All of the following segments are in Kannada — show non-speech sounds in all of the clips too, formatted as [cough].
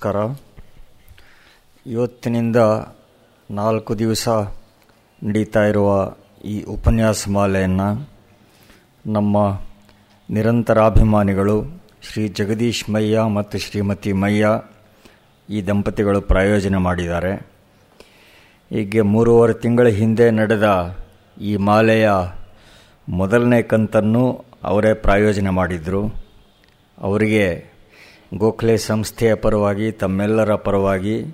ನಮಸ್ಕಾರ. ಇವತ್ತಿನಿಂದ ನಾಲ್ಕು ದಿವಸ ನಡೀತಾ ಇರುವ ಈ ಉಪನ್ಯಾಸ ಮಾಲೆಯನ್ನು ನಮ್ಮ ನಿರಂತರಾಭಿಮಾನಿಗಳು ಶ್ರೀ ಜಗದೀಶ್ ಮಯ್ಯ ಮತ್ತು ಶ್ರೀಮತಿ ಮಯ್ಯ ಈ ದಂಪತಿಗಳು ಪ್ರಾಯೋಜನೆ ಮಾಡಿದ್ದಾರೆ. ಹೀಗೆ ಮೂರುವರೆ ತಿಂಗಳ ಹಿಂದೆ ನಡೆದ ಈ ಮಾಲೆಯ ಮೊದಲನೇ ಕಂತನ್ನು ಅವರೇ ಪ್ರಾಯೋಜನೆ ಮಾಡಿದರು. ಅವರಿಗೆ ಗೋಖಲೆ ಸಂಸ್ಥೆಯ ಪರವಾಗಿ, ತಮ್ಮೆಲ್ಲರ ಪರವಾಗಿ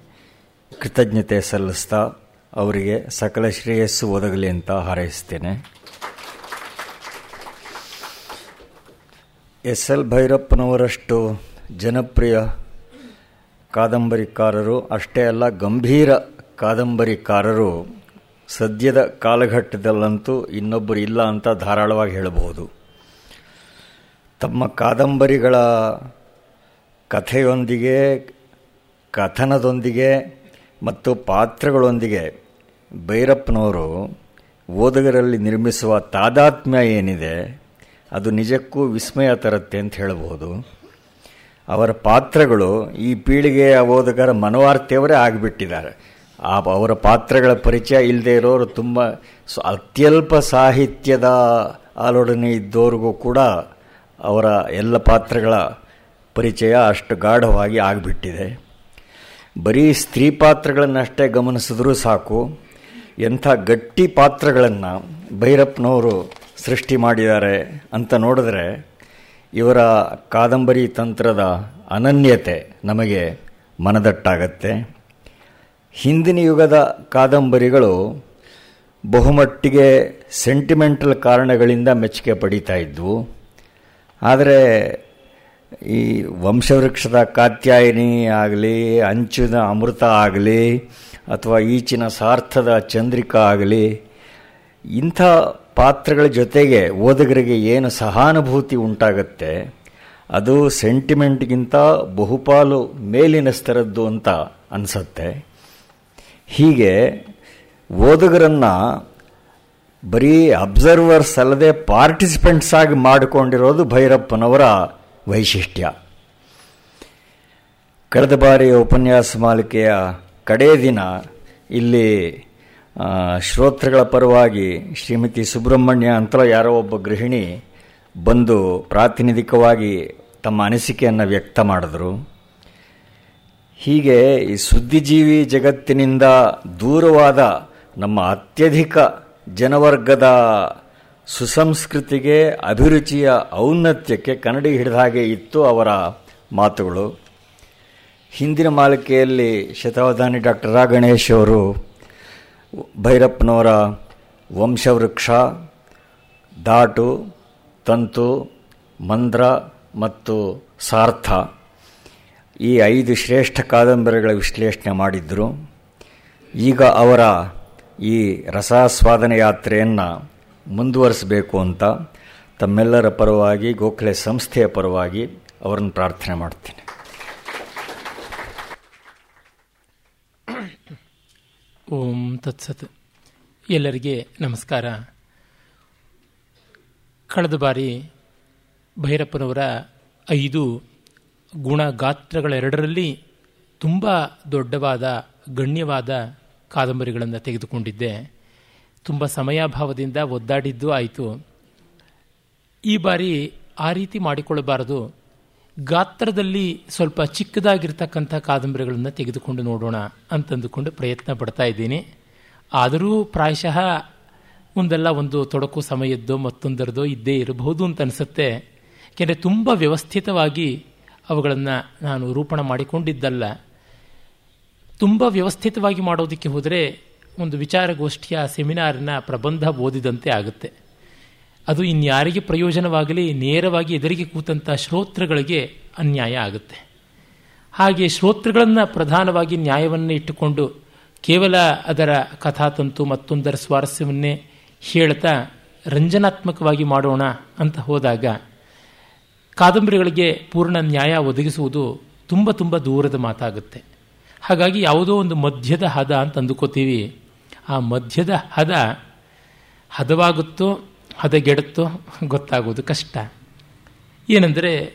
ಕೃತಜ್ಞತೆ ಸಲ್ಲಿಸ್ತಾ ಅವರಿಗೆ ಸಕಲ ಶ್ರೇಯಸ್ಸು ಒದಗಲಿ ಅಂತ ಹಾರೈಸ್ತೇನೆ ಎಸ್ ಎಲ್ ಭೈರಪ್ಪನವರಷ್ಟು ಜನಪ್ರಿಯ ಕಾದಂಬರಿಕಾರರು, ಅಷ್ಟೇ ಅಲ್ಲ ಗಂಭೀರ ಕಾದಂಬರಿಕಾರರು ಸದ್ಯದ ಕಾಲಘಟ್ಟದಲ್ಲಂತೂ ಇನ್ನೊಬ್ಬರು ಇಲ್ಲ ಅಂತ ಧಾರಾಳವಾಗಿ ಹೇಳಬಹುದು. ತಮ್ಮ ಕಾದಂಬರಿಗಳ ಕಥೆಯೊಂದಿಗೆ, ಕಥನದೊಂದಿಗೆ ಮತ್ತು ಪಾತ್ರಗಳೊಂದಿಗೆ ಭೈರಪ್ಪನವರು ಓದುಗರಲ್ಲಿ ನಿರ್ಮಿಸುವ ತಾದಾತ್ಮ್ಯ ಏನಿದೆ, ಅದು ನಿಜಕ್ಕೂ ವಿಸ್ಮಯ ತರುತ್ತೆ ಅಂತ ಹೇಳಬಹುದು. ಅವರ ಪಾತ್ರಗಳು ಈ ಪೀಳಿಗೆಯ ಓದುಗರ ಮನವಾರ್ತೆಯವರೇ ಆಗಿಬಿಟ್ಟಿದ್ದಾರೆ. ಆ ಅವರ ಪಾತ್ರಗಳ ಪರಿಚಯ ಇಲ್ಲದೆ ಇರೋರು ತುಂಬ ಅತ್ಯಲ್ಪ ಸಾಹಿತ್ಯದ ಆಲೋಡನೆ ಇದ್ದವ್ರಿಗೂ ಕೂಡ ಅವರ ಎಲ್ಲ ಪಾತ್ರಗಳ ಪರಿಚಯ ಅಷ್ಟು ಗಾಢವಾಗಿ ಆಗಿಬಿಟ್ಟಿದೆ. ಬರೀ ಸ್ತ್ರೀ ಪಾತ್ರಗಳನ್ನಷ್ಟೇ ಗಮನಿಸಿದ್ರೂ ಸಾಕು, ಎಂಥ ಗಟ್ಟಿ ಪಾತ್ರಗಳನ್ನು ಭೈರಪ್ಪನವರು ಸೃಷ್ಟಿ ಮಾಡಿದ್ದಾರೆ ಅಂತ ನೋಡಿದ್ರೆ ಇವರ ಕಾದಂಬರಿ ತಂತ್ರದ ಅನನ್ಯತೆ ನಮಗೆ ಮನದಟ್ಟಾಗತ್ತೆ. ಹಿಂದಿನ ಯುಗದ ಕಾದಂಬರಿಗಳು ಬಹುಮಟ್ಟಿಗೆ ಸೆಂಟಿಮೆಂಟಲ್ ಕಾರಣಗಳಿಂದ ಮೆಚ್ಚುಗೆ ಪಡೀತಾ ಇದ್ವು. ಆದರೆ ಈ ವಂಶವೃಕ್ಷದ ಕಾತ್ಯಾಯಿನಿ ಆಗಲಿ ಅಂಚಿನ ಅಮೃತ ಆಗಲಿ, ಅಥವಾ ಈಚಿನ ಸಾರ್ಥದ ಚಂದ್ರಿಕಾ ಆಗಲಿ, ಇಂಥ ಪಾತ್ರಗಳ ಜೊತೆಗೆ ಓದುಗರಿಗೆ ಏನು ಸಹಾನುಭೂತಿ ಉಂಟಾಗತ್ತೆ, ಅದು ಸೆಂಟಿಮೆಂಟ್ಗಿಂತ ಬಹುಪಾಲು ಮೇಲಿನ ಸ್ತರದ್ದು ಅಂತ ಅನಿಸತ್ತೆ. ಹೀಗೆ ಓದುಗರನ್ನು ಬರೀ ಅಬ್ಸರ್ವರ್ಸ್ ಅಲ್ಲದೆ ಪಾರ್ಟಿಸಿಪೆಂಟ್ಸ್ ಆಗಿ ಮಾಡಿಕೊಂಡಿರೋದು ಭೈರಪ್ಪನವರ ವೈಶಿಷ್ಟ್ಯ. ಕಳೆದ ಬಾರಿಯ ಉಪನ್ಯಾಸ ಮಾಲಿಕೆಯ ಕಡೇ ದಿನ ಇಲ್ಲಿ ಶ್ರೋತೃಗಳ ಪರವಾಗಿ ಶ್ರೀಮತಿ ಸುಬ್ರಹ್ಮಣ್ಯ ಅಂತ ಯಾರೋ ಒಬ್ಬ ಗೃಹಿಣಿ ಬಂದು ಪ್ರಾತಿನಿಧಿಕವಾಗಿ ತಮ್ಮ ಅನಿಸಿಕೆಯನ್ನು ವ್ಯಕ್ತ ಮಾಡಿದ್ರು. ಹೀಗೆ ಈ ಸುದ್ದಿಜೀವಿ ಜಗತ್ತಿನಿಂದ ದೂರವಾದ ನಮ್ಮ ಅತ್ಯಧಿಕ ಜನವರ್ಗದ ಸುಸಂಸ್ಕೃತಿಗೆ, ಅಭಿರುಚಿಯ ಔನ್ನತ್ಯಕ್ಕೆ ಕನ್ನಡಿ ಹಿಡಿದ ಹಾಗೆ ಇತ್ತು ಅವರ ಮಾತುಗಳು. ಹಿಂದಿನ ಮಾಲಿಕೆಯಲ್ಲಿ ಶತಾವಧಾನಿ ಡಾಕ್ಟರ್ ರಾ ಗಣೇಶ್ ಅವರು, ಭೈರಪ್ಪನವರ ವಂಶವೃಕ್ಷ ದಾಟು ತಂತು, ಮಂದ್ರ ಮತ್ತು ಸಾರ್ಥ ಈ ಐದು ಶ್ರೇಷ್ಠ ಕಾದಂಬರಿಗಳ ವಿಶ್ಲೇಷಣೆ ಮಾಡಿದ್ದರು ಈಗ ಅವರ ಈ ರಸಾಸ್ವಾದನ ಯಾತ್ರೆಯನ್ನು ಮುಂದುವರಿಸಬೇಕು ಅಂತ ತಮ್ಮೆಲ್ಲರ ಪರವಾಗಿ, ಗೋಖಲೆ ಸಂಸ್ಥೆಯ ಪರವಾಗಿ ಅವರನ್ನು ಪ್ರಾರ್ಥನೆ ಮಾಡ್ತೀನಿ. ಓಂ ತತ್ಸತ್. ಎಲ್ಲರಿಗೆ ನಮಸ್ಕಾರ. ಕಳೆದ ಬಾರಿ ಭೈರಪ್ಪನವರ ಐದು ಗುಣ ಗಾತ್ರಗಳೆರಡರಲ್ಲಿ ತುಂಬ ದೊಡ್ಡವಾದ, ಗಣ್ಯವಾದ ಕಾದಂಬರಿಗಳನ್ನು ತೆಗೆದುಕೊಂಡಿದ್ದೆ. ತುಂಬ ಸಮಯಾಭಾವದಿಂದ ಒದ್ದಾಡಿದ್ದು ಆಯಿತು. ಈ ಬಾರಿ ಆ ರೀತಿ ಮಾಡಿಕೊಳ್ಳಬಾರದು. ಗಾತ್ರದಲ್ಲಿ ಸ್ವಲ್ಪ ಚಿಕ್ಕದಾಗಿರ್ತಕ್ಕಂಥ ಕಾದಂಬರಿಗಳನ್ನು ತೆಗೆದುಕೊಂಡು ನೋಡೋಣ ಅಂತಂದುಕೊಂಡು ಪ್ರಯತ್ನ ಪಡ್ತಾ ಇದ್ದೀನಿ. ಆದರೂ ಪ್ರಾಯಶಃ ಒಂದಲ್ಲ ಒಂದು ತೊಡಕು ಸಮಯದ್ದೋ ಮತ್ತೊಂದರದೋ ಇದ್ದೇ ಇರಬಹುದು ಅಂತ ಅನಿಸುತ್ತೆ. ಏಕೆಂದರೆ ತುಂಬ ವ್ಯವಸ್ಥಿತವಾಗಿ ಅವುಗಳನ್ನು ನಾನು ರೂಪಣ ಮಾಡಿಕೊಂಡಿದ್ದಲ್ಲ. ತುಂಬ ವ್ಯವಸ್ಥಿತವಾಗಿ ಮಾಡೋದಕ್ಕೆ ಹೋದರೆ ಒಂದು ವಿಚಾರಗೋಷ್ಠಿಯ ಸೆಮಿನಾರ್ನ ಪ್ರಬಂಧ ಓದಿದಂತೆ ಆಗುತ್ತೆ. ಅದು ಇನ್ಯಾರಿಗೆ ಪ್ರಯೋಜನವಾಗಲಿ, ನೇರವಾಗಿ ಎದುರಿಗೆ ಕೂತಂಥ ಶ್ರೋತೃಗಳಿಗೆ ಅನ್ಯಾಯ ಆಗುತ್ತೆ. ಹಾಗೆ ಶ್ರೋತೃಗಳನ್ನು ಪ್ರಧಾನವಾಗಿ ನ್ಯಾಯವನ್ನು ಇಟ್ಟುಕೊಂಡು ಕೇವಲ ಅದರ ಕಥಾತಂತು ಮತ್ತೊಂದರ ಸ್ವಾರಸ್ಯವನ್ನೇ ಹೇಳ್ತಾ ರಂಜನಾತ್ಮಕವಾಗಿ ಮಾಡೋಣ ಅಂತ ಹೋದಾಗ ಕಾದಂಬರಿಗಳಿಗೆ ಪೂರ್ಣ ನ್ಯಾಯ ಒದಗಿಸುವುದು ತುಂಬ ತುಂಬ ದೂರದ ಮಾತಾಗುತ್ತೆ. ಹಾಗಾಗಿ ಯಾವುದೋ ಒಂದು ಮಧ್ಯದ ಹದ ಅಂತ ಅಂದುಕೋತೀವಿ. ಆ ಮಧ್ಯದ ಹದ ಹದವಾಗುತ್ತೋ, ಹದಗೆಡುತ್ತೋ ಗೊತ್ತಾಗೋದು ಕಷ್ಟ. ಏನೆಂದರೆ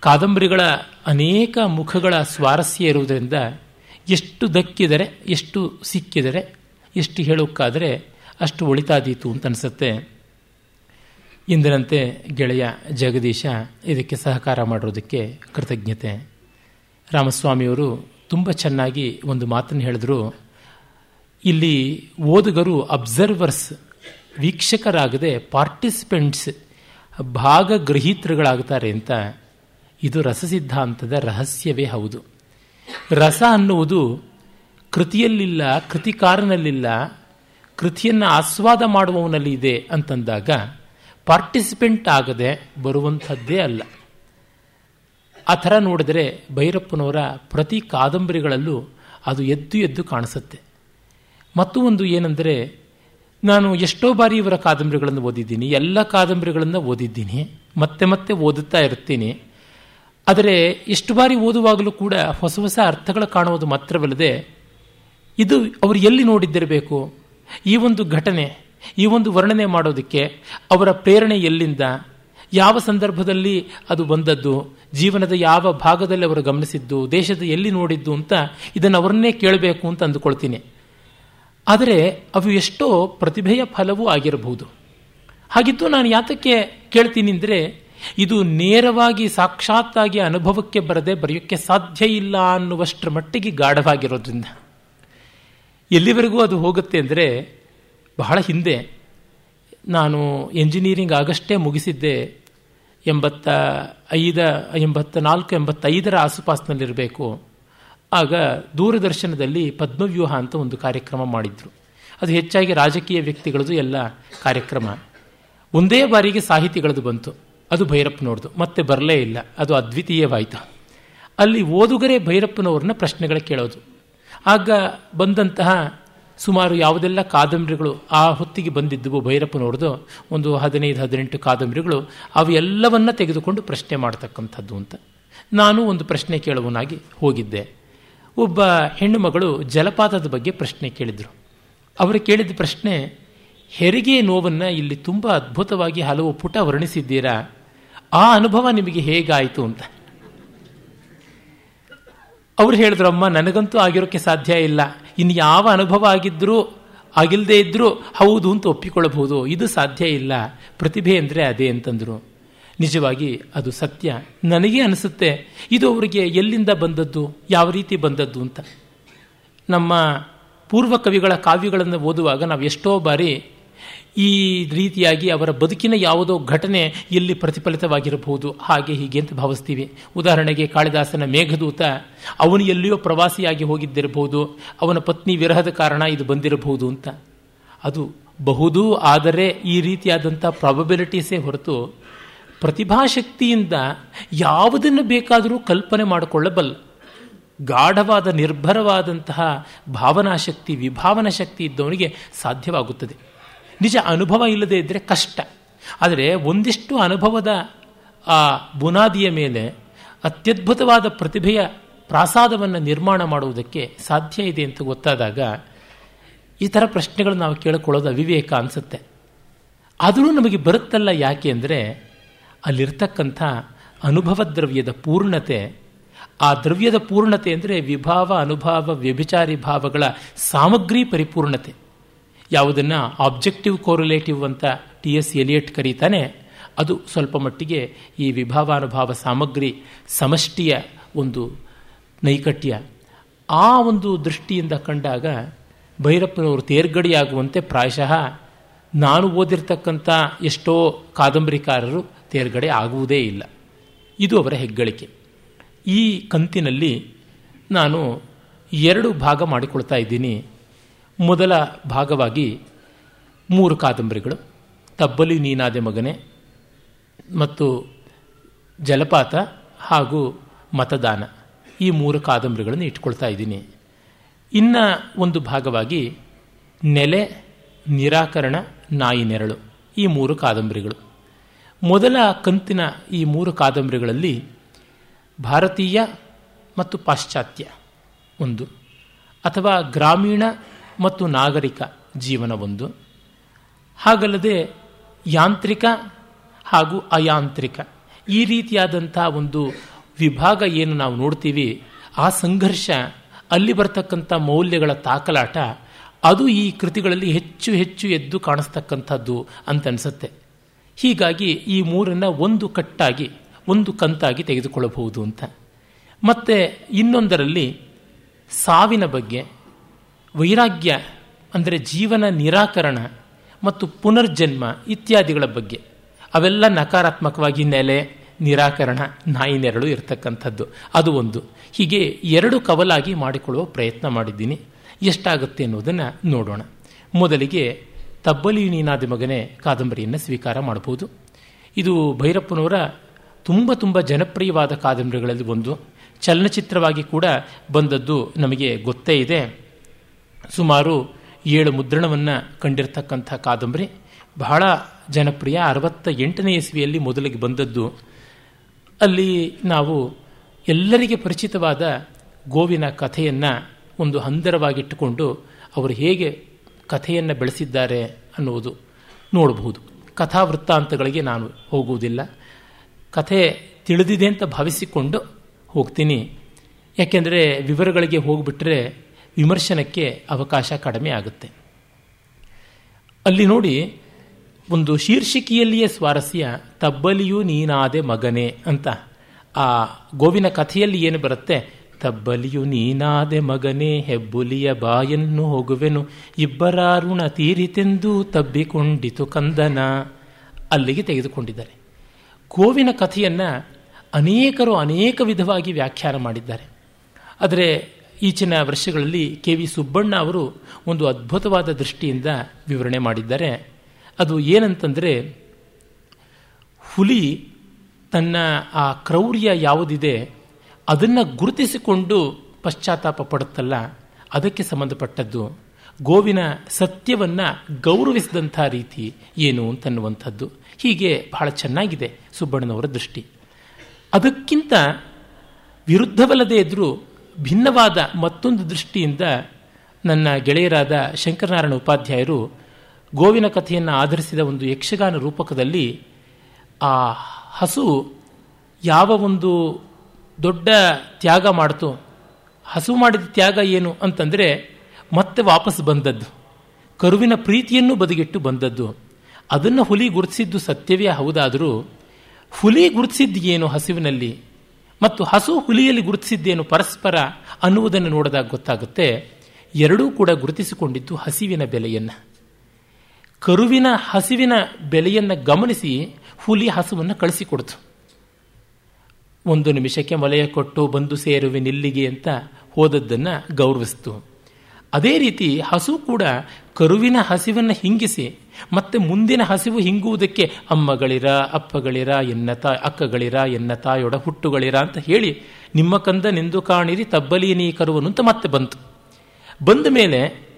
ಕಾದಂಬರಿಗಳ ಅನೇಕ ಮುಖಗಳ ಸ್ವಾರಸ್ಯ ಇರುವುದರಿಂದ ಎಷ್ಟು ದಕ್ಕಿದರೆ, ಎಷ್ಟು ಸಿಕ್ಕಿದರೆ, ಎಷ್ಟು ಹೇಳೋಕ್ಕಾದರೆ ಅಷ್ಟು ಒಳಿತಾದೀತು ಅಂತ ಅನಿಸುತ್ತೆ ಇಂದಿನಂತೆ ಗೆಳೆಯ ಜಗದೀಶ ಇದಕ್ಕೆ ಸಹಕಾರ ಮಾಡಿರೋದಕ್ಕೆ ಕೃತಜ್ಞತೆ. ರಾಮಸ್ವಾಮಿಯವರು ತುಂಬ ಚೆನ್ನಾಗಿ ಒಂದು ಮಾತನ್ನು ಹೇಳಿದ್ರು. ಇಲ್ಲಿ ಓದುಗರು ಅಬ್ಸರ್ವರ್ಸ್ ವೀಕ್ಷಕರಾಗದೆ ಪಾರ್ಟಿಸಿಪೆಂಟ್ಸ್ ಭಾಗಗ್ರಹೀತೃಗಳಾಗ್ತಾರೆ ಅಂತ ಇದು ರಸ ಸಿದ್ಧಾಂತದ ರಹಸ್ಯವೇ ಹೌದು. ರಸ ಅನ್ನುವುದು ಕೃತಿಯಲ್ಲಿಲ್ಲ, ಕೃತಿಕಾರನಲ್ಲಿಲ್ಲ, ಕೃತಿಯನ್ನು ಆಸ್ವಾದ ಮಾಡುವವನಲ್ಲಿ ಇದೆ ಅಂತಂದಾಗ ಪಾರ್ಟಿಸಿಪೆಂಟ್ ಆಗದೆ ಬರುವಂಥದ್ದೇ ಅಲ್ಲ. ಆ ಥರ ನೋಡಿದರೆ ಭೈರಪ್ಪನವರ ಪ್ರತಿ ಕಾದಂಬರಿಗಳಲ್ಲೂ ಅದು ಎದ್ದು ಎದ್ದು ಕಾಣಿಸುತ್ತೆ. ಮತ್ತು ಒಂದು ಏನೆಂದರೆ, ನಾನು ಎಷ್ಟೋ ಬಾರಿ ಇವರ ಕಾದಂಬರಿಗಳನ್ನು ಓದಿದ್ದೀನಿ, ಎಲ್ಲ ಕಾದಂಬರಿಗಳನ್ನು ಓದಿದ್ದೀನಿ, ಮತ್ತೆ ಮತ್ತೆ ಓದುತ್ತಾ ಇರ್ತೀನಿ ಆದರೆ, ಎಷ್ಟು ಬಾರಿ ಓದುವಾಗಲೂ ಕೂಡ ಹೊಸ ಹೊಸ ಅರ್ಥಗಳು ಕಾಣುವುದು ಮಾತ್ರವಲ್ಲದೆ, ಇದು ಅವರು ಎಲ್ಲಿ ನೋಡಿದ್ದಿರಬೇಕು? ಈ ಒಂದು ಘಟನೆ, ಈ ಒಂದು ವರ್ಣನೆ ಮಾಡೋದಕ್ಕೆ ಅವರ ಪ್ರೇರಣೆ ಎಲ್ಲಿಂದ? ಯಾವ ಸಂದರ್ಭದಲ್ಲಿ ಅದು ಬಂದದ್ದು? ಜೀವನದ ಯಾವ ಭಾಗದಲ್ಲಿ ಅವರು ಗಮನಿಸಿದ್ದು? ದೇಶದ ಎಲ್ಲಿ ನೋಡಿದ್ದು ಅಂತ ಇದನ್ನು ಅವರನ್ನೇ ಕೇಳಬೇಕು ಅಂತ ಅಂದುಕೊಳ್ತೀನಿ. ಆದರೆ ಅವು ಎಷ್ಟೋ ಪ್ರತಿಭೆಯ ಫಲವೂ ಆಗಿರಬಹುದು. ಹಾಗಿದ್ದು ನಾನು ಯಾತಕ್ಕೆ ಕೇಳ್ತೀನಿ ಅಂದರೆ ಇದು ನೇರವಾಗಿ ಸಾಕ್ಷಾತ್ತಾಗಿ ಅನುಭವಕ್ಕೆ ಬರದೆ ಬರೆಯೋಕ್ಕೆ ಸಾಧ್ಯ ಇಲ್ಲ ಅನ್ನುವಷ್ಟರ ಮಟ್ಟಿಗೆ ಗಾಢವಾಗಿರೋದ್ರಿಂದ. ಎಲ್ಲಿವರೆಗೂ ಅದು ಹೋಗುತ್ತೆ ಅಂದರೆ, ಬಹಳ ಹಿಂದೆ ನಾನು ಎಂಜಿನಿಯರಿಂಗ್ ಆಗಷ್ಟೇ ಮುಗಿಸಿದ್ದೆ, ಎಂಬತ್ತ ಐದ ಎಂಬತ್ತ ನಾಲ್ಕು ಎಂಬತ್ತೈದರ ಆಸುಪಾಸಿನಲ್ಲಿರಬೇಕು. ಆಗ ದೂರದರ್ಶನದಲ್ಲಿ ಪದ್ಮವ್ಯೂಹ ಅಂತ ಒಂದು ಕಾರ್ಯಕ್ರಮ ಮಾಡಿದ್ರು. ಅದು ಹೆಚ್ಚಾಗಿ ರಾಜಕೀಯ ವ್ಯಕ್ತಿಗಳದು ಎಲ್ಲ ಕಾರ್ಯಕ್ರಮ. ಒಂದೇ ಬಾರಿಗೆ ಸಾಹಿತಿಗಳದು ಬಂತು. ಅದು ಭೈರಪ್ಪನವ್ರದ್ದು. ಮತ್ತೆ ಬರಲೇ ಇಲ್ಲ. ಅದು ಅದ್ವಿತೀಯವಾಯಿತು. ಅಲ್ಲಿ ಓದುಗರೇ ಭೈರಪ್ಪನವ್ರನ್ನ ಪ್ರಶ್ನೆಗಳ ಕೇಳೋದು. ಆಗ ಬಂದಂತಹ ಸುಮಾರು ಯಾವುದೆಲ್ಲ ಕಾದಂಬರಿಗಳು ಆ ಹೊತ್ತಿಗೆ ಬಂದಿದ್ದವು ಭೈರಪ್ಪನವ್ರದ್ದು, ಒಂದು ಹದಿನೈದು, ಹದಿನೆಂಟು ಕಾದಂಬರಿಗಳು, ಅವು ಎಲ್ಲವನ್ನ ತೆಗೆದುಕೊಂಡು ಪ್ರಶ್ನೆ ಮಾಡ್ತಕ್ಕಂಥದ್ದು ಅಂತ. ನಾನು ಒಂದು ಪ್ರಶ್ನೆ ಕೇಳುವನಾಗಿ ಹೋಗಿದ್ದೆ. ಒಬ್ಬ ಹೆಣ್ಣು ಮಗಳು ಜಲಪಾತದ ಬಗ್ಗೆ ಪ್ರಶ್ನೆ ಕೇಳಿದರು. ಅವರು ಕೇಳಿದ ಪ್ರಶ್ನೆ, ಹೆರಿಗೆ ನೋವನ್ನು ಇಲ್ಲಿ ತುಂಬ ಅದ್ಭುತವಾಗಿ ಹಲವು ಪುಟ ವರ್ಣಿಸಿದ್ದೀರಾ? ಆ ಅನುಭವ ನಿಮಗೆ ಹೇಗಾಯಿತು? ಅಂತ. ಅವ್ರು ಹೇಳಿದ್ರು, ಅಮ್ಮ, ನನಗಂತೂ ಆಗಿರೋಕ್ಕೆ ಸಾಧ್ಯ ಇಲ್ಲ. ಇನ್ನು ಯಾವ ಅನುಭವ ಆಗಿದ್ರೂ ಆಗಿಲ್ಲದೆ ಇದ್ದರೂ ಹೌದು ಅಂತ ಒಪ್ಪಿಕೊಳ್ಳಬಹುದು. ಇದು ಸಾಧ್ಯ ಇಲ್ಲ. ಪ್ರತಿಭೆ ಅಂದರೆ ಅದೇ, ಅಂತಂದ್ರು. ನಿಜವಾಗಿ ಅದು ಸತ್ಯ. ನನಗೆ ಅನಿಸುತ್ತೆ, ಇದು ಅವರಿಗೆ ಎಲ್ಲಿಂದ ಬಂದದ್ದು, ಯಾವ ರೀತಿ ಬಂದದ್ದು ಅಂತ. ನಮ್ಮ ಪೂರ್ವ ಕವಿಗಳ ಕಾವ್ಯಗಳನ್ನು ಓದುವಾಗ ನಾವು ಎಷ್ಟೋ ಬಾರಿ ಈ ರೀತಿಯಾಗಿ ಅವರ ಬದುಕಿನ ಯಾವುದೋ ಘಟನೆ ಇಲ್ಲಿ ಪ್ರತಿಫಲಿತವಾಗಿರಬಹುದು, ಹಾಗೆ ಹೀಗೆ ಅಂತ ಭಾವಿಸ್ತೀವಿ. ಉದಾಹರಣೆಗೆ ಕಾಳಿದಾಸನ ಮೇಘದೂತ, ಅವನು ಎಲ್ಲಿಯೋ ಪ್ರವಾಸಿಯಾಗಿ ಹೋಗಿದ್ದಿರಬಹುದು, ಅವನ ಪತ್ನಿ ವಿರಹದ ಕಾರಣ ಇದು ಬಂದಿರಬಹುದು ಅಂತ. ಅದು ಬಹುದು ಆದರೆ ಈ ರೀತಿಯಾದಂಥ ಪ್ರಾಬಬಿಲಿಟೀಸೇ ಹೊರತು ಪ್ರತಿಭಾಶಕ್ತಿಯಿಂದ ಯಾವುದನ್ನು ಬೇಕಾದರೂ ಕಲ್ಪನೆ ಮಾಡಿಕೊಳ್ಳಬಲ್ಲ. ಗಾಢವಾದ, ನಿರ್ಭರವಾದಂತಹ ಭಾವನಾಶಕ್ತಿ, ವಿಭಾವನಾ ಶಕ್ತಿ ಇದ್ದವನಿಗೆ ಸಾಧ್ಯವಾಗುತ್ತದೆ. ನಿಜ ಅನುಭವ ಇಲ್ಲದೆ ಇದ್ದರೆ ಕಷ್ಟ. ಆದರೆ ಒಂದಿಷ್ಟು ಅನುಭವದ, ಆ, ಬುನಾದಿಯ ಮೇಲೆ ಅತ್ಯದ್ಭುತವಾದ ಪ್ರತಿಭೆಯ ಪ್ರಾಸಾದವನ್ನು ನಿರ್ಮಾಣ ಮಾಡುವುದಕ್ಕೆ ಸಾಧ್ಯ ಇದೆ ಅಂತ ಗೊತ್ತಾದಾಗ ಈ ಥರ ಪ್ರಶ್ನೆಗಳು ನಾವು ಕೇಳಿಕೊಳ್ಳೋದು ಅವಿವೇಕ ಅನಿಸುತ್ತೆ. ಆದರೂ ನಮಗೆ ಬರುತ್ತಲ್ಲ ಯಾಕೆ ಅಂದರೆ ಅಲ್ಲಿರ್ತಕ್ಕಂಥ ಅನುಭವ ದ್ರವ್ಯದ ಪೂರ್ಣತೆ, ಆ ದ್ರವ್ಯದ ಪೂರ್ಣತೆ ಅಂದರೆ ವಿಭಾವ, ಅನುಭಾವ, ವ್ಯಭಿಚಾರಿ ಭಾವಗಳ ಸಾಮಗ್ರಿ ಪರಿಪೂರ್ಣತೆ. ಯಾವುದನ್ನು ಆಬ್ಜೆಕ್ಟಿವ್ ಕೋರಿಲೇಟಿವ್ ಅಂತ ಟಿ ಎಸ್ ಎಲಿಯಟ್ ಕರೀತಾನೆ, ಅದು ಸ್ವಲ್ಪ ಮಟ್ಟಿಗೆ ಈ ವಿಭಾವಾನುಭಾವ ಸಾಮಗ್ರಿ ಸಮಷ್ಟಿಯ ಒಂದು ನೈಕಟ್ಯ. ಆ ಒಂದು ದೃಷ್ಟಿಯಿಂದ ಕಂಡಾಗ ಭೈರಪ್ಪನವರು ತೇರ್ಗಡೆಯಾಗುವಂತೆ ಪ್ರಾಯಶಃ ನಾನು ಓದಿರ್ತಕ್ಕಂಥ ಎಷ್ಟೋ ಕಾದಂಬರಿಕಾರರು ತೇರ್ಗಡೆ ಆಗುವುದೇ ಇಲ್ಲ. ಇದು ಅವರ ಹೆಗ್ಗಳಿಕೆ. ಈ ಕಂತಿನಲ್ಲಿ ನಾನು ಎರಡು ಭಾಗ ಮಾಡಿಕೊಳ್ತಾ ಇದ್ದೀನಿ. ಮೊದಲ ಭಾಗವಾಗಿ ಮೂರು ಕಾದಂಬರಿಗಳು, ತಬ್ಬಲಿ ನೀನಾದೆ ಮಗನೆ ಮತ್ತು ಜಲಪಾತ ಹಾಗೂ ಮತದಾನ. ಈ ಮೂರು ಕಾದಂಬರಿಗಳನ್ನು ಇಟ್ಕೊಳ್ತಾ ಇದ್ದೀನಿ. ಇನ್ನು ಒಂದು ಭಾಗವಾಗಿ ನೆಲೆ, ನಿರಾಕರಣ, ನಾಯಿ ನೆರಳು. ಈ ಮೂರು ಕಾದಂಬರಿಗಳು. ಮೊದಲ ಕಂತಿನ ಈ ಮೂರು ಕಾದಂಬರಿಗಳಲ್ಲಿ ಭಾರತೀಯ ಮತ್ತು ಪಾಶ್ಚಾತ್ಯ ಒಂದು, ಅಥವಾ ಗ್ರಾಮೀಣ ಮತ್ತು ನಾಗರಿಕ ಜೀವನ ಒಂದು, ಹಾಗಲ್ಲದೆ ಯಾಂತ್ರಿಕ ಹಾಗೂ ಅಯಾಂತ್ರಿಕ. ಈ ರೀತಿಯಾದಂಥ ಒಂದು ವಿಭಾಗ ಏನು ನಾವು ನೋಡ್ತೀವಿ, ಆ ಸಂಘರ್ಷ ಅಲ್ಲಿ ಬರ್ತಕ್ಕಂಥ ಮೌಲ್ಯಗಳ ತಾಕಲಾಟ ಅದು ಈ ಕೃತಿಗಳಲ್ಲಿ ಹೆಚ್ಚು ಹೆಚ್ಚು ಎದ್ದು ಕಾಣಿಸ್ತಕ್ಕಂಥದ್ದು ಅಂತ ಅನಿಸುತ್ತೆ. ಹೀಗಾಗಿ ಈ ಮೂರನ್ನು ಒಂದು ಕಟ್ಟಾಗಿ, ಒಂದು ಕಂತಾಗಿ ತೆಗೆದುಕೊಳ್ಳಬಹುದು ಅಂತ. ಮತ್ತು ಇನ್ನೊಂದರಲ್ಲಿ ಸಾವಿನ ಬಗ್ಗೆ, ವೈರಾಗ್ಯ ಅಂದರೆ ಜೀವನ ನಿರಾಕರಣ ಮತ್ತು ಪುನರ್ಜನ್ಮ ಇತ್ಯಾದಿಗಳ ಬಗ್ಗೆ. ಅವೆಲ್ಲ ನಕಾರಾತ್ಮಕವಾಗಿ ನೆಲೆ, ನಿರಾಕರಣ, ನಾಯಿ ನೆರಳು ಇರತಕ್ಕಂಥದ್ದು. ಅದು ಒಂದು. ಹೀಗೆ ಎರಡು ಕವಲಾಗಿ ಮಾಡಿಕೊಳ್ಳುವ ಪ್ರಯತ್ನ ಮಾಡಿದ್ದೀನಿ. ಎಷ್ಟಾಗುತ್ತೆ ಅನ್ನೋದನ್ನು ನೋಡೋಣ. ಮೊದಲಿಗೆ ತಬ್ಬಲಿ ನೀನಾದ ಮಗನೇ ಕಾದಂಬರಿಯನ್ನು ಸ್ವೀಕಾರ ಮಾಡಬಹುದು. ಇದು ಭೈರಪ್ಪನವರ ತುಂಬ ತುಂಬ ಜನಪ್ರಿಯವಾದ ಕಾದಂಬರಿಗಳಲ್ಲಿ ಒಂದು. ಚಲನಚಿತ್ರವಾಗಿ ಕೂಡ ಬಂದದ್ದು ನಮಗೆ ಗೊತ್ತೇ ಇದೆ. ಸುಮಾರು ಏಳು ಮುದ್ರಣವನ್ನು ಕಂಡಿರ್ತಕ್ಕಂಥ ಕಾದಂಬರಿ. ಬಹಳ ಜನಪ್ರಿಯ. ಅರವತ್ತ ಎಂಟನೇ ಇಸ್ವಿಯಲ್ಲಿ ಮೊದಲಿಗೆ ಬಂದದ್ದು. ಅಲ್ಲಿ ನಾವು ಎಲ್ಲರಿಗೆ ಪರಿಚಿತವಾದ ಗೋವಿನ ಕಥೆಯನ್ನು ಒಂದು ಹಂದರವಾಗಿಟ್ಟುಕೊಂಡು ಅವರು ಹೇಗೆ ಕಥೆಯನ್ನು ಬೆಳೆಸಿದ್ದಾರೆ ಅನ್ನುವುದು ನೋಡಬಹುದು. ಕಥಾವೃತ್ತಾಂತಗಳಿಗೆ ನಾನು ಹೋಗುವುದಿಲ್ಲ. ಕಥೆ ತಿಳಿದಿದೆ ಅಂತ ಭಾವಿಸಿಕೊಂಡು ಹೋಗ್ತೀನಿ. ಯಾಕೆಂದರೆ ವಿವರಗಳಿಗೆ ಹೋಗಿಬಿಟ್ರೆ ವಿಮರ್ಶನಕ್ಕೆ ಅವಕಾಶ ಕಡಿಮೆ ಆಗುತ್ತೆ. ಅಲ್ಲಿ ನೋಡಿ, ಒಂದು ಶೀರ್ಷಿಕೆಯಲ್ಲಿಯೇ ಸ್ವಾರಸ್ಯ, ತಬ್ಬಲಿಯು ನೀನಾದೆ ಮಗನೇ ಅಂತ. ಆ ಗೋವಿನ ಕಥೆಯಲ್ಲಿ ಏನು ಬರುತ್ತೆ? ತಬ್ಬಲಿಯು ನೀನಾದೆ ಮಗನೇ, ಹೆಬ್ಬುಲಿಯ ಬಾಯನ್ನು ಹೋಗುವೆನು. ಇಬ್ಬರಾರುಣ ತೀರಿತೆಂದು ತಬ್ಬಿಕೊಂಡಿತು ಕಂದನ. ಅಲ್ಲಿಗೆ ತೆಗೆದುಕೊಂಡಿದ್ದಾರೆ. ಕೋವಿನ ಕಥೆಯನ್ನು ಅನೇಕರು ಅನೇಕ ವಿಧವಾಗಿ ವ್ಯಾಖ್ಯಾನ ಮಾಡಿದ್ದಾರೆ. ಆದರೆ ಈಚಿನ ವರ್ಷಗಳಲ್ಲಿ ಕೆ ವಿ ಸುಬ್ಬಣ್ಣ ಅವರು ಒಂದು ಅದ್ಭುತವಾದ ದೃಷ್ಟಿಯಿಂದ ವಿವರಣೆ ಮಾಡಿದ್ದಾರೆ. ಅದು ಏನಂತಂದರೆ, ಹುಲಿ ತನ್ನ ಆ ಕ್ರೌರ್ಯ ಯಾವುದಿದೆ ಅದನ್ನು ಗುರುತಿಸಿಕೊಂಡು ಪಶ್ಚಾತ್ತಾಪ ಪಡುತ್ತಲ್ಲ, ಅದಕ್ಕೆ ಸಂಬಂಧಪಟ್ಟದ್ದು ಗೋವಿನ ಸತ್ಯವನ್ನು ಗೌರವಿಸಿದಂಥ ರೀತಿ ಏನು ಅಂತನ್ನುವಂಥದ್ದು. ಹೀಗೆ ಬಹಳ ಚೆನ್ನಾಗಿದೆ ಸುಬ್ಬಣ್ಣನವರ ದೃಷ್ಟಿ. ಅದಕ್ಕಿಂತ ವಿರುದ್ಧವಲ್ಲದೇ ಇದ್ದರೂ ಭಿನ್ನವಾದ ಮತ್ತೊಂದು ದೃಷ್ಟಿಯಿಂದ ನನ್ನ ಗೆಳೆಯರಾದ ಶಂಕರನಾರಾಯಣ ಉಪಾಧ್ಯಾಯರು ಗೋವಿನ ಕಥೆಯನ್ನು ಆಧರಿಸಿದ ಒಂದು ಯಕ್ಷಗಾನ ರೂಪಕದಲ್ಲಿ ಆ ಹಸು ಯಾವ ಒಂದು ದೊಡ್ಡ ತ್ಯಾಗ ಮಾಡಿತು. ಹಸು ಮಾಡಿದ ತ್ಯಾಗ ಏನು ಅಂತಂದರೆ ಮತ್ತೆ ವಾಪಸ್ ಬಂದದ್ದು. ಕರುವಿನ ಪ್ರೀತಿಯನ್ನು ಬದಿಗಿಟ್ಟು ಬಂದದ್ದು. ಅದನ್ನು ಹುಲಿ ಗುರುತಿಸಿದ್ದು ಸತ್ಯವೇ ಹೌದಾದರೂ ಹುಲಿ ಗುರುತಿಸಿದ್ದು ಏನು ಹಸುವಿನಲ್ಲಿ? ಮತ್ತು ಹಸು ಹುಲಿಯಲ್ಲಿ ಗುರುತಿಸಿದ್ದೇನು ಪರಸ್ಪರ ಅನ್ನುವುದನ್ನು ನೋಡಿದಾಗ ಗೊತ್ತಾಗುತ್ತೆ. ಎರಡೂ ಕೂಡ ಗುರುತಿಸಿಕೊಂಡಿದ್ದು ಹಸಿವಿನ ಬೆಲೆಯನ್ನು. ಕರುವಿನ ಹಸಿವಿನ ಬೆಲೆಯನ್ನು ಗಮನಿಸಿ ಹುಲಿ ಹಸುವನ್ನು ಕಳಿಸಿಕೊಡ್ತು. ಒಂದು ನಿಮಿಷಕ್ಕೆ ಮಲೆಯ ಕೊಟ್ಟು ಬಂದು ಸೇರುವೆ ನಿಲ್ಲಿಗೆ ಅಂತ ಹೋದದ್ದನ್ನು ಗೌರವಿಸ್ತು. ಅದೇ ರೀತಿ ಹಸು ಕೂಡ ಕರುವಿನ ಹಸಿವನ್ನು ಹಿಂಗಿಸಿ, ಮತ್ತೆ ಮುಂದಿನ ಹಸಿವು ಹಿಂಗುವುದಕ್ಕೆ ಅಮ್ಮಗಳಿರ, ಅಪ್ಪಗಳಿರ, ಎನ್ನ ತಾ, ಅಕ್ಕಗಳಿರ, ಎನ್ನ ತಾಯೊಡ ಹುಟ್ಟುಗಳಿರ ಅಂತ ಹೇಳಿ ನಿಮ್ಮ ಕಂದ ನಿಂದು ಕಾಣಿರಿ, ತಬ್ಬಲಿ ನೀ ಕರುವನು ಅಂತ ಮತ್ತೆ ಬಂತು. ಬಂದ ಮೇಲೆ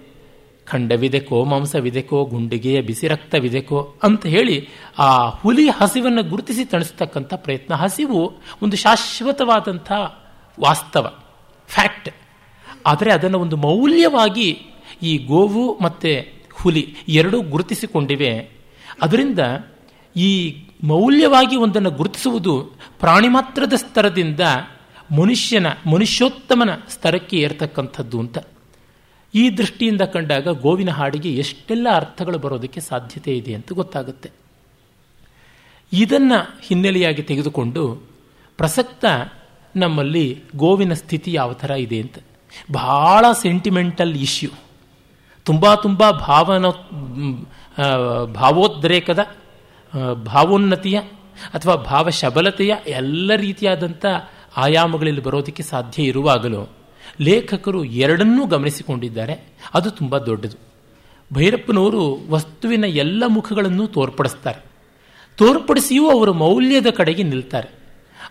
ಖಂಡವಿದೆಕೋ, ಮಾಂಸವಿದೆಕೋ, ಗುಂಡಿಗೆಯ ಬಿಸಿ ರಕ್ತವಿದೆಕೋ ಅಂತ ಹೇಳಿ ಆ ಹುಲಿ ಹಸಿವನ್ನು ಗುರುತಿಸಿ ತಣಿಸ್ತಕ್ಕಂಥ ಪ್ರಯತ್ನ. ಹಸಿವು ಒಂದು ಶಾಶ್ವತವಾದಂಥ ವಾಸ್ತವ, ಫ್ಯಾಕ್ಟ್. ಆದರೆ ಅದನ್ನು ಒಂದು ಮೌಲ್ಯವಾಗಿ ಈ ಗೋವು ಮತ್ತು ಹುಲಿ ಎರಡೂ ಗುರುತಿಸಿಕೊಂಡಿವೆ. ಅದರಿಂದ ಈ ಮೌಲ್ಯವಾಗಿ ಒಂದನ್ನು ಗುರುತಿಸುವುದು ಪ್ರಾಣಿ ಮಾತ್ರದ ಸ್ತರದಿಂದ ಮನುಷ್ಯನ, ಮನುಷ್ಯೋತ್ತಮನ ಸ್ತರಕ್ಕೆ ಏರ್ತಕ್ಕಂಥದ್ದು ಅಂತ. ಈ ದೃಷ್ಟಿಯಿಂದ ಕಂಡಾಗ ಗೋವಿನ ಹಾಡಿಗೆ ಎಷ್ಟೆಲ್ಲ ಅರ್ಥಗಳು ಬರೋದಕ್ಕೆ ಸಾಧ್ಯತೆ ಇದೆ ಅಂತ ಗೊತ್ತಾಗುತ್ತೆ. ಇದನ್ನು ಹಿನ್ನೆಲೆಯಾಗಿ ತೆಗೆದುಕೊಂಡು ಪ್ರಸಕ್ತ ನಮ್ಮಲ್ಲಿ ಗೋವಿನ ಸ್ಥಿತಿ ಯಾವ ಥರ ಇದೆ ಅಂತ. ಬಹಳ ಸೆಂಟಿಮೆಂಟಲ್ ಇಶ್ಯೂ ತುಂಬ ತುಂಬ ಭಾವನ ಭಾವೋದ್ರೇಕದ ಭಾವೋನ್ನತಿಯ ಅಥವಾ ಭಾವಶಬಲತೆಯ ಎಲ್ಲ ರೀತಿಯಾದಂಥ ಆಯಾಮಗಳಲ್ಲಿ ಬರೋದಕ್ಕೆ ಸಾಧ್ಯ ಇರುವಾಗಲೂ ಲೇಖಕರು ಎರಡನ್ನೂ ಗಮನಿಸಿಕೊಂಡಿದ್ದಾರೆ. ಅದು ತುಂಬ ದೊಡ್ಡದು. ಭೈರಪ್ಪನವರು ವಸ್ತುವಿನ ಎಲ್ಲ ಮುಖಗಳನ್ನು ತೋರ್ಪಡಿಸ್ತಾರೆ. ತೋರ್ಪಡಿಸಿಯೂ ಅವರ ಮೌಲ್ಯದ ಕಡೆಗೆ ನಿಲ್ತಾರೆ.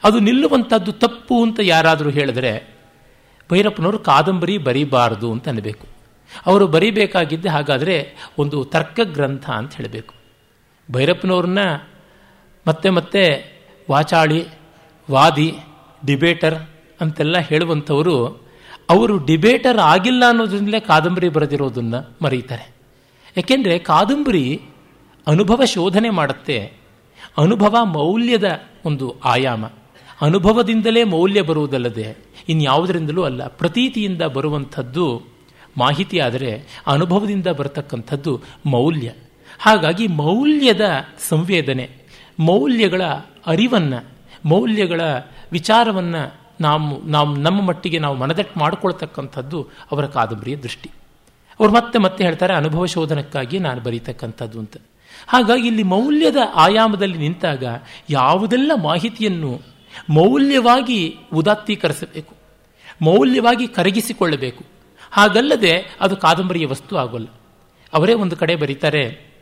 ಅದು ನಿಲ್ಲುವಂಥದ್ದು ತಪ್ಪು ಅಂತ ಯಾರಾದರೂ ಹೇಳಿದ್ರೆ ಭೈರಪ್ಪನವರು ಕಾದಂಬರಿ ಬರೀಬಾರದು ಅಂತ ಅನ್ನಬೇಕು. ಅವರು ಬರೀಬೇಕಾಗಿದ್ದೆ ಹಾಗಾದರೆ ಒಂದು ತರ್ಕ ಗ್ರಂಥ ಅಂತ ಹೇಳಬೇಕು. ಭೈರಪ್ಪನವ್ರನ್ನ ಮತ್ತೆ ಮತ್ತೆ ವಾಚಾಳಿ, ವಾದಿ, ಡಿಬೇಟರ್ ಅಂತೆಲ್ಲ ಹೇಳುವಂಥವರು ಅವರು ಡಿಬೇಟರ್ ಆಗಿಲ್ಲ ಅನ್ನೋದ್ರಿಂದಲೇ ಕಾದಂಬರಿ ಬರೆದಿರೋದನ್ನು ಮರೀತಾರೆ. ಯಾಕೆಂದರೆ ಕಾದಂಬರಿ ಅನುಭವ ಶೋಧನೆ ಮಾಡುತ್ತೆ. ಅನುಭವ ಮೌಲ್ಯದ ಒಂದು ಆಯಾಮ. ಅನುಭವದಿಂದಲೇ ಮೌಲ್ಯ ಬರುವುದಲ್ಲದೆ ಇನ್ಯಾವುದರಿಂದಲೂ ಅಲ್ಲ, ಪ್ರತೀತಿಯಿಂದ ಬರುವಂಥದ್ದು ಮಾಹಿತಿ ಆದರೆ ಅನುಭವದಿಂದ ಬರತಕ್ಕಂಥದ್ದು ಮೌಲ್ಯ. ಹಾಗಾಗಿ ಮೌಲ್ಯದ ಸಂವೇದನೆ, ಮೌಲ್ಯಗಳ ಅರಿವನ್ನು, ಮೌಲ್ಯಗಳ ವಿಚಾರವನ್ನು ನಾವು ನಾವು ನಮ್ಮ ಮಟ್ಟಿಗೆ ನಾವು ಮನದಟ್ಟು ಮಾಡಿಕೊಳ್ತಕ್ಕಂಥದ್ದು ಅವರ ಕಾದಂಬರಿಯ ದೃಷ್ಟಿ. ಅವರು ಮತ್ತೆ ಮತ್ತೆ ಹೇಳ್ತಾರೆ, ಅನುಭವ ಶೋಧನಕ್ಕಾಗಿ ನಾನು ಬರೀತಕ್ಕಂಥದ್ದು ಅಂತ. ಹಾಗಾಗಿ ಇಲ್ಲಿ ಮೌಲ್ಯದ ಆಯಾಮದಲ್ಲಿ ನಿಂತಾಗ ಯಾವುದೆಲ್ಲ ಮಾಹಿತಿಯನ್ನು ಮೌಲ್ಯವಾಗಿ ಉದಾತ್ತೀಕರಿಸಬೇಕು, ಮೌಲ್ಯವಾಗಿ ಕರಗಿಸಿಕೊಳ್ಳಬೇಕು. ಹಾಗಲ್ಲದೆ ಅದು ಕಾದಂಬರಿಯ ವಸ್ತು ಆಗೋಲ್ಲ. ಅವರೇ ಒಂದು ಕಡೆ ಬರೀತಾರೆ,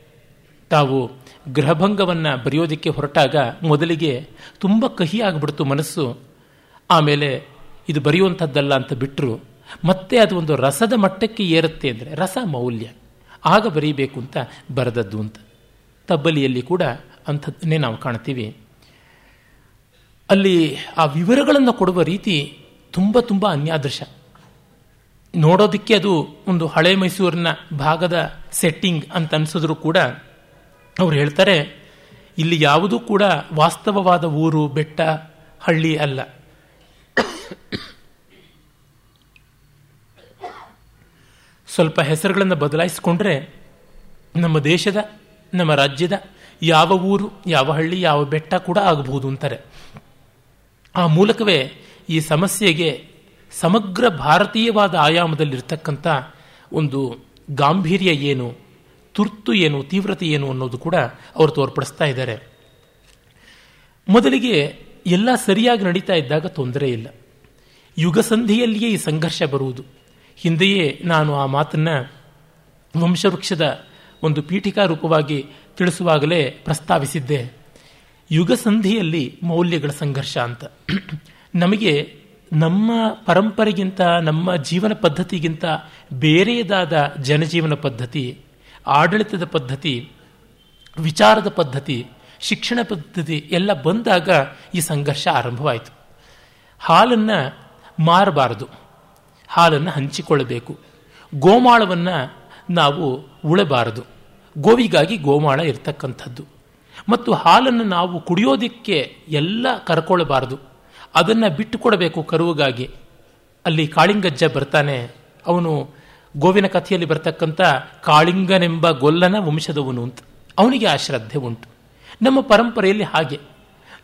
ತಾವು ಗೃಹಭಂಗವನ್ನು ಬರೆಯೋದಕ್ಕೆ ಹೊರಟಾಗ ಮೊದಲಿಗೆ ತುಂಬ ಕಹಿ ಆಗಿಬಿಡ್ತು ಮನಸ್ಸು. ಆಮೇಲೆ ಇದು ಬರೆಯುವಂಥದ್ದಲ್ಲ ಅಂತ ಬಿಟ್ಟರು ಮತ್ತೆ ಅದು ಒಂದು ರಸದ ಮಟ್ಟಕ್ಕೆ ಏರುತ್ತೆ ಅಂದರೆ ರಸ ಮೌಲ್ಯ. ಆಗ ಬರೀಬೇಕು ಅಂತ ಬರೆದದ್ದು ಅಂತ. ತಬ್ಬಲಿಯಲ್ಲಿ ಕೂಡ ಅಂಥದ್ದನ್ನೇ ನಾವು ಕಾಣ್ತೀವಿ. ಅಲ್ಲಿ ಆ ವಿವರಗಳನ್ನು ಕೊಡುವ ರೀತಿ ತುಂಬ ತುಂಬ ಅನ್ಯಾದೃಶ. ನೋಡೋದಕ್ಕೆ ಅದು ಒಂದು ಹಳೆ ಮೈಸೂರಿನ ಭಾಗದ ಸೆಟ್ಟಿಂಗ್ ಅಂತ ಅನಿಸಿದ್ರು ಕೂಡ ಅವ್ರು ಹೇಳ್ತಾರೆ, ಇಲ್ಲಿ ಯಾವುದೂ ಕೂಡ ವಾಸ್ತವವಾದ ಊರು, ಬೆಟ್ಟ, ಹಳ್ಳಿ ಅಲ್ಲ. [coughs] ಸ್ವಲ್ಪ ಹೆಸರುಗಳನ್ನು ಬದಲಾಯಿಸಿಕೊಂಡ್ರೆ ನಮ್ಮ ದೇಶದ, ನಮ್ಮ ರಾಜ್ಯದ ಯಾವ ಊರು, ಯಾವ ಹಳ್ಳಿ, ಯಾವ ಬೆಟ್ಟ ಕೂಡ ಆಗಬಹುದು ಅಂತಾರೆ. ಆ ಮೂಲಕವೇ ಈ ಸಮಸ್ಯೆಗೆ ಸಮಗ್ರ ಭಾರತೀಯವಾದ ಆಯಾಮದಲ್ಲಿರ್ತಕ್ಕಂಥ ಒಂದು ಗಾಂಭೀರ್ಯ ಏನು, ತುರ್ತು ಏನು, ತೀವ್ರತೆ ಏನು ಅನ್ನೋದು ಕೂಡ ಅವರು ತೋರ್ಪಡಿಸ್ತಾ ಇದ್ದಾರೆ. ಮೊದಲಿಗೆ ಎಲ್ಲ ಸರಿಯಾಗಿ ನಡೀತಾ ಇದ್ದಾಗ ತೊಂದರೆ ಇಲ್ಲ. ಯುಗಸಂಧಿಯಲ್ಲಿಯೇ ಈ ಸಂಘರ್ಷ ಬರುವುದು. ಹಿಂದೆಯೇ ನಾನು ಆ ಮಾತನ್ನು ವಂಶವೃಕ್ಷದ ಒಂದು ಪೀಠಿಕಾ ರೂಪವಾಗಿ ತಿಳಿಸುವಾಗಲೇ ಪ್ರಸ್ತಾವಿಸಿದ್ದೆ. ಯುಗಸಂಧಿಯಲ್ಲಿ ಮೌಲ್ಯಗಳ ಸಂಘರ್ಷ ಅಂತ. ನಮಗೆ ನಮ್ಮ ಪರಂಪರೆಗಿಂತ, ನಮ್ಮ ಜೀವನ ಪದ್ಧತಿಗಿಂತ ಬೇರೆಯದಾದ ಜನಜೀವನ ಪದ್ಧತಿ, ಆಡಳಿತದ ಪದ್ಧತಿ, ವಿಚಾರದ ಪದ್ಧತಿ, ಶಿಕ್ಷಣ ಪದ್ಧತಿ ಎಲ್ಲ ಬಂದಾಗ ಈ ಸಂಘರ್ಷ ಆರಂಭವಾಯಿತು. ಹಾಲನ್ನು ಮಾರಬಾರದು. ಹಾಲನ್ನು ಹಂಚಿಕೊಳ್ಳಬೇಕು. ಗೋಮಾಳವನ್ನು ನಾವು ಉಳಬಾರದು. ಗೋವಿಗಾಗಿ ಗೋಮಾಳ ಇರ್ತಕ್ಕಂಥದ್ದು. ಮತ್ತು ಹಾಲನ್ನು ನಾವು ಕುಡಿಯೋದಕ್ಕೆ ಎಲ್ಲ ಕರ್ಕೊಳ್ಳಬಾರದು. ಅದನ್ನು ಬಿಟ್ಟು ಕೊಡಬೇಕು ಕರುವಿಗಾಗಿ. ಅಲ್ಲಿ ಕಾಳಿಂಗಜ್ಜ ಬರ್ತಾನೆ. ಅವನು ಗೋವಿನ ಕಥೆಯಲ್ಲಿ ಬರ್ತಕ್ಕಂಥ ಕಾಳಿಂಗನೆಂಬ ಗೊಲ್ಲನ ವಂಶದವನು ಅಂತ. ಅವನಿಗೆ ಆ ಶ್ರದ್ಧೆ ಉಂಟು. ನಮ್ಮ ಪರಂಪರೆಯಲ್ಲಿ ಹಾಗೆ.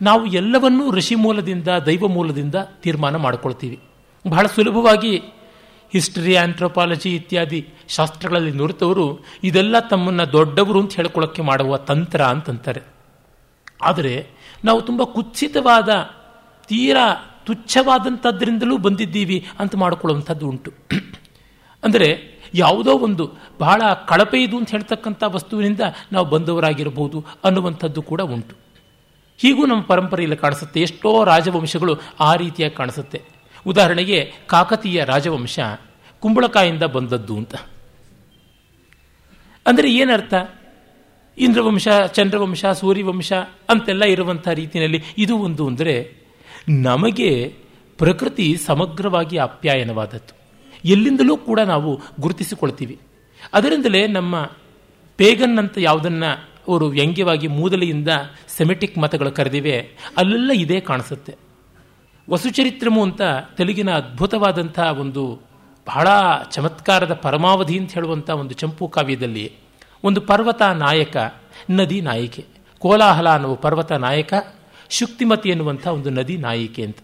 ನಾವು ಎಲ್ಲವನ್ನೂ ಋಷಿ ಮೂಲದಿಂದ, ದೈವ ಮೂಲದಿಂದ ತೀರ್ಮಾನ ಮಾಡಿಕೊಳ್ತೀವಿ. ಬಹಳ ಸುಲಭವಾಗಿ ಹಿಸ್ಟ್ರಿ, ಆಂಥ್ರೋಪಾಲಜಿ ಇತ್ಯಾದಿ ಶಾಸ್ತ್ರಗಳಲ್ಲಿ ನುರಿತವರು ಇದೆಲ್ಲ ತಮ್ಮನ್ನು ದೊಡ್ಡವರು ಅಂತ ಹೇಳ್ಕೊಳ್ಳೋಕ್ಕೆ ಮಾಡುವ ತಂತ್ರ ಅಂತಂತಾರೆ. ಆದರೆ ನಾವು ತುಂಬ ಕುತ್ಸಿತವಾದ, ತೀರಾ ತುಚ್ಛವಾದಂಥದ್ರಿಂದಲೂ ಬಂದಿದ್ದೀವಿ ಅಂತ ಮಾಡಿಕೊಳ್ಳುವಂಥದ್ದು ಉಂಟು. ಅಂದರೆ ಯಾವುದೋ ಒಂದು ಬಹಳ ಕಳಪೆ ಇದು ಅಂತ ಹೇಳ್ತಕ್ಕಂಥ ವಸ್ತುವಿನಿಂದ ನಾವು ಬಂದವರಾಗಿರಬಹುದು ಅನ್ನುವಂಥದ್ದು ಕೂಡ ಉಂಟು. ಹೀಗೂ ನಮ್ಮ ಪರಂಪರೆಯಲ್ಲಿ ಕಾಣಿಸುತ್ತೆ. ಎಷ್ಟೋ ರಾಜವಂಶಗಳು ಆ ರೀತಿಯಾಗಿ ಕಾಣಿಸುತ್ತೆ. ಉದಾಹರಣೆಗೆ ಕಾಕತೀಯ ರಾಜವಂಶ ಕುಂಬಳಕಾಯಿಂದ ಬಂದದ್ದು ಅಂತ. ಅಂದರೆ ಏನರ್ಥ? ಇಂದ್ರವಂಶ, ಚಂದ್ರವಂಶ, ಸೂರ್ಯವಂಶ ಅಂತೆಲ್ಲ ಇರುವಂಥ ರೀತಿಯಲ್ಲಿ ಇದು ಒಂದು ಅಂದರೆ ನಮಗೆ ಪ್ರಕೃತಿ ಸಮಗ್ರವಾಗಿ ಅಪ್ಯಾಯನವಾದದ್ದು. ಎಲ್ಲಿಂದಲೂ ಕೂಡ ನಾವು ಗುರುತಿಸಿಕೊಳ್ತೀವಿ. ಅದರಿಂದಲೇ ನಮ್ಮ ಪೇಗನ್ ಅಂತ ಯಾವುದನ್ನ ಅವರು ವ್ಯಂಗ್ಯವಾಗಿ ಮೂದಲೆಯಿಂದ ಸೆಮೆಟಿಕ್ ಮತಗಳು ಕರೆದಿವೆ, ಅಲ್ಲೆಲ್ಲ ಇದೇ ಕಾಣಿಸುತ್ತೆ. ವಸುಚರಿತ್ರಮು ಅಂತ ತೆಲುಗಿನ ಅದ್ಭುತವಾದಂಥ ಒಂದು ಬಹಳ ಚಮತ್ಕಾರದ ಪರಮಾವಧಿ ಅಂತ ಹೇಳುವಂಥ ಒಂದು ಚಂಪು ಕಾವ್ಯದಲ್ಲಿ, ಒಂದು ಪರ್ವತ ನಾಯಕ, ನದಿ ನಾಯಿಕೆ. ಕೋಲಾಹಲ ಅನ್ನುವ ಪರ್ವತ ನಾಯಕ, ಶುಕ್ತಿಮತಿ ಎನ್ನುವಂಥ ಒಂದು ನದಿ ನಾಯಕಿ ಅಂತ.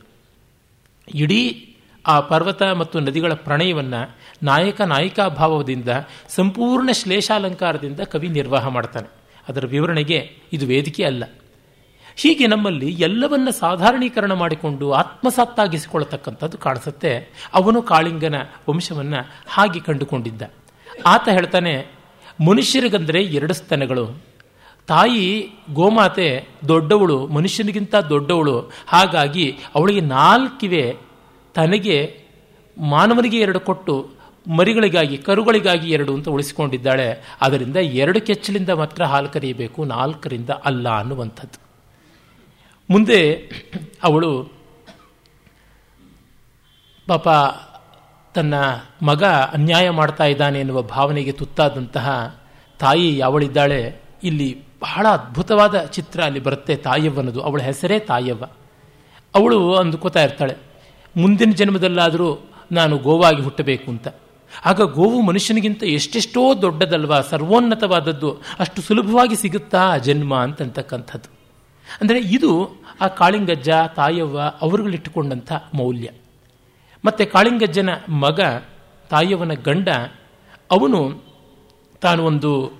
ಇಡೀ ಆ ಪರ್ವತ ಮತ್ತು ನದಿಗಳ ಪ್ರಣಯವನ್ನು ನಾಯಕ ನಾಯಿಕಾ ಭಾವದಿಂದ ಸಂಪೂರ್ಣ ಶ್ಲೇಷಾಲಂಕಾರದಿಂದ ಕವಿ ನಿರ್ವಾಹ ಮಾಡ್ತಾನೆ. ಅದರ ವಿವರಣೆಗೆ ಇದು ವೇದಿಕೆ ಅಲ್ಲ. ಹೀಗೆ ನಮ್ಮಲ್ಲಿ ಎಲ್ಲವನ್ನ ಸಾಧಾರಣೀಕರಣ ಮಾಡಿಕೊಂಡು ಆತ್ಮಸಾತ್ತಾಗಿಸಿಕೊಳ್ಳತಕ್ಕಂಥದ್ದು ಕಾಣಿಸುತ್ತೆ. ಅವನು ಕಾಳಿಂಗನ ವಂಶವನ್ನು ಹಾಗೆ ಕಂಡುಕೊಂಡಿದ್ದ. ಆತ ಹೇಳ್ತಾನೆ, ಮನುಷ್ಯರಿಗಂದರೆ ಎರಡು ಸ್ತನಗಳು. ತಾಯಿ ಗೋಮಾತೆ ದೊಡ್ಡವಳು, ಮನುಷ್ಯನಿಗಿಂತ ದೊಡ್ಡವಳು. ಹಾಗಾಗಿ ಅವಳಿಗೆ ನಾಲ್ಕಿವೆ. ತನಗೆ ಮಾನವನಿಗೆ ಎರಡು ಕೊಟ್ಟು ಮರಿಗಳಿಗಾಗಿ, ಕರುಗಳಿಗಾಗಿ ಎರಡು ಅಂತ ಉಳಿಸಿಕೊಂಡಿದ್ದಾಳೆ. ಅದರಿಂದ ಎರಡು ಕೆಚ್ಚಲಿಂದ ಮಾತ್ರ ಹಾಲು ಕರೆಯಬೇಕು, ನಾಲ್ಕರಿಂದ ಅಲ್ಲ ಅನ್ನುವಂಥದ್ದು. ಮುಂದೆ ಅವಳು, ಪಾಪ, ತನ್ನ ಮಗ ಅನ್ಯಾಯ ಮಾಡ್ತಾ ಇದ್ದಾನೆ ಎನ್ನುವ ಭಾವನೆಗೆ ತುತ್ತಾದಂತಹ ತಾಯಿ ಅವಳಿದ್ದಾಳೆ ಇಲ್ಲಿ ಬಹಳ ಅದ್ಭುತವಾದ ಚಿತ್ರ ಅಲ್ಲಿ ಬರುತ್ತೆ ತಾಯವ್ವನದು ಅವಳ ಹೆಸರೇ ತಾಯವ್ವ ಅವಳು ಅಂದುಕೋತಾ ಇರ್ತಾಳೆ, ಮುಂದಿನ ಜನ್ಮದಲ್ಲಾದರೂ ನಾನು ಗೋವಾಗಿ ಹುಟ್ಟಬೇಕು ಅಂತ. ಆಗ ಗೋವು ಮನುಷ್ಯನಿಗಿಂತ ಎಷ್ಟೆಷ್ಟೋ ದೊಡ್ಡದಲ್ವಾ? ಸರ್ವೋನ್ನತವಾದದ್ದು. ಅಷ್ಟು ಸುಲಭವಾಗಿ ಸಿಗುತ್ತಾ ಆ ಜನ್ಮ ಅಂತಕ್ಕಂಥದ್ದು ಅಂದರೆ ಇದು ಆ ಕಾಳಿಂಗಜ್ಜ, ತಾಯವ್ವ ಅವರುಗಳಿಟ್ಟುಕೊಂಡಂಥ ಮೌಲ್ಯ. ಮತ್ತು ಕಾಳಿಂಗಜ್ಜನ ಮಗ, ತಾಯವ್ವನ ಗಂಡ, ಅವನು ತಾನು ಒಂದು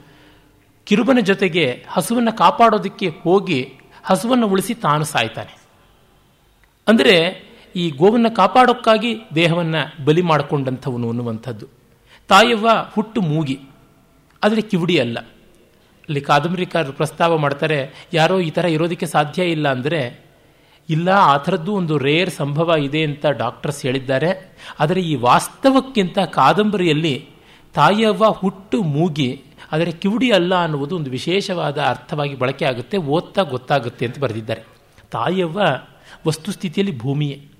ಕಿರುಬನ ಜೊತೆಗೆ ಹಸುವನ್ನು ಕಾಪಾಡೋದಕ್ಕೆ ಹೋಗಿ ಹಸುವನ್ನು ಉಳಿಸಿ ತಾನು ಸಾಯ್ತಾನೆ. ಅಂದರೆ ಈ ಗೋವನ್ನು ಕಾಪಾಡೋಕ್ಕಾಗಿ ದೇಹವನ್ನು ಬಲಿ ಮಾಡಿಕೊಂಡಂಥವನು ಅನ್ನುವಂಥದ್ದು. ತಾಯವ್ವ ಹುಟ್ಟು ಮೂಗಿ. ಆದರೆ ಕಿವುಡಿ ಅಲ್ಲ. ಅಲ್ಲಿ ಕಾದಂಬರಿಕಾರರು ಪ್ರಸ್ತಾವ ಮಾಡ್ತಾರೆ, ಯಾರೋ ಈ ಥರ ಇರೋದಕ್ಕೆ ಸಾಧ್ಯ ಇಲ್ಲ ಅಂದರೆ, ಇಲ್ಲ, ಆ ಥರದ್ದು ಒಂದು ರೇರ್ ಸಂಭವ ಇದೆ ಅಂತ ಡಾಕ್ಟರ್ಸ್ ಹೇಳಿದ್ದಾರೆ. ಆದರೆ ಈ ವಾಸ್ತವಕ್ಕಿಂತ ಕಾದಂಬರಿಯಲ್ಲಿ ತಾಯವ್ವ ಹುಟ್ಟು ಮೂಗಿ, ಆದರೆ ಕಿವುಡಿ ಅಲ್ಲ ಅನ್ನುವುದು ಒಂದು ವಿಶೇಷವಾದ ಅರ್ಥವಾಗಿ ಬಳಕೆ ಆಗುತ್ತೆ, ಓದ್ತಾ ಗೊತ್ತಾಗುತ್ತೆ ಅಂತ ಬರೆದಿದ್ದಾರೆ. ತಾಯವ್ವ ವಸ್ತುಸ್ಥಿತಿಯಲ್ಲಿ ಭೂಮಿಯೇ.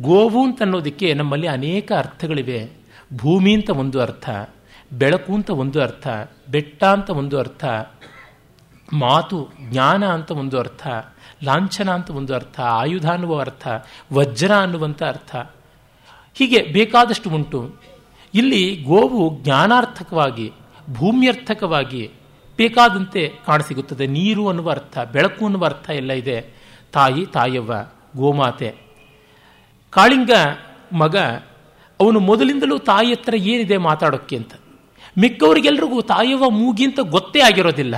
ಗೋವು ಅಂತ ಅನ್ನೋದಕ್ಕೆ ನಮ್ಮಲ್ಲಿ ಅನೇಕ ಅರ್ಥಗಳಿವೆ. ಭೂಮಿ ಅಂತ ಒಂದು ಅರ್ಥ, ಬೆಳಕು ಅಂತ ಒಂದು ಅರ್ಥ, ಬೆಟ್ಟ ಅಂತ ಒಂದು ಅರ್ಥ, ಮಾತು, ಜ್ಞಾನ ಅಂತ ಒಂದು ಅರ್ಥ, ಲಾಂಛನ ಅಂತ ಒಂದು ಅರ್ಥ, ಆಯುಧ ಅನ್ನುವ ಅರ್ಥ, ವಜ್ರ ಅನ್ನುವಂಥ ಅರ್ಥ. ಹೀಗೆ ಬೇಕಾದಷ್ಟು ಉಂಟು. ಇಲ್ಲಿ ಗೋವು ಜ್ಞಾನಾರ್ಥಕವಾಗಿ, ಭೂಮ್ಯರ್ಥಕವಾಗಿ ಬೇಕಾದಂತೆ ಕಾಣಸಿಗುತ್ತದೆ. ನೀರು ಅನ್ನುವ ಅರ್ಥ, ಬೆಳಕು ಅನ್ನುವ ಅರ್ಥ ಎಲ್ಲ ಇದೆ. ತಾಯಿ, ತಾಯವ್ವ, ಗೋಮಾತೆ. ಕಾಳಿಂಗ ಮಗ, ಅವನು ಮೊದಲಿಂದಲೂ ತಾಯಿ ಹತ್ರ ಏನಿದೆ ಮಾತಾಡೋಕ್ಕೆ ಅಂತ. ಮಿಕ್ಕವರಿಗೆಲ್ರಿಗೂ ತಾಯಿಯವ ಮೂಗಿ ಅಂತ ಗೊತ್ತೇ ಆಗಿರೋದಿಲ್ಲ.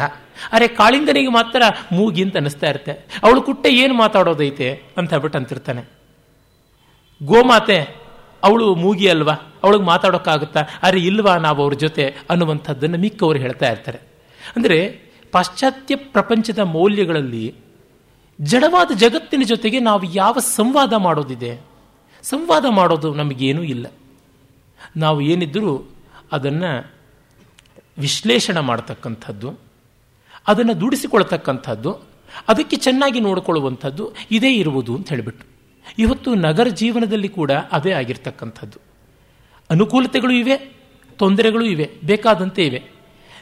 ಅರೆ ಕಾಳಿಂಗನಿಗೆ ಮಾತ್ರ ಮೂಗಿ ಅಂತ ಅನಿಸ್ತಾ ಇರುತ್ತೆ. ಅವಳು ಕುಟ್ಟೆ ಏನು ಮಾತಾಡೋದೈತೆ ಅಂತ ಹೇಳ್ಬಿಟ್ಟು ಅಂತಿರ್ತಾನೆ. ಗೋಮಾತೆ, ಅವಳು ಮೂಗಿ ಅಲ್ವಾ? ಅವಳಿಗೆ ಮಾತಾಡೋಕ್ಕಾಗುತ್ತಾ? ಅರೆ ಇಲ್ವಾ ನಾವು ಅವ್ರ ಜೊತೆ ಅನ್ನುವಂಥದ್ದನ್ನು ಮಿಕ್ಕವರು ಹೇಳ್ತಾ ಇರ್ತಾರೆ. ಅಂದರೆ ಪಾಶ್ಚಾತ್ಯ ಪ್ರಪಂಚದ ಮೌಲ್ಯಗಳಲ್ಲಿ ಜಡವಾದ ಜಗತ್ತಿನ ಜೊತೆಗೆ ನಾವು ಯಾವ ಸಂವಾದ ಮಾಡೋದಿದೆ? ಸಂವಾದ ಮಾಡೋದು ನಮಗೇನೂ ಇಲ್ಲ. ನಾವು ಏನಿದ್ದರೂ ಅದನ್ನು ವಿಶ್ಲೇಷಣೆ ಮಾಡ್ತಕ್ಕಂಥದ್ದು, ಅದನ್ನು ದುಡಿಸಿಕೊಳ್ತಕ್ಕಂಥದ್ದು, ಅದಕ್ಕೆ ಚೆನ್ನಾಗಿ ನೋಡಿಕೊಳ್ಳುವಂಥದ್ದು ಇದೇ ಇರುವುದು ಅಂತ ಹೇಳಿಬಿಟ್ಟು. ಇವತ್ತು ನಗರ ಜೀವನದಲ್ಲಿ ಕೂಡ ಅದೇ ಆಗಿರ್ತಕ್ಕಂಥದ್ದು. ಅನುಕೂಲತೆಗಳು ಇವೆ, ತೊಂದರೆಗಳು ಇವೆ, ಬೇಕಾದಂತೆ ಇವೆ.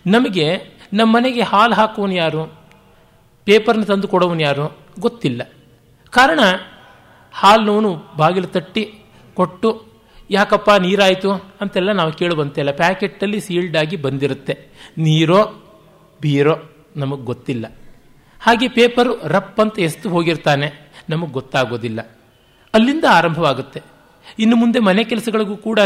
ನಮಗೆ ನಮ್ಮ ಮನೆಗೆ ಹಾಲು ಹಾಕುವನು ಯಾರು? ಪೇಪರ್ನ ತಂದು ಕೊಡೋವನು ಯಾರು? ಗೊತ್ತಿಲ್ಲ. ಕಾರಣ ಹಾಲಿನವನು ಬಾಗಿಲು ತಟ್ಟಿ ಕೊಟ್ಟು, ಯಾಕಪ್ಪ ನೀರಾಯಿತು? ಅಂತೆಲ್ಲ ನಾವು ಕೇಳುವಂತೆಲ್ಲ ಪ್ಯಾಕೆಟಲ್ಲಿ ಸೀಲ್ಡ್ ಆಗಿ ಬಂದಿರುತ್ತೆ. ನೀರೋ ಬೀರೋ ನಮಗೆ ಗೊತ್ತಿಲ್ಲ. ಹಾಗೆ ಪೇಪರು ರಪ್ ಅಂತ ಎಷ್ಟು ಹೋಗಿರ್ತಾನೆ, ನಮಗೆ ಗೊತ್ತಾಗೋದಿಲ್ಲ. ಅಲ್ಲಿಂದ ಆರಂಭವಾಗುತ್ತೆ. ಇನ್ನು ಮುಂದೆ ಮನೆ ಕೆಲಸಗಳಿಗೂ ಕೂಡ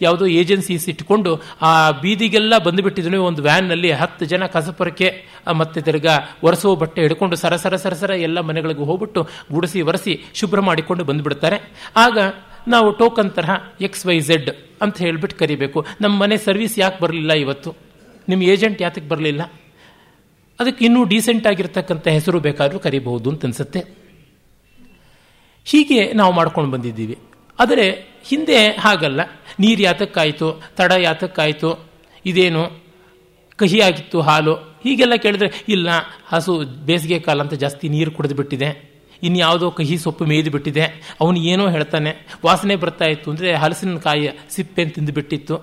ಯಾವುದೋ ಏಜೆನ್ಸೀಸ್ ಇಟ್ಕೊಂಡು ಆ ಬೀದಿಗೆಲ್ಲ ಬಂದುಬಿಟ್ಟಿದ್ರು ಒಂದು ವ್ಯಾನ್ನಲ್ಲಿ ಹತ್ತು ಜನ ಕಸಪುರಕ್ಕೆ ಮತ್ತೆ ತಿರ್ಗಾ ಒರೆಸೋ ಬಟ್ಟೆ ಹಿಡ್ಕೊಂಡು ಸರಸರ ಸರಸರ ಸರ ಸರ ಎಲ್ಲ ಮನೆಗಳಿಗೂ ಹೋಗ್ಬಿಟ್ಟು ಗುಡಿಸಿ ಒರೆಸಿ ಶುಭ್ರ ಮಾಡಿಕೊಂಡು ಬಂದುಬಿಡ್ತಾರೆ. ಆಗ ನಾವು ಟೋಕನ್ ತರಹ ಎಕ್ಸ್ ವೈ ಝೆಡ್ ಅಂತ ಹೇಳ್ಬಿಟ್ಟು ಕರಿಬೇಕು. ನಮ್ಮ ಮನೆ ಸರ್ವಿಸ್ ಯಾಕೆ ಬರಲಿಲ್ಲ ಇವತ್ತು? ನಿಮ್ಮ ಏಜೆಂಟ್ ಯಾತಕ್ಕೆ ಬರಲಿಲ್ಲ? ಅದಕ್ಕೆ ಇನ್ನೂ ಡೀಸೆಂಟ್ ಆಗಿರ್ತಕ್ಕಂಥ ಹೆಸರು ಬೇಕಾದರೂ ಕರಿಬಹುದು ಅಂತ ಅನ್ಸುತ್ತೆ. ಹೀಗೆ ನಾವು ಮಾಡ್ಕೊಂಡು ಬಂದಿದ್ದೀವಿ. ಆದರೆ ಹಿಂದೆ ಹಾಗಲ್ಲ. ನೀರು ಯಾತಕ್ಕಾಯಿತು ತಡ ಯಾತಕ್ಕಾಯಿತು ಇದೇನು ಕಹಿಯಾಗಿತ್ತು ಹಾಲು? ಹೀಗೆಲ್ಲ ಕೇಳಿದ್ರೆ, ಇಲ್ಲ, ಹಸು ಬೇಸಿಗೆ ಕಾಲ ಅಂತ ಜಾಸ್ತಿ ನೀರು ಕುಡಿದು ಬಿಟ್ಟಿದೆ. ಇನ್ಯಾವುದೋ ಕಹಿ ಸೊಪ್ಪು ಮೇಯ್ದು ಬಿಟ್ಟಿದೆ. ಅವನು ಏನೋ ಹೇಳ್ತಾನೆ, ವಾಸನೆ ಬರ್ತಾ ಇತ್ತು ಅಂದರೆ ಹಲಸಿನಕಾಯಿಯ ಸಿಪ್ಪೆ ತಿಂದು ಬಿಟ್ಟಿತ್ತು.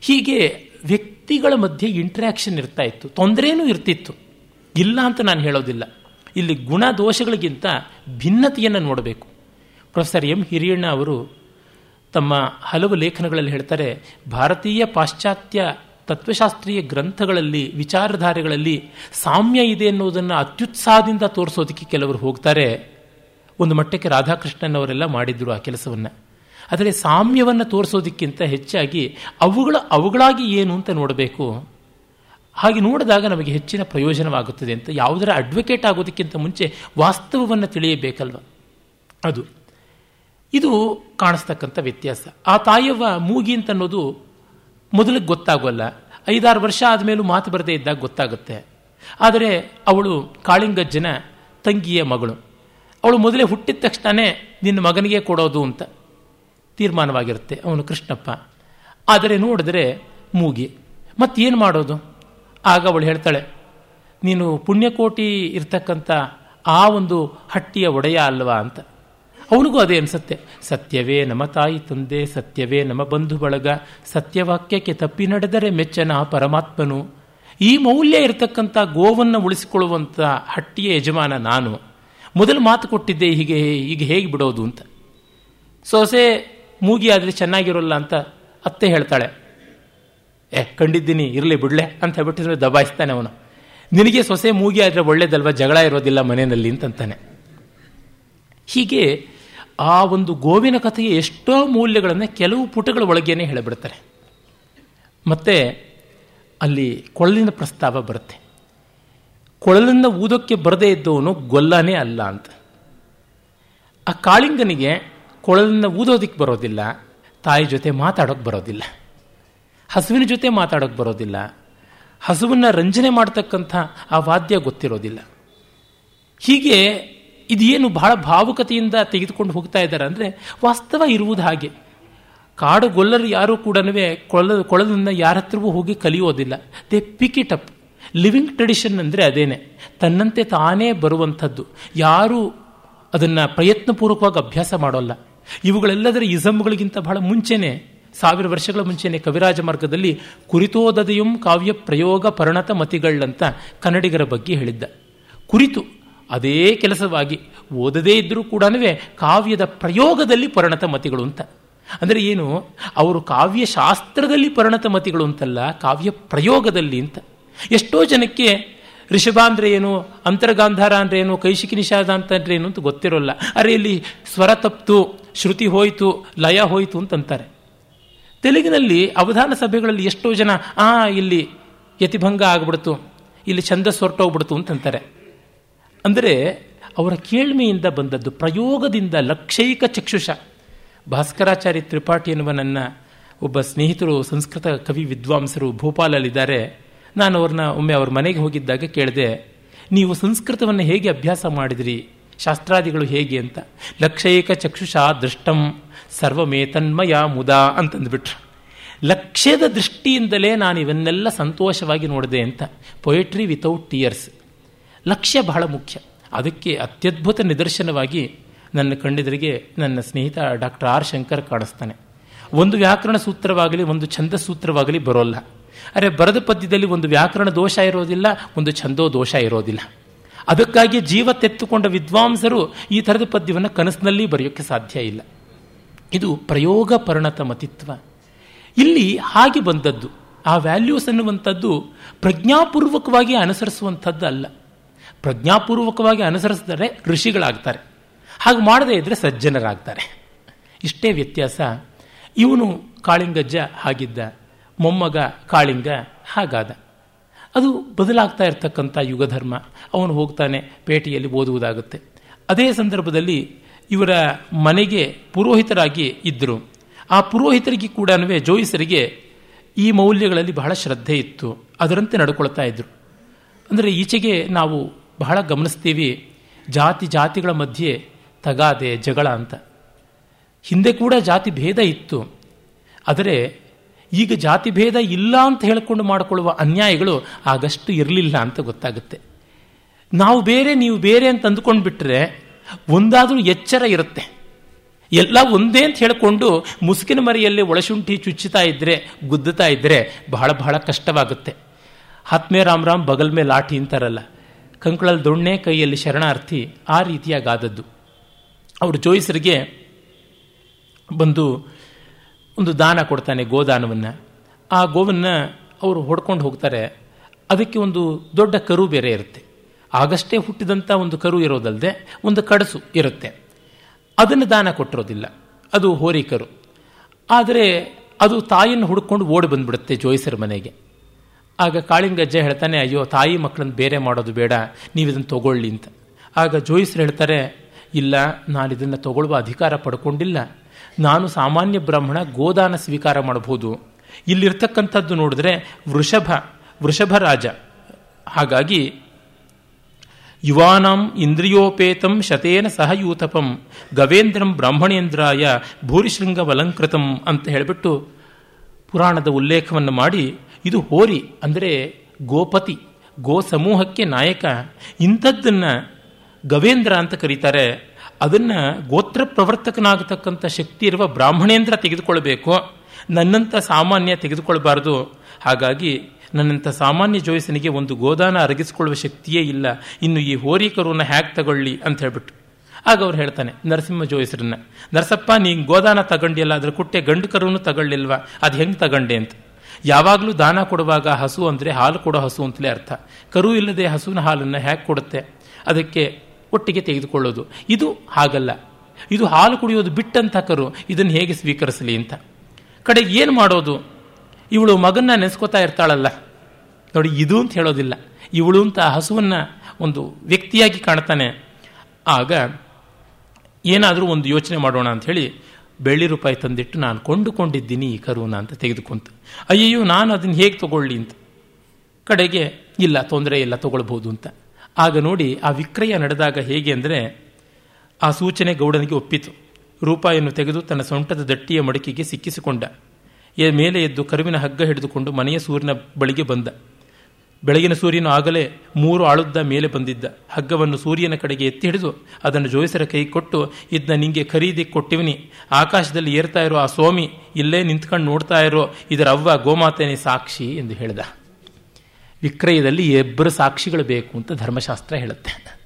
ಹೀಗೆ ವ್ಯಕ್ತಿಗಳ ಮಧ್ಯೆ ಇಂಟ್ರ್ಯಾಕ್ಷನ್ ಇರ್ತಾ ಇತ್ತು, ತೊಂದರೆನೂ ಇರ್ತಿತ್ತು. ಇಲ್ಲ ಅಂತ ನಾನು ಹೇಳೋದಿಲ್ಲ. ಇಲ್ಲಿ ಗುಣ ದೋಷಗಳಿಗಿಂತ ಭಿನ್ನತೆಯನ್ನು ನೋಡಬೇಕು. ಪ್ರೊಫೆಸರ್ ಎಂ ಹಿರಿಯಣ್ಣ ಅವರು ತಮ್ಮ ಹಲವು ಲೇಖನಗಳಲ್ಲಿ ಹೇಳ್ತಾರೆ, ಭಾರತೀಯ ಪಾಶ್ಚಾತ್ಯ ತತ್ವಶಾಸ್ತ್ರೀಯ ಗ್ರಂಥಗಳಲ್ಲಿ, ವಿಚಾರಧಾರೆಗಳಲ್ಲಿ ಸಾಮ್ಯ ಇದೆ ಎನ್ನುವುದನ್ನು ಅತ್ಯುತ್ಸಾಹದಿಂದ ತೋರಿಸೋದಕ್ಕೆ ಕೆಲವರು ಹೋಗ್ತಾರೆ. ಒಂದು ಮಟ್ಟಕ್ಕೆ ರಾಧಾಕೃಷ್ಣನ್ ಅವರೆಲ್ಲ ಮಾಡಿದ್ರು ಆ ಕೆಲಸವನ್ನು. ಆದರೆ ಸಾಮ್ಯವನ್ನು ತೋರಿಸೋದಕ್ಕಿಂತ ಹೆಚ್ಚಾಗಿ ಅವುಗಳ ಅವುಗಳಾಗಿ ಏನು ಅಂತ ನೋಡಬೇಕು. ಹಾಗೆ ನೋಡಿದಾಗ ನಮಗೆ ಹೆಚ್ಚಿನ ಪ್ರಯೋಜನವಾಗುತ್ತದೆ ಅಂತ ಯಾವುದರ ಅಡ್ವೊಕೇಟ್ ಆಗೋದಕ್ಕಿಂತ ಮುಂಚೆ ವಾಸ್ತವವನ್ನು ತಿಳಿಯಬೇಕಲ್ವ? ಅದು. ಇದು ಕಾಣಿಸ್ತಕ್ಕಂಥ ವ್ಯತ್ಯಾಸ. ಆ ತಾಯವ್ವ ಮೂಗಿ ಅಂತ ಅನ್ನೋದು ಮೊದಲಿಗೆ ಗೊತ್ತಾಗೋಲ್ಲ. ಐದಾರು ವರ್ಷ ಆದಮೇಲೂ ಮಾತು ಬರದೇ ಇದ್ದಾಗ ಗೊತ್ತಾಗುತ್ತೆ. ಆದರೆ ಅವಳು ಕಾಳಿಂಗಜ್ಜನ ತಂಗಿಯ ಮಗಳು. ಅವಳು ಮೊದಲೇ ಹುಟ್ಟಿದ ತಕ್ಷಣವೇ ನಿನ್ನ ಮಗನಿಗೆ ಕೊಡೋದು ಅಂತ ತೀರ್ಮಾನವಾಗಿರುತ್ತೆ ಅವನು ಕೃಷ್ಣಪ್ಪ. ಆದರೆ ನೋಡಿದ್ರೆ ಮೂಗಿ. ಮತ್ತೇನು ಮಾಡೋದು? ಆಗ ಅವಳು ಹೇಳ್ತಾಳೆ, ನೀನು ಪುಣ್ಯಕೋಟಿ ಇರ್ತಕ್ಕಂಥ ಆ ಒಂದು ಹಟ್ಟಿಯ ಒಡೆಯ ಅಲ್ವಾ ಅಂತ. ಅವನಿಗೂ ಅದೇ ಅನಿಸುತ್ತೆ. ಸತ್ಯವೇ ನಮ್ಮ ತಾಯಿ ತಂದೆ, ಸತ್ಯವೇ ನಮ್ಮ ಬಂಧು ಬಳಗ ಸತ್ಯವಾಕ್ಯಕ್ಕೆ ತಪ್ಪಿ ನಡೆದರೆ ಮೆಚ್ಚನ ಪರಮಾತ್ಮನು. ಈ ಮೌಲ್ಯ ಇರತಕ್ಕಂಥ ಗೋವನ್ನು ಉಳಿಸಿಕೊಳ್ಳುವಂಥ ಹಟ್ಟಿಯ ಯಜಮಾನ ನಾನು. ಮೊದಲು ಮಾತು ಕೊಟ್ಟಿದ್ದೆ, ಹೀಗೆ, ಈಗ ಹೇಗೆ ಬಿಡೋದು ಅಂತ. ಸೊಸೆ ಮೂಗಿ ಆದರೆ ಚೆನ್ನಾಗಿರೋಲ್ಲ ಅಂತ ಅತ್ತೆ ಹೇಳ್ತಾಳೆ. ಏ, ಕಂಡಿದ್ದೀನಿ, ಇರಲಿ ಬಿಡ್ಲೆ, ಅಂತ ಹೇಳ್ಬಿಟ್ಟಿದ್ರೆ ದಬಾಯಿಸ್ತಾನೆ ಅವನು. ನಿನಗೆ ಸೊಸೆ ಮೂಗಿ ಆದರೆ ಒಳ್ಳೇದಲ್ವ? ಜಗಳ ಇರೋದಿಲ್ಲ ಮನೆಯಲ್ಲಿ, ಅಂತಂತಾನೆ. ಹೀಗೆ ಆ ಒಂದು ಗೋವಿನ ಕಥೆಗೆ ಎಷ್ಟೋ ಮೌಲ್ಯಗಳನ್ನು ಕೆಲವು ಪುಟಗಳ ಒಳಗೇನೆ ಹೇಳಿಬಿಡ್ತಾರೆ. ಮತ್ತೆ ಅಲ್ಲಿ ಕೊಳಲಿನ ಪ್ರಸ್ತಾವ ಬರುತ್ತೆ. ಕೊಳಲನ್ನು ಊದೋಕ್ಕೆ ಬರದೇ ಇದ್ದವನು ಗೊಲ್ಲನೇ ಅಲ್ಲ ಅಂತ. ಆ ಕಾಳಿಂಗನಿಗೆ ಕೊಳಲಿನ ಊದೋದಕ್ಕೆ ಬರೋದಿಲ್ಲ, ತಾಯಿ ಜೊತೆ ಮಾತಾಡೋಕೆ ಬರೋದಿಲ್ಲ, ಹಸುವಿನ ಜೊತೆ ಮಾತಾಡೋಕೆ ಬರೋದಿಲ್ಲ, ಹಸುವನ್ನು ರಂಜನೆ ಮಾಡ್ತಕ್ಕಂಥ ಆ ವಾದ್ಯ ಗೊತ್ತಿರೋದಿಲ್ಲ. ಹೀಗೆ ಇದೇನು ಬಹಳ ಭಾವುಕತೆಯಿಂದ ತೆಗೆದುಕೊಂಡು ಹೋಗ್ತಾ ಇದ್ದಾರೆ ಅಂದರೆ ವಾಸ್ತವ ಇರುವುದು ಹಾಗೆ. ಕಾಡು ಗೊಲ್ಲರು ಯಾರೂ ಕೂಡ ಕೊಳ ಕೊಳಲನ್ನು ಯಾರ ಹತ್ರವೂ ಹೋಗಿ ಕಲಿಯೋದಿಲ್ಲ. They pick it up living tradition ಅಂದರೆ ಅದೇನೆ. ತನ್ನಂತೆ ತಾನೇ ಬರುವಂಥದ್ದು. ಯಾರೂ ಅದನ್ನು ಪ್ರಯತ್ನಪೂರ್ವಕವಾಗಿ ಅಭ್ಯಾಸ ಮಾಡೋಲ್ಲ. ಇವುಗಳೆಲ್ಲದರ ಇಸಮ್ಗಳಿಗಿಂತ ಬಹಳ ಮುಂಚೆನೆ, ಸಾವಿರ ವರ್ಷಗಳ ಮುಂಚೆನೆ ಕವಿರಾಜ ಮಾರ್ಗದಲ್ಲಿ ಕುರಿತೋದದೆಯಂ ಕಾವ್ಯ ಪ್ರಯೋಗ ಪರಿಣತ ಮತಿಗಳಂತ ಕನ್ನಡಿಗರ ಬಗ್ಗೆ ಹೇಳಿದ್ದ. ಕುರಿತು ಅದೇ ಕೆಲಸವಾಗಿ ಓದದೇ ಇದ್ದರೂ ಕೂಡ ಕಾವ್ಯದ ಪ್ರಯೋಗದಲ್ಲಿ ಪರಿಣತ ಮತಿಗಳು ಅಂತ. ಅಂದರೆ ಏನು? ಅವರು ಕಾವ್ಯಶಾಸ್ತ್ರದಲ್ಲಿ ಪರಿಣತ ಮತಿಗಳು ಅಂತಲ್ಲ, ಕಾವ್ಯ ಪ್ರಯೋಗದಲ್ಲಿ ಅಂತ. ಎಷ್ಟೋ ಜನಕ್ಕೆ ಋಷಭ ಅಂದ್ರೆ ಏನು, ಅಂತರ್ಗಾಂಧಾರ ಅಂದ್ರೆ ಏನು, ಕೈಶಿಕಿ ನಿಷಾದ ಅಂತಂದ್ರೆ ಏನು ಅಂತ ಗೊತ್ತಿರೋಲ್ಲ. ಅರೆ ಇಲ್ಲಿ ಸ್ವರ ತಪ್ತು, ಶ್ರುತಿ ಹೋಯಿತು, ಲಯ ಹೋಯಿತು ಅಂತಂತಾರೆ. ತೆಲುಗಿನಲ್ಲಿ ಅವಧಾನ ಸಭೆಗಳಲ್ಲಿ ಎಷ್ಟೋ ಜನ, ಆ, ಇಲ್ಲಿ ಯತಿಭಂಗ ಆಗ್ಬಿಡ್ತು, ಇಲ್ಲಿ ಛಂದಸ್ ಹೊರಟೋಗ್ಬಿಡ್ತು ಅಂತಂತಾರೆ. ಅಂದರೆ ಅವರ ಕೇಳ್ಮೆಯಿಂದ ಬಂದದ್ದು, ಪ್ರಯೋಗದಿಂದ ಲಕ್ಷೈಕ ಚಕ್ಷುಷ. ಭಾಸ್ಕರಾಚಾರ್ಯ ತ್ರಿಪಾಠಿ ಎನ್ನುವ ನನ್ನ ಒಬ್ಬ ಸ್ನೇಹಿತರು, ಸಂಸ್ಕೃತ ಕವಿ ವಿದ್ವಾಂಸರು ಭೋಪಾಲಲ್ಲಿದ್ದಾರೆ. ನಾನು ಅವ್ರನ್ನ ಒಮ್ಮೆ ಅವ್ರ ಮನೆಗೆ ಹೋಗಿದ್ದಾಗ ಕೇಳಿದೆ, ನೀವು ಸಂಸ್ಕೃತವನ್ನು ಹೇಗೆ ಅಭ್ಯಾಸ ಮಾಡಿದ್ರಿ? ಶಾಸ್ತ್ರಾದಿಗಳು ಹೇಗೆ ಅಂತ. ಲಕ್ಷೈಕ ಚಕ್ಷುಷ ದೃಷ್ಟಂ ಸರ್ವಮೇತನ್ಮಯ ಮುದಾ ಅಂತಂದ್ಬಿಟ್ರು. ಲಕ್ಷ್ಯದ ದೃಷ್ಟಿಯಿಂದಲೇ ನಾನು ಇವನ್ನೆಲ್ಲ ಸಂತೋಷವಾಗಿ ನೋಡಿದೆ ಅಂತ. ಪೊಯೆಟ್ರಿ ವಿತೌಟ್ ಟಿಯರ್ಸ್ ಲಕ್ಷ್ಯ ಬಹಳ ಮುಖ್ಯ. ಅದಕ್ಕೆ ಅತ್ಯದ್ಭುತ ನಿದರ್ಶನವಾಗಿ ನನ್ನ ಕಣ್ಣೆದುರಿಗೆ ನನ್ನ ಸ್ನೇಹಿತ ಡಾಕ್ಟರ್ ಆರ್ ಶಂಕರ್ ಕಾಣಿಸ್ತಾನೆ. ಒಂದು ವ್ಯಾಕರಣ ಸೂತ್ರವಾಗಲಿ, ಒಂದು ಛಂದ ಸೂತ್ರವಾಗಲಿ ಬರೋಲ್ಲ. ಅರೆ ಬರದ ಪದ್ಯದಲ್ಲಿ ಒಂದು ವ್ಯಾಕರಣ ದೋಷ ಇರೋದಿಲ್ಲ, ಒಂದು ಛಂದೋ ದೋಷ ಇರೋದಿಲ್ಲ. ಅದಕ್ಕಾಗಿ ಜೀವ ತೆತ್ತುಕೊಂಡ ವಿದ್ವಾಂಸರು ಈ ಥರದ ಪದ್ಯವನ್ನು ಕನಸಿನಲ್ಲಿ ಬರೆಯೋಕ್ಕೆ ಸಾಧ್ಯ ಇಲ್ಲ. ಇದು ಪ್ರಯೋಗ ಪರಿಣತ ಮತಿತ್ವ. ಇಲ್ಲಿ ಹಾಗೆ ಬಂದದ್ದು, ಆ ವ್ಯಾಲ್ಯೂಸ್ ಅನ್ನುವಂಥದ್ದು ಪ್ರಜ್ಞಾಪೂರ್ವಕವಾಗಿ ಅನುಸರಿಸುವಂಥದ್ದು ಅಲ್ಲ ಪ್ರಜ್ಞಾಪೂರ್ವಕವಾಗಿ ಅನುಸರಿಸಿದರೆ ಋಷಿಗಳಾಗ್ತಾರೆ. ಹಾಗೆ ಮಾಡದೇ ಇದ್ದರೆ ಸಜ್ಜನರಾಗ್ತಾರೆ. ಇಷ್ಟೇ ವ್ಯತ್ಯಾಸ. ಇವನು ಕಾಳಿಂಗಜ್ಜ ಹಾಗಿದ್ದ ಮೊಮ್ಮಗ ಕಾಳಿಂಗ ಹಾಗಾದ. ಅದು ಬದಲಾಗ್ತಾ ಇರತಕ್ಕಂಥ ಯುಗಧರ್ಮ. ಅವನು ಹೋಗ್ತಾನೆ ಪೇಟೆಯಲ್ಲಿ ಓದುವುದಾಗುತ್ತೆ. ಅದೇ ಸಂದರ್ಭದಲ್ಲಿ ಇವರ ಮನೆಗೆ ಪುರೋಹಿತರಾಗಿ ಇದ್ದರು ಆ ಪುರೋಹಿತರಿಗೆ ಕೂಡ ಜೋಯಿಸರಿಗೆ ಈ ಮೌಲ್ಯಗಳಲ್ಲಿ ಬಹಳ ಶ್ರದ್ಧೆ ಇತ್ತು. ಅದರಂತೆ ನಡ್ಕೊಳ್ತಾ ಇದ್ರು. ಅಂದರೆ ಈಚೆಗೆ ನಾವು ಬಹಳ ಗಮನಿಸ್ತೀವಿ. ಜಾತಿ ಜಾತಿಗಳ ಮಧ್ಯೆ ತಗಾದೆ, ಜಗಳ ಅಂತ. ಹಿಂದೆ ಕೂಡ ಜಾತಿ ಭೇದ ಇತ್ತು. ಆದರೆ ಈಗ ಜಾತಿ ಭೇದ ಇಲ್ಲ ಅಂತ ಹೇಳಿಕೊಂಡು ಮಾಡಿಕೊಳ್ಳುವ ಅನ್ಯಾಯಗಳು ಆಗಷ್ಟು ಇರಲಿಲ್ಲ ಅಂತ ಗೊತ್ತಾಗುತ್ತೆ. ನಾವು ಬೇರೆ, ನೀವು ಬೇರೆ ಅಂತ ಅಂದ್ಕೊಂಡು ಬಿಟ್ಟರೆ ಒಂದಾದರೂ ಎಚ್ಚರ ಇರುತ್ತೆ. ಎಲ್ಲ ಒಂದೇ ಅಂತ ಹೇಳಿಕೊಂಡು ಮುಸುಕಿನ ಮರೆಯಲ್ಲಿ ಒಳಶುಂಠಿ ಚುಚ್ಚುತ್ತಾ ಇದ್ದರೆ ಗುದ್ದುತ್ತಾ ಇದ್ದರೆ ಬಹಳ ಬಹಳ ಕಷ್ಟವಾಗುತ್ತೆ. ಹತ್ಮೇ ರಾಮ್ ರಾಮ್, ಬಗಲ್ ಲಾಠಿ ಅಂತಾರಲ್ಲ. ಕಂಕಳಲ್ಲಿ ದೊಣ್ಣೆ ಕೈಯಲ್ಲಿ ಶರಣಾರ್ಥಿ ಆ ರೀತಿಯಾಗಾದದ್ದು. ಅವರು ಜೋಯಿಸರಿಗೆ ಬಂದು ಒಂದು ದಾನ ಕೊಡ್ತಾನೆ ಗೋದಾನವನ್ನು. ಆ ಗೋವನ್ನು ಅವರು ಹೊಡ್ಕೊಂಡು ಹೋಗ್ತಾರೆ. ಅದಕ್ಕೆ ಒಂದು ದೊಡ್ಡ ಕರು ಬೇರೆ ಇರುತ್ತೆ. ಆಗಷ್ಟೇ ಹುಟ್ಟಿದಂಥ ಒಂದು ಕರು ಇರೋದಲ್ಲದೆ ಒಂದು ಕಡಸು ಇರುತ್ತೆ. ಅದನ್ನು ದಾನ ಕೊಟ್ಟಿರೋದಿಲ್ಲ. ಅದು ಹೋರಿ ಕರು. ಆದರೆ ಅದು ತಾಯಿಯನ್ನು ಹುಡ್ಕೊಂಡು ಓಡಿ ಬಂದ್ಬಿಡುತ್ತೆ ಜೋಯಿಸರ ಮನೆಗೆ. ಆಗ ಕಾಳಿಂಗಜ್ಜ ಹೇಳ್ತಾನೆ, ಅಯ್ಯೋ, ತಾಯಿ ಮಕ್ಕಳನ್ನು ಬೇರೆ ಮಾಡೋದು ಬೇಡ, ನೀವು ಇದನ್ನು ತಗೊಳ್ಳಿ ಅಂತ. ಆಗ ಜೋಯಿಸ್ರು ಹೇಳ್ತಾರೆ, ಇಲ್ಲ, ನಾನು ಇದನ್ನು ತಗೊಳ್ಳುವ ಅಧಿಕಾರ ಪಡ್ಕೊಂಡಿಲ್ಲ. ನಾನು ಸಾಮಾನ್ಯ ಬ್ರಾಹ್ಮಣ, ಗೋದಾನ ಸ್ವೀಕಾರ ಮಾಡಬಹುದು. ಇಲ್ಲಿರ್ತಕ್ಕಂಥದ್ದು ನೋಡಿದ್ರೆ ವೃಷಭ ವೃಷಭ ರಾಜ. ಹಾಗಾಗಿ, ಯುವಾನಾಂ ಇಂದ್ರಿಯೋಪೇತಂ ಶತೇನ ಸಹಯೂತಪಂ ಗವೇಂದ್ರಂ ಬ್ರಾಹ್ಮಣೇಂದ್ರಾಯ ಭೂರಿಶೃಂಗವಲಂಕೃತಂ ಅಂತ ಹೇಳಿಬಿಟ್ಟು ಪುರಾಣದ ಉಲ್ಲೇಖವನ್ನು ಮಾಡಿ ಇದು ಹೋರಿ ಅಂದರೆ ಗೋಪತಿ ಗೋ ಸಮೂಹಕ್ಕೆ ನಾಯಕ. ಇಂಥದ್ದನ್ನು ಗವೇಂದ್ರ ಅಂತ ಕರೀತಾರೆ. ಅದನ್ನು ಗೋತ್ರ ಪ್ರವರ್ತಕನಾಗತಕ್ಕಂಥ ಶಕ್ತಿ ಇರುವ ಬ್ರಾಹ್ಮಣೇಂದ್ರ ತೆಗೆದುಕೊಳ್ಬೇಕು. ನನ್ನಂಥ ಸಾಮಾನ್ಯ ತೆಗೆದುಕೊಳ್ಬಾರ್ದು. ಹಾಗಾಗಿ ನನ್ನಂಥ ಸಾಮಾನ್ಯ ಜೋಯಿಸನಿಗೆ ಒಂದು ಗೋದಾನ ಅರಗಿಸಿಕೊಳ್ಳುವ ಶಕ್ತಿಯೇ ಇಲ್ಲ. ಇನ್ನು ಈ ಹೋರಿ ಕರುವನ್ನ ಹ್ಯಾಕ್ ತಗೊಳ್ಳಿ ಅಂತ ಹೇಳ್ಬಿಟ್ಟು. ಆಗ ಅವ್ರು ಹೇಳ್ತಾನೆ, ನರಸಿಂಹ ಜೋಯಿಸರನ್ನ, ನರಸಪ್ಪ, ನೀನು ಗೋದಾನ ತಗೊಂಡಿಲ್ಲ ಅದ್ರ ಕುಟ್ಟೆ ಗಂಡು ತಗೊಳ್ಳಿಲ್ವಾ? ಅದು ಹೆಂಗೆ ತಗೊಂಡೆ ಅಂತ. ಯಾವಾಗಲೂ ದಾನ ಕೊಡುವಾಗ ಹಸು ಅಂದರೆ ಹಾಲು ಕೊಡೋ ಹಸು ಅಂತಲೇ ಅರ್ಥ. ಕರು ಇಲ್ಲದೆ ಹಸುವಿನ ಹಾಲನ್ನು ಹ್ಯಾಕ್ ಕೊಡುತ್ತೆ. ಅದಕ್ಕೆ ಒಟ್ಟಿಗೆ ತೆಗೆದುಕೊಳ್ಳೋದು. ಇದು ಹಾಗಲ್ಲ. ಇದು ಹಾಲು ಕುಡಿಯೋದು ಬಿಟ್ಟಂಥ ಕರು ಇದನ್ನು ಹೇಗೆ ಸ್ವೀಕರಿಸಲಿ ಅಂತ. ಕಡೆ ಏನು ಮಾಡೋದು? ಇವಳು ಮಗನ್ನ ನೆನೆಸ್ಕೋತಾ ಇರ್ತಾಳಲ್ಲ. ನೋಡಿ, ಇದು ಅಂತ ಹೇಳೋದಿಲ್ಲ. ಇವಳು ಅಂತ ಹಸುವನ್ನು ಒಂದು ವ್ಯಕ್ತಿಯಾಗಿ ಕಾಣ್ತಾನೆ. ಆಗ ಏನಾದರೂ ಒಂದು ಯೋಚನೆ ಮಾಡೋಣ ಅಂತ ಹೇಳಿ ಬೆಳ್ಳಿ ರೂಪಾಯಿ ತಂದಿಟ್ಟು ನಾನು ಕೊಂಡುಕೊಂಡಿದ್ದೀನಿ ಈ ಕರುವನ ಅಂತ ತೆಗೆದುಕೊಂತ. ಅಯ್ಯಯ್ಯೋ, ನಾನು ಅದನ್ನು ಹೇಗೆ ತಗೊಳ್ಳಿ ಅಂತ. ಕಡೆಗೆ, ಇಲ್ಲ, ತೊಂದರೆ ಇಲ್ಲ ತಗೊಳ್ಬೋದು ಅಂತ. ಆಗ ನೋಡಿ, ಆ ವಿಕ್ರಯ ನಡೆದಾಗ ಹೇಗೆ ಅಂದರೆ, ಆ ಸೂಚನೆ ಗೌಡನಿಗೆ ಒಪ್ಪಿತು. ರೂಪಾಯಿಯನ್ನು ತೆಗೆದು ತನ್ನ ಸೊಂಟದ ದಟ್ಟಿಯ ಮಡಕಿಗೆ ಸಿಕ್ಕಿಸಿಕೊಂಡ. ಮೇಲೆ ಎದ್ದು ಕರುವಿನ ಹಗ್ಗ ಹಿಡಿದುಕೊಂಡು ಮನೆಯ ಸೂರ್ಯನ ಬಳಿಗೆ ಬಂದ. ಬೆಳಗಿನ ಸೂರ್ಯನು ಆಗಲೇ ಮೂರು ಆಳುದ್ದ ಮೇಲೆ ಬಂದಿದ್ದ. ಹಗ್ಗವನ್ನು ಸೂರ್ಯನ ಕಡೆಗೆ ಎತ್ತಿ ಹಿಡಿದು ಅದನ್ನು ಜೋಯಿಸರ ಕೈ ಕೊಟ್ಟು ಇದನ್ನ ನಿಂಗೆ ಖರೀದಿ ಕೊಟ್ಟಿವನಿ. ಆಕಾಶದಲ್ಲಿ ಏರ್ತಾ ಇರೋ ಆ ಸ್ವಾಮಿ ಇಲ್ಲೇ ನಿಂತ್ಕೊಂಡು ನೋಡ್ತಾ ಇರೋ ಇದರ ಅವ್ವ ಗೋಮಾತೆನೇ ಸಾಕ್ಷಿ ಎಂದು ಹೇಳಿದ. ವಿಕ್ರಯದಲ್ಲಿ ಇಬ್ಬರು ಸಾಕ್ಷಿಗಳು ಬೇಕು ಅಂತ ಧರ್ಮಶಾಸ್ತ್ರ ಹೇಳುತ್ತೆ.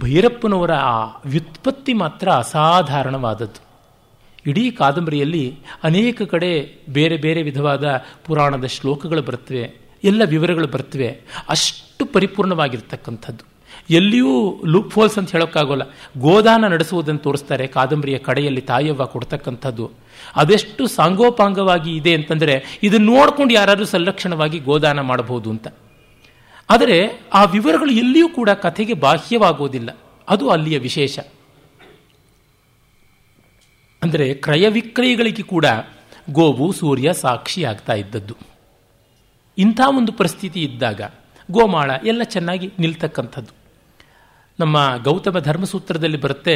ಭೈರಪ್ಪನವರ ಆ ವ್ಯುತ್ಪತ್ತಿ ಮಾತ್ರ ಅಸಾಧಾರಣವಾದದ್ದು. ಇಡೀ ಕಾದಂಬರಿಯಲ್ಲಿ ಅನೇಕ ಕಡೆ ಬೇರೆ ಬೇರೆ ವಿಧವಾದ ಪುರಾಣದ ಶ್ಲೋಕಗಳು ಬರ್ತವೆ ಎಲ್ಲ ವಿವರಗಳು ಬರ್ತವೆ. ಅಷ್ಟು ಪರಿಪೂರ್ಣವಾಗಿರ್ತಕ್ಕಂಥದ್ದು. ಎಲ್ಲಿಯೂ ಲೂಪ್ ಫೋಲ್ಸ್ ಅಂತ ಹೇಳೋಕ್ಕಾಗೋಲ್ಲ. ಗೋದಾನ ನಡೆಸುವುದನ್ನು ತೋರಿಸ್ತಾರೆ. ಕಾದಂಬರಿಯ ಕಡೆಯಲ್ಲಿ ತಾಯವ್ವ ಕೊಡ್ತಕ್ಕಂಥದ್ದು. ಅದೆಷ್ಟು ಸಾಂಗೋಪಾಂಗವಾಗಿ ಇದೆ ಅಂತಂದರೆ ಇದನ್ನು ನೋಡಿಕೊಂಡು ಯಾರಾದರೂ ಸಂರಕ್ಷಣವಾಗಿ ಗೋದಾನ ಮಾಡಬಹುದು ಅಂತ. ಆದರೆ, ಆ ವಿವರಗಳು ಎಲ್ಲಿಯೂ ಕೂಡ ಕಥೆಗೆ ಬಾಹ್ಯವಾಗೋದಿಲ್ಲ. ಅದು ಅಲ್ಲಿಯ ವಿಶೇಷ. ಅಂದರೆ ಕ್ರಯ ವಿಕ್ರಯಗಳಿಗೆ ಕೂಡ ಗೋವು, ಸೂರ್ಯ ಸಾಕ್ಷಿ ಆಗ್ತಾ ಇದ್ದದ್ದು. ಇಂಥ ಒಂದು ಪರಿಸ್ಥಿತಿ ಇದ್ದಾಗ ಗೋಮಾಳ ಎಲ್ಲ ಚೆನ್ನಾಗಿ ನಿಲ್ತಕ್ಕಂಥದ್ದು. ನಮ್ಮ ಗೌತಮ ಧರ್ಮಸೂತ್ರದಲ್ಲಿ ಬರುತ್ತೆ,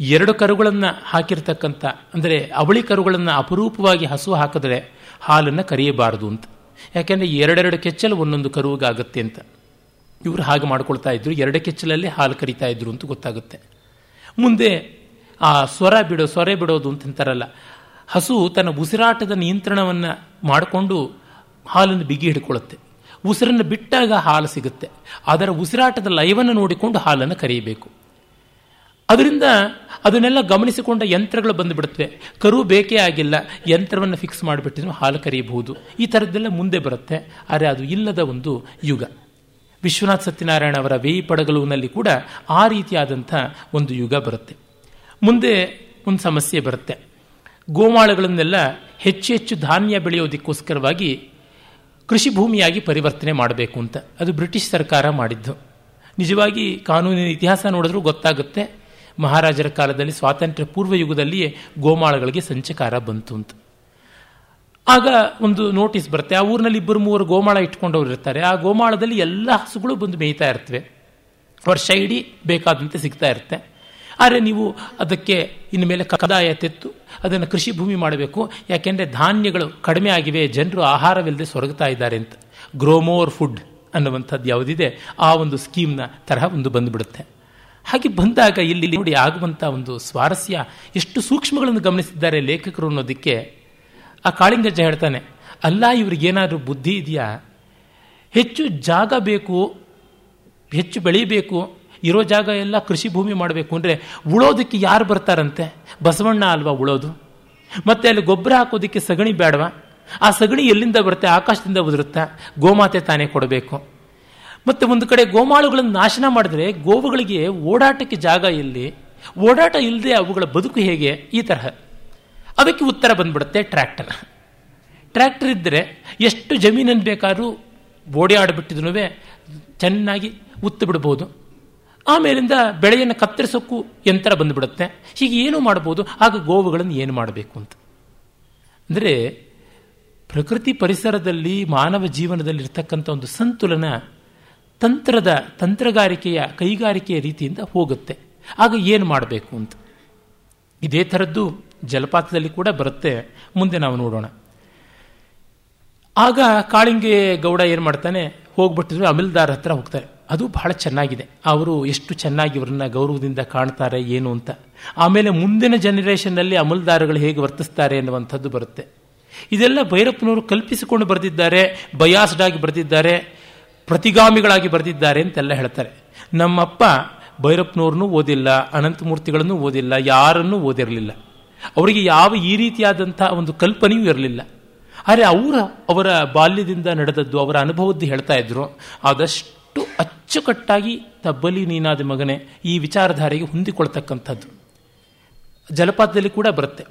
ಎರಡು ಕರುಗಳನ್ನು ಹಾಕಿರ್ತಕ್ಕಂಥ, ಅಂದರೆ ಅವಳಿ ಕರುಗಳನ್ನು ಅಪರೂಪವಾಗಿ ಹಸು ಹಾಕಿದ್ರೆ ಹಾಲನ್ನು ಕರೆಯಬಾರದು ಅಂತ. ಯಾಕೆಂದರೆ ಎರಡೆರಡು ಕೆಚ್ಚಲು ಒಂದೊಂದು ಕರುವಿಗಾಗತ್ತೆ ಅಂತ. ಇವರು ಹಾಗೆ ಮಾಡ್ಕೊಳ್ತಾ ಇದ್ರು, ಎರಡು ಕೆಚ್ಚಲಲ್ಲಿ ಹಾಲು ಕರಿತಾ ಇದ್ರು ಅಂತ ಗೊತ್ತಾಗುತ್ತೆ. ಮುಂದೆ ಆ ಸ್ವರ ಬಿಡೋ ಸ್ವರ ಬಿಡೋದು ಅಂತಂತಾರಲ್ಲ ಹಸು ತನ್ನ ಉಸಿರಾಟದ ನಿಯಂತ್ರಣವನ್ನು ಮಾಡಿಕೊಂಡು ಹಾಲನ್ನು ಬಿಗಿ ಹಿಡ್ಕೊಳ್ಳುತ್ತೆ. ಉಸಿರನ್ನು ಬಿಟ್ಟಾಗ ಹಾಲು ಸಿಗುತ್ತೆ. ಅದರ ಉಸಿರಾಟದ ಲಯವನ್ನು ನೋಡಿಕೊಂಡು ಹಾಲನ್ನು ಕರೆಯಬೇಕು. ಅದರಿಂದ ಅದನ್ನೆಲ್ಲ ಗಮನಿಸಿಕೊಂಡ ಯಂತ್ರಗಳು ಬಂದುಬಿಡುತ್ತವೆ. ಕರು ಬೇಕೇ ಆಗಿಲ್ಲ, ಯಂತ್ರವನ್ನು ಫಿಕ್ಸ್ ಮಾಡಿಬಿಟ್ಟಿದ್ರು ಹಾಲು ಕರೆಯಬಹುದು. ಈ ಥರದ್ದೆಲ್ಲ ಮುಂದೆ ಬರುತ್ತೆ. ಆದರೆ ಅದು ಇಲ್ಲದ ಒಂದು ಯುಗ. ವಿಶ್ವನಾಥ್ ಸತ್ಯನಾರಾಯಣ ಅವರ ವೇಯಿ ಪಡಗಲುವಿನಲ್ಲಿ ಕೂಡ ಆ ರೀತಿಯಾದಂಥ ಒಂದು ಯುಗ ಬರುತ್ತೆ. ಮುಂದೆ ಒಂದು ಸಮಸ್ಯೆ ಬರುತ್ತೆ. ಗೋಮಾಳಗಳನ್ನೆಲ್ಲ ಹೆಚ್ಚು ಹೆಚ್ಚು ಧಾನ್ಯ ಬೆಳೆಯೋದಕ್ಕೋಸ್ಕರವಾಗಿ ಕೃಷಿ ಭೂಮಿಯಾಗಿ ಪರಿವರ್ತನೆ ಮಾಡಬೇಕು ಅಂತ. ಅದು ಬ್ರಿಟಿಷ್ ಸರ್ಕಾರ ಮಾಡಿದ್ದು. ನಿಜವಾಗಿ ಕಾನೂನಿನ ಇತಿಹಾಸ ನೋಡಿದ್ರೂ ಗೊತ್ತಾಗುತ್ತೆ, ಮಹಾರಾಜರ ಕಾಲದಲ್ಲಿ ಸ್ವಾತಂತ್ರ್ಯ ಪೂರ್ವ ಯುಗದಲ್ಲಿಯೇ ಗೋಮಾಳಗಳಿಗೆ ಸಂಚಕಾರ ಬಂತು ಅಂತ. ಆಗ ಒಂದು ನೋಟಿಸ್ ಬರುತ್ತೆ, ಆ ಊರಿನಲ್ಲಿ ಇಬ್ಬರು ಮೂವರು ಗೋಮಾಳ ಇಟ್ಕೊಂಡವ್ರು ಇರ್ತಾರೆ. ಆ ಗೋಮಾಳದಲ್ಲಿ ಎಲ್ಲ ಹಸುಗಳು ಬಂದು ಮೇಯ್ತಾ ಇರ್ತವೆ. ವರ್ಷ ಇಡೀ ಬೇಕಾದಂತೆ ಸಿಗ್ತಾ ಇರುತ್ತೆ. ಆದರೆ ನೀವು ಅದಕ್ಕೆ ಇನ್ನು ಮೇಲೆ ಕದಾಯ ತೆತ್ತು, ಅದನ್ನು ಕೃಷಿ ಭೂಮಿ ಮಾಡಬೇಕು. ಯಾಕೆಂದರೆ ಧಾನ್ಯಗಳು ಕಡಿಮೆ ಆಗಿವೆ, ಜನರು ಆಹಾರವಿಲ್ಲದೆ ಸೊರಗ್ತಾ ಇದ್ದಾರೆ ಅಂತ. ಗ್ರೋಮೋರ್ ಫುಡ್ ಅನ್ನುವಂಥದ್ದು ಯಾವುದಿದೆ, ಆ ಒಂದು ಸ್ಕೀಮ್ನ ತರಹ ಒಂದು ಬಂದುಬಿಡುತ್ತೆ. ಹಾಗೆ ಬಂದಾಗ ಇಲ್ಲಿ ನೋಡಿ ಆಗುವಂಥ ಒಂದು ಸ್ವಾರಸ್ಯ, ಎಷ್ಟು ಸೂಕ್ಷ್ಮಗಳನ್ನು ಗಮನಿಸಿದ್ದಾರೆ ಲೇಖಕರು ಅನ್ನೋದಕ್ಕೆ. ಆ ಕಾಳಿಂಗಜ್ಜ ಹೇಳ್ತಾನೆ, ಅಲ್ಲ ಇವ್ರಿಗೇನಾದರೂ ಬುದ್ಧಿ ಇದೆಯಾ? ಹೆಚ್ಚು ಜಾಗ ಬೇಕು, ಹೆಚ್ಚು ಬೆಳೀಬೇಕು ಇರೋ ಜಾಗ ಎಲ್ಲ ಕೃಷಿ ಭೂಮಿ ಮಾಡಬೇಕು ಅಂದರೆ ಉಳೋದಕ್ಕೆ ಯಾರು ಬರ್ತಾರಂತೆ? ಬಸವಣ್ಣ ಅಲ್ವಾ ಉಳೋದು? ಮತ್ತೆ ಅಲ್ಲಿ ಗೊಬ್ಬರ ಹಾಕೋದಕ್ಕೆ ಸಗಣಿ ಬೇಡವಾ ಆ ಸಗಣಿ ಎಲ್ಲಿಂದ ಬರುತ್ತೆ? ಆಕಾಶದಿಂದ ಉದುರುತ್ತಾ? ಗೋಮಾತೆ ತಾನೇ ಕೊಡಬೇಕು. ಮತ್ತೆ ಒಂದು ಕಡೆ ಗೋಮಾಳುಗಳನ್ನು ನಾಶನ ಮಾಡಿದ್ರೆ ಗೋವುಗಳಿಗೆ ಓಡಾಟಕ್ಕೆ ಜಾಗ ಇಲ್ಲಿ. ಓಡಾಟ ಇಲ್ಲದೆ ಅವುಗಳ ಬದುಕು ಹೇಗೆ? ಈ ತರಹ. ಅದಕ್ಕೆ ಉತ್ತರ ಬಂದ್ಬಿಡುತ್ತೆ ಟ್ರ್ಯಾಕ್ಟರ್. ಟ್ರ್ಯಾಕ್ಟರ್ ಇದ್ದರೆ ಎಷ್ಟು ಜಮೀನನ್ನು ಬೇಕಾದರೂ ಓಡಾಡಿಬಿಟ್ಟಿದ್ರೂ ಚೆನ್ನಾಗಿ ಉತ್ತು ಬಿಡ್ಬೋದು. ಆಮೇಲಿಂದ ಬೆಳೆಯನ್ನು ಕತ್ತರಿಸೋಕ್ಕೂ ಯಂತ್ರ ಬಂದುಬಿಡುತ್ತೆ. ಹೀಗೆ ಏನು ಮಾಡ್ಬೋದು ಆಗ ಗೋವುಗಳನ್ನು ಏನು ಮಾಡಬೇಕು ಅಂತ. ಅಂದರೆ ಪ್ರಕೃತಿ ಪರಿಸರದಲ್ಲಿ, ಮಾನವ ಜೀವನದಲ್ಲಿ ಇರ್ತಕ್ಕಂಥ ಒಂದು ಸಂತುಲನ ತಂತ್ರದ, ತಂತ್ರಗಾರಿಕೆಯ, ಕೈಗಾರಿಕೆಯ ರೀತಿಯಿಂದ ಹೋಗುತ್ತೆ. ಆಗ ಏನು ಮಾಡಬೇಕು ಅಂತ. ಇದೇ ಥರದ್ದು ಜಲಪಾತದಲ್ಲಿ ಕೂಡ ಬರುತ್ತೆ. ಮುಂದೆ ನಾವು ನೋಡೋಣ. ಆಗ ಕಾಳಿಂಗೆ ಗೌಡ ಏನು ಮಾಡ್ತಾನೆ? ಹೋಗ್ಬಿಟ್ಟಿದ್ರು ಅಮಿಲ್ದಾರ್ ಹತ್ರ ಹೋಗ್ತಾರೆ. ಅದು ಬಹಳ ಚೆನ್ನಾಗಿದೆ. ಅವರು ಎಷ್ಟು ಚೆನ್ನಾಗಿ ಇವ್ರನ್ನ ಗೌರವದಿಂದ ಕಾಣ್ತಾರೆ, ಏನು ಅಂತ. ಆಮೇಲೆ ಮುಂದಿನ ಜನರೇಷನ್ನಲ್ಲಿ ಅಮಲ್ದಾರಗಳು ಹೇಗೆ ವರ್ತಿಸ್ತಾರೆ ಎನ್ನುವಂಥದ್ದು ಬರುತ್ತೆ. ಇದೆಲ್ಲ ಭೈರಪ್ಪನವರು ಕಲ್ಪಿಸಿಕೊಂಡು ಬರೆದಿದ್ದಾರೆ, ಬಯಾಸ್ಡ್ ಆಗಿ ಬರೆದಿದ್ದಾರೆ, ಪ್ರತಿಗಾಮಿಗಳಾಗಿ ಬರೆದಿದ್ದಾರೆ ಅಂತೆಲ್ಲ ಹೇಳ್ತಾರೆ. ನಮ್ಮಪ್ಪ ಭೈರಪ್ಪನವ್ರನ್ನೂ ಓದಿಲ್ಲ, ಅನಂತಮೂರ್ತಿಗಳನ್ನು ಓದಿಲ್ಲ, ಯಾರನ್ನೂ ಓದಿರಲಿಲ್ಲ. ಅವರಿಗೆ ಯಾವ ಈ ರೀತಿಯಾದಂಥ ಒಂದು ಕಲ್ಪನೆಯೂ ಇರಲಿಲ್ಲ. ಆದರೆ ಅವರ ಅವರ ಬಾಲ್ಯದಿಂದ ನಡೆದದ್ದು, ಅವರ ಅನುಭವದ್ದು ಹೇಳ್ತಾ ಇದ್ರು, ಆದಷ್ಟು ಅಚ್ಚುಕಟ್ಟಾಗಿ ತಬ್ಬಲಿ ನೀನಾದ ಮಗನೇ ಈ ವಿಚಾರಧಾರೆಗೆ ಹೊಂದಿಕೊಳ್ತಕ್ಕಂಥದ್ದು. ಜಲಪಾತದಲ್ಲಿ ಕೂಡ ಬರುತ್ತೆ.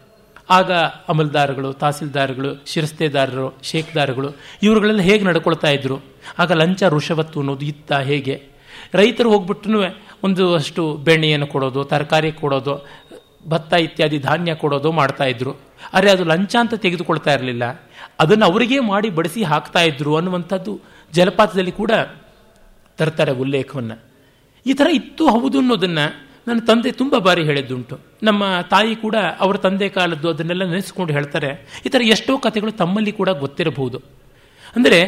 ಆಗ ಅಮಲ್ದಾರಗಳು, ತಹಸೀಲ್ದಾರ್ಗಳು, ಶಿರಸ್ತೆದಾರರು, ಶೇಖ್ದಾರಗಳು ಇವರುಗಳೆಲ್ಲ ಹೇಗೆ ನಡ್ಕೊಳ್ತಾ ಇದ್ರು? ಆಗ ಲಂಚ, ಋಷವತ್ತು ಅನ್ನೋದು ಇತ್ತ ಹೇಗೆ? ರೈತರು ಹೋಗ್ಬಿಟ್ಟು ಒಂದು ಅಷ್ಟು ಬೆಣ್ಣೆಯನ್ನು ಕೊಡೋದು, ತರಕಾರಿ ಕೊಡೋದು, ಭತ್ತ ಇತ್ಯಾದಿ ಧಾನ್ಯ ಕೊಡೋದು ಮಾಡ್ತಾ ಇದ್ರು. ಆದರೆ ಅದು ಲಂಚ ಅಂತ ತೆಗೆದುಕೊಳ್ತಾ ಇರಲಿಲ್ಲ. ಅದನ್ನು ಅವರಿಗೆ ಮಾಡಿ ಬಡಿಸಿ ಹಾಕ್ತಾ ಇದ್ರು ಅನ್ನುವಂಥದ್ದು ಜಲಪಾತದಲ್ಲಿ ಕೂಡ ತರ್ತಾರೆ ಉಲ್ಲೇಖವನ್ನು. ಈ ಥರ ಇತ್ತು ಹೌದು ಅನ್ನೋದನ್ನು ನನ್ನ ತಂದೆ ತುಂಬ ಬಾರಿ ಹೇಳಿದ್ದುಂಟು. ನಮ್ಮ ತಾಯಿ ಕೂಡ ಅವರ ತಂದೆ ಕಾಲದ್ದು ಅದನ್ನೆಲ್ಲ ನೆನೆಸ್ಕೊಂಡು ಹೇಳ್ತಾರೆ, ಈ ಥರ ಎಷ್ಟೋ ಕಥೆಗಳು ತಮ್ಮಲ್ಲಿ ಕೂಡ ಗೊತ್ತಿರಬಹುದು. ಅಂದರೆ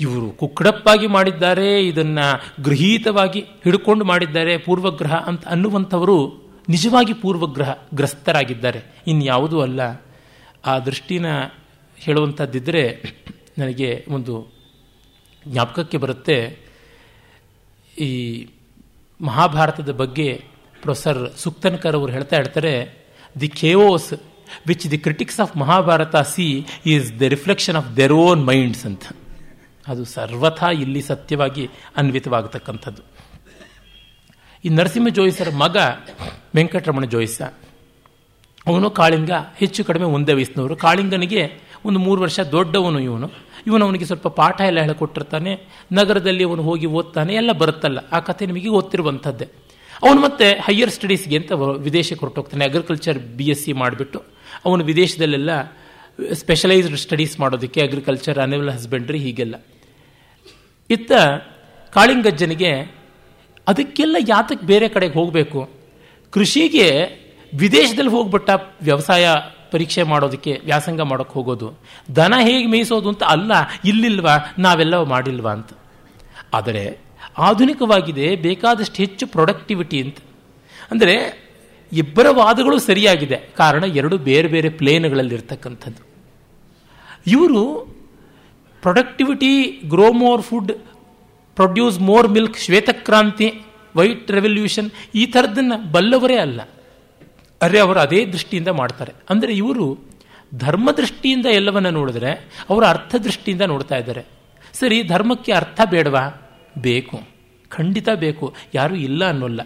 ಇವರು ಕುಕ್ಕಡಪ್ಪಾಗಿ ಮಾಡಿದ್ದಾರೆ, ಇದನ್ನು ಗೃಹೀತವಾಗಿ ಹಿಡ್ಕೊಂಡು ಮಾಡಿದ್ದಾರೆ ಪೂರ್ವಗ್ರಹ ಅಂತ ಅನ್ನುವಂಥವರು ನಿಜವಾಗಿ ಪೂರ್ವಗ್ರಹ ಗ್ರಸ್ತರಾಗಿದ್ದಾರೆ. ಇನ್ಯಾವುದೂ ಅಲ್ಲ. ಆ ದೃಷ್ಟಿನ ಹೇಳುವಂಥದ್ದಿದ್ದರೆ ನನಗೆ ಒಂದು ಜ್ಞಾಪಕಕ್ಕೆ ಬರುತ್ತೆ. ಈ ಮಹಾಭಾರತದ ಬಗ್ಗೆ ಪ್ರೊಫೆಸರ್ ಸುಕ್ತನ್ಕರ್ ಅವರು ಹೇಳ್ತಾ ಇರ್ತಾರೆ the chaos which the critics of Mahabharata see is the reflection of their own minds ಅಂತ. ಅದು ಸರ್ವಥಾ ಇಲ್ಲಿ ಸತ್ಯವಾಗಿ ಅನ್ವಿತವಾಗತಕ್ಕಂಥದ್ದು. ಈ ನರಸಿಂಹ ಜೋಯಿಸರ ಮಗ ವೆಂಕಟರಮಣ ಜೋಯಿಸ, ಅವನು ಕಾಳಿಂಗ ಹೆಚ್ಚು ಕಡಿಮೆ ಒಂದೇ ವಯಸ್ಸಿನವರು. ಕಾಳಿಂಗನಿಗೆ ಒಂದು ಮೂರು ವರ್ಷ ದೊಡ್ಡವನು ಇವನು. ಇವನು ಅವನಿಗೆ ಸ್ವಲ್ಪ ಪಾಠ ಎಲ್ಲ ಹೇಳಿಕೊಟ್ಟಿರ್ತಾನೆ, ನಗರದಲ್ಲಿ ಅವನು ಹೋಗಿ ಓದ್ತಾನೆ, ಎಲ್ಲ ಬರುತ್ತಲ್ಲ. ಆ ಕಥೆ ನಿಮಗೆ ಓದ್ತಿರುವಂಥದ್ದೇ ಅವನು ಮತ್ತೆ ಹೈಯರ್ ಸ್ಟಡೀಸ್ಗೆ ಅಂತ ವಿದೇಶಕ್ಕೆ ಹೊರಟೋಗ್ತಾನೆ. ಅಗ್ರಿಕಲ್ಚರ್ ಬಿ ಎಸ್ ಸಿ ಮಾಡಿಬಿಟ್ಟು, ಅವನು ವಿದೇಶದಲ್ಲೆಲ್ಲ ಸ್ಪೆಷಲೈಸ್ಡ್ ಸ್ಟಡೀಸ್ ಮಾಡೋದಕ್ಕೆ ಅಗ್ರಿಕಲ್ಚರ್ ಅನಿಮಲ್ ಹಸ್ಬೆಂಡ್ರಿ ಹೀಗೆಲ್ಲ. ಇತ್ತ ಕಾಳಿಂಗಜ್ಜನಿಗೆ ಅದಕ್ಕೆಲ್ಲ ಯಾತಕ್ಕೆ ಬೇರೆ ಕಡೆಗೆ ಹೋಗಬೇಕು? ಕೃಷಿಗೆ ವಿದೇಶದಲ್ಲಿ ಹೋಗ್ಬಿಟ್ಟ ವ್ಯವಸಾಯ ಪರೀಕ್ಷೆ ಮಾಡೋದಕ್ಕೆ ವ್ಯಾಸಂಗ ಮಾಡೋಕ್ಕೆ ಹೋಗೋದು. ದನ ಹೇಗೆ ಮೇಯಿಸೋದು ಅಂತ ಅಲ್ಲ, ಇಲ್ಲಿಲ್ವಾ ನಾವೆಲ್ಲ ಮಾಡಿಲ್ವಾ ಅಂತ. ಆದರೆ ಆಧುನಿಕವಾಗಿದೆ, ಬೇಕಾದಷ್ಟು ಹೆಚ್ಚು ಪ್ರೊಡಕ್ಟಿವಿಟಿ ಅಂತ. ಅಂದರೆ ಇಬ್ಬರ ವಾದಗಳು ಸರಿಯಾಗಿದೆ. ಕಾರಣ ಎರಡು ಬೇರೆ ಬೇರೆ ಪ್ಲೇನ್ಗಳಲ್ಲಿರ್ತಕ್ಕಂಥದ್ದು. ಇವರು productivity grow more food produce more milk ಶ್ವೇತಕ್ರಾಂತಿ white revolution ಈ ಥರದ್ದನ್ನು ಬಲ್ಲವರೇ ಅಲ್ಲ. ಅರೆ ಅವರು ಅದೇ ದೃಷ್ಟಿಯಿಂದ ಮಾಡ್ತಾರೆ. ಅಂದರೆ ಇವರು ಧರ್ಮ ದೃಷ್ಟಿಯಿಂದ ಎಲ್ಲವನ್ನ ನೋಡಿದ್ರೆ ಅವರು ಅರ್ಥ ದೃಷ್ಟಿಯಿಂದ ನೋಡ್ತಾ ಇದ್ದಾರೆ. ಸರಿ, ಧರ್ಮಕ್ಕೆ ಅರ್ಥ ಬೇಡವಾ? ಬೇಕು. ಖಂಡಿತ ಬೇಕು. ಯಾರೂ ಇಲ್ಲ ಅನ್ನೋಲ್ಲ.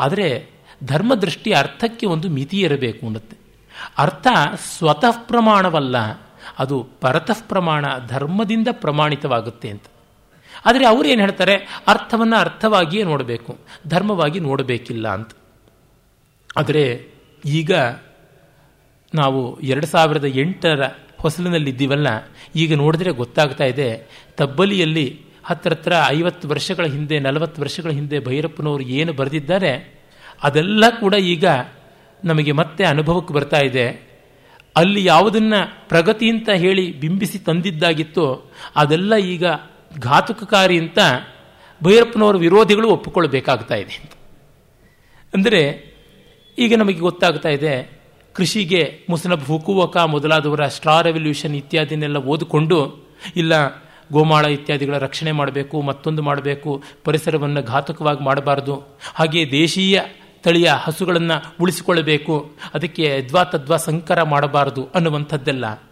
ಆದರೆ ಧರ್ಮದೃಷ್ಟಿ ಅರ್ಥಕ್ಕೆ ಒಂದು ಮಿತಿ ಇರಬೇಕು ಅನ್ನತ್ತೆ. ಅರ್ಥ ಸ್ವತಃ ಪ್ರಮಾಣವಲ್ಲ, ಅದು ಪರತಃ ಪ್ರಮಾಣ, ಧರ್ಮದಿಂದ ಪ್ರಮಾಣಿತವಾಗುತ್ತೆ ಅಂತ. ಆದರೆ ಅವರು ಏನು ಹೇಳ್ತಾರೆ? ಅರ್ಥವನ್ನು ಅರ್ಥವಾಗಿಯೇ ನೋಡಬೇಕು. ಧರ್ಮವಾಗಿ ನೋಡಬೇಕಿಲ್ಲ ಅಂತ. ಆದರೆ ಈಗ ನಾವು ಎರಡು ಸಾವಿರದ ಎಂಟರ ಹೊಸಲಿನಲ್ಲಿದ್ದೀವಲ್ಲ ಈಗ ನೋಡಿದ್ರೆ ಗೊತ್ತಾಗ್ತಾ ಇದೆ, ತಬ್ಬಲಿಯಲ್ಲಿ ಹತ್ರ ಹತ್ರ ಐವತ್ತು ವರ್ಷಗಳ ಹಿಂದೆ, ನಲವತ್ತು ವರ್ಷಗಳ ಹಿಂದೆ ಭೈರಪ್ಪನವರು ಏನು ಬರೆದಿದ್ದಾರೆ, ಅದೆಲ್ಲ ಕೂಡ ಈಗ ನಮಗೆ ಮತ್ತೆ ಅನುಭವಕ್ಕೆ ಬರ್ತಾ ಇದೆ. ಅಲ್ಲಿ ಯಾವುದನ್ನು ಪ್ರಗತಿ ಅಂತ ಹೇಳಿ ಬಿಂಬಿಸಿ ತಂದಿದ್ದಾಗಿತ್ತೋ, ಅದೆಲ್ಲ ಈಗ ಘಾತುಕಕಾರಿ ಅಂತ ಭೈರಪ್ಪನವರ ವಿರೋಧಿಗಳು ಒಪ್ಪಿಕೊಳ್ಬೇಕಾಗ್ತಾ ಇದೆ ಅಂದರೆ ಈಗ ನಮಗೆ ಗೊತ್ತಾಗ್ತಾ ಇದೆ, ಕೃಷಿಗೆ ಮುಸನಬ್ ಹುಕುವಕ ಮೊದಲಾದವರ ಸ್ಟ್ರಾ ರೆವಲ್ಯೂಷನ್ ಇತ್ಯಾದಿನೆಲ್ಲ ಓದಿಕೊಂಡು, ಇಲ್ಲ ಗೋಮಾಳ ಇತ್ಯಾದಿಗಳ ರಕ್ಷಣೆ ಮಾಡಬೇಕು, ಮತ್ತೊಂದು ಮಾಡಬೇಕು, ಪರಿಸರವನ್ನು ಘಾತಕವಾಗಿ ಮಾಡಬಾರದು, ಹಾಗೆ ದೇಶೀಯ ತಳಿಯ ಹಸುಗಳನ್ನು ಉಳಿಸಿಕೊಳ್ಳಬೇಕು, ಅದಕ್ಕೆ ಯದ್ವಾ ತದ್ವಾ ಸಂಕರ ಮಾಡಬಾರದು ಅನ್ನುವಂಥದ್ದೆಲ್ಲ.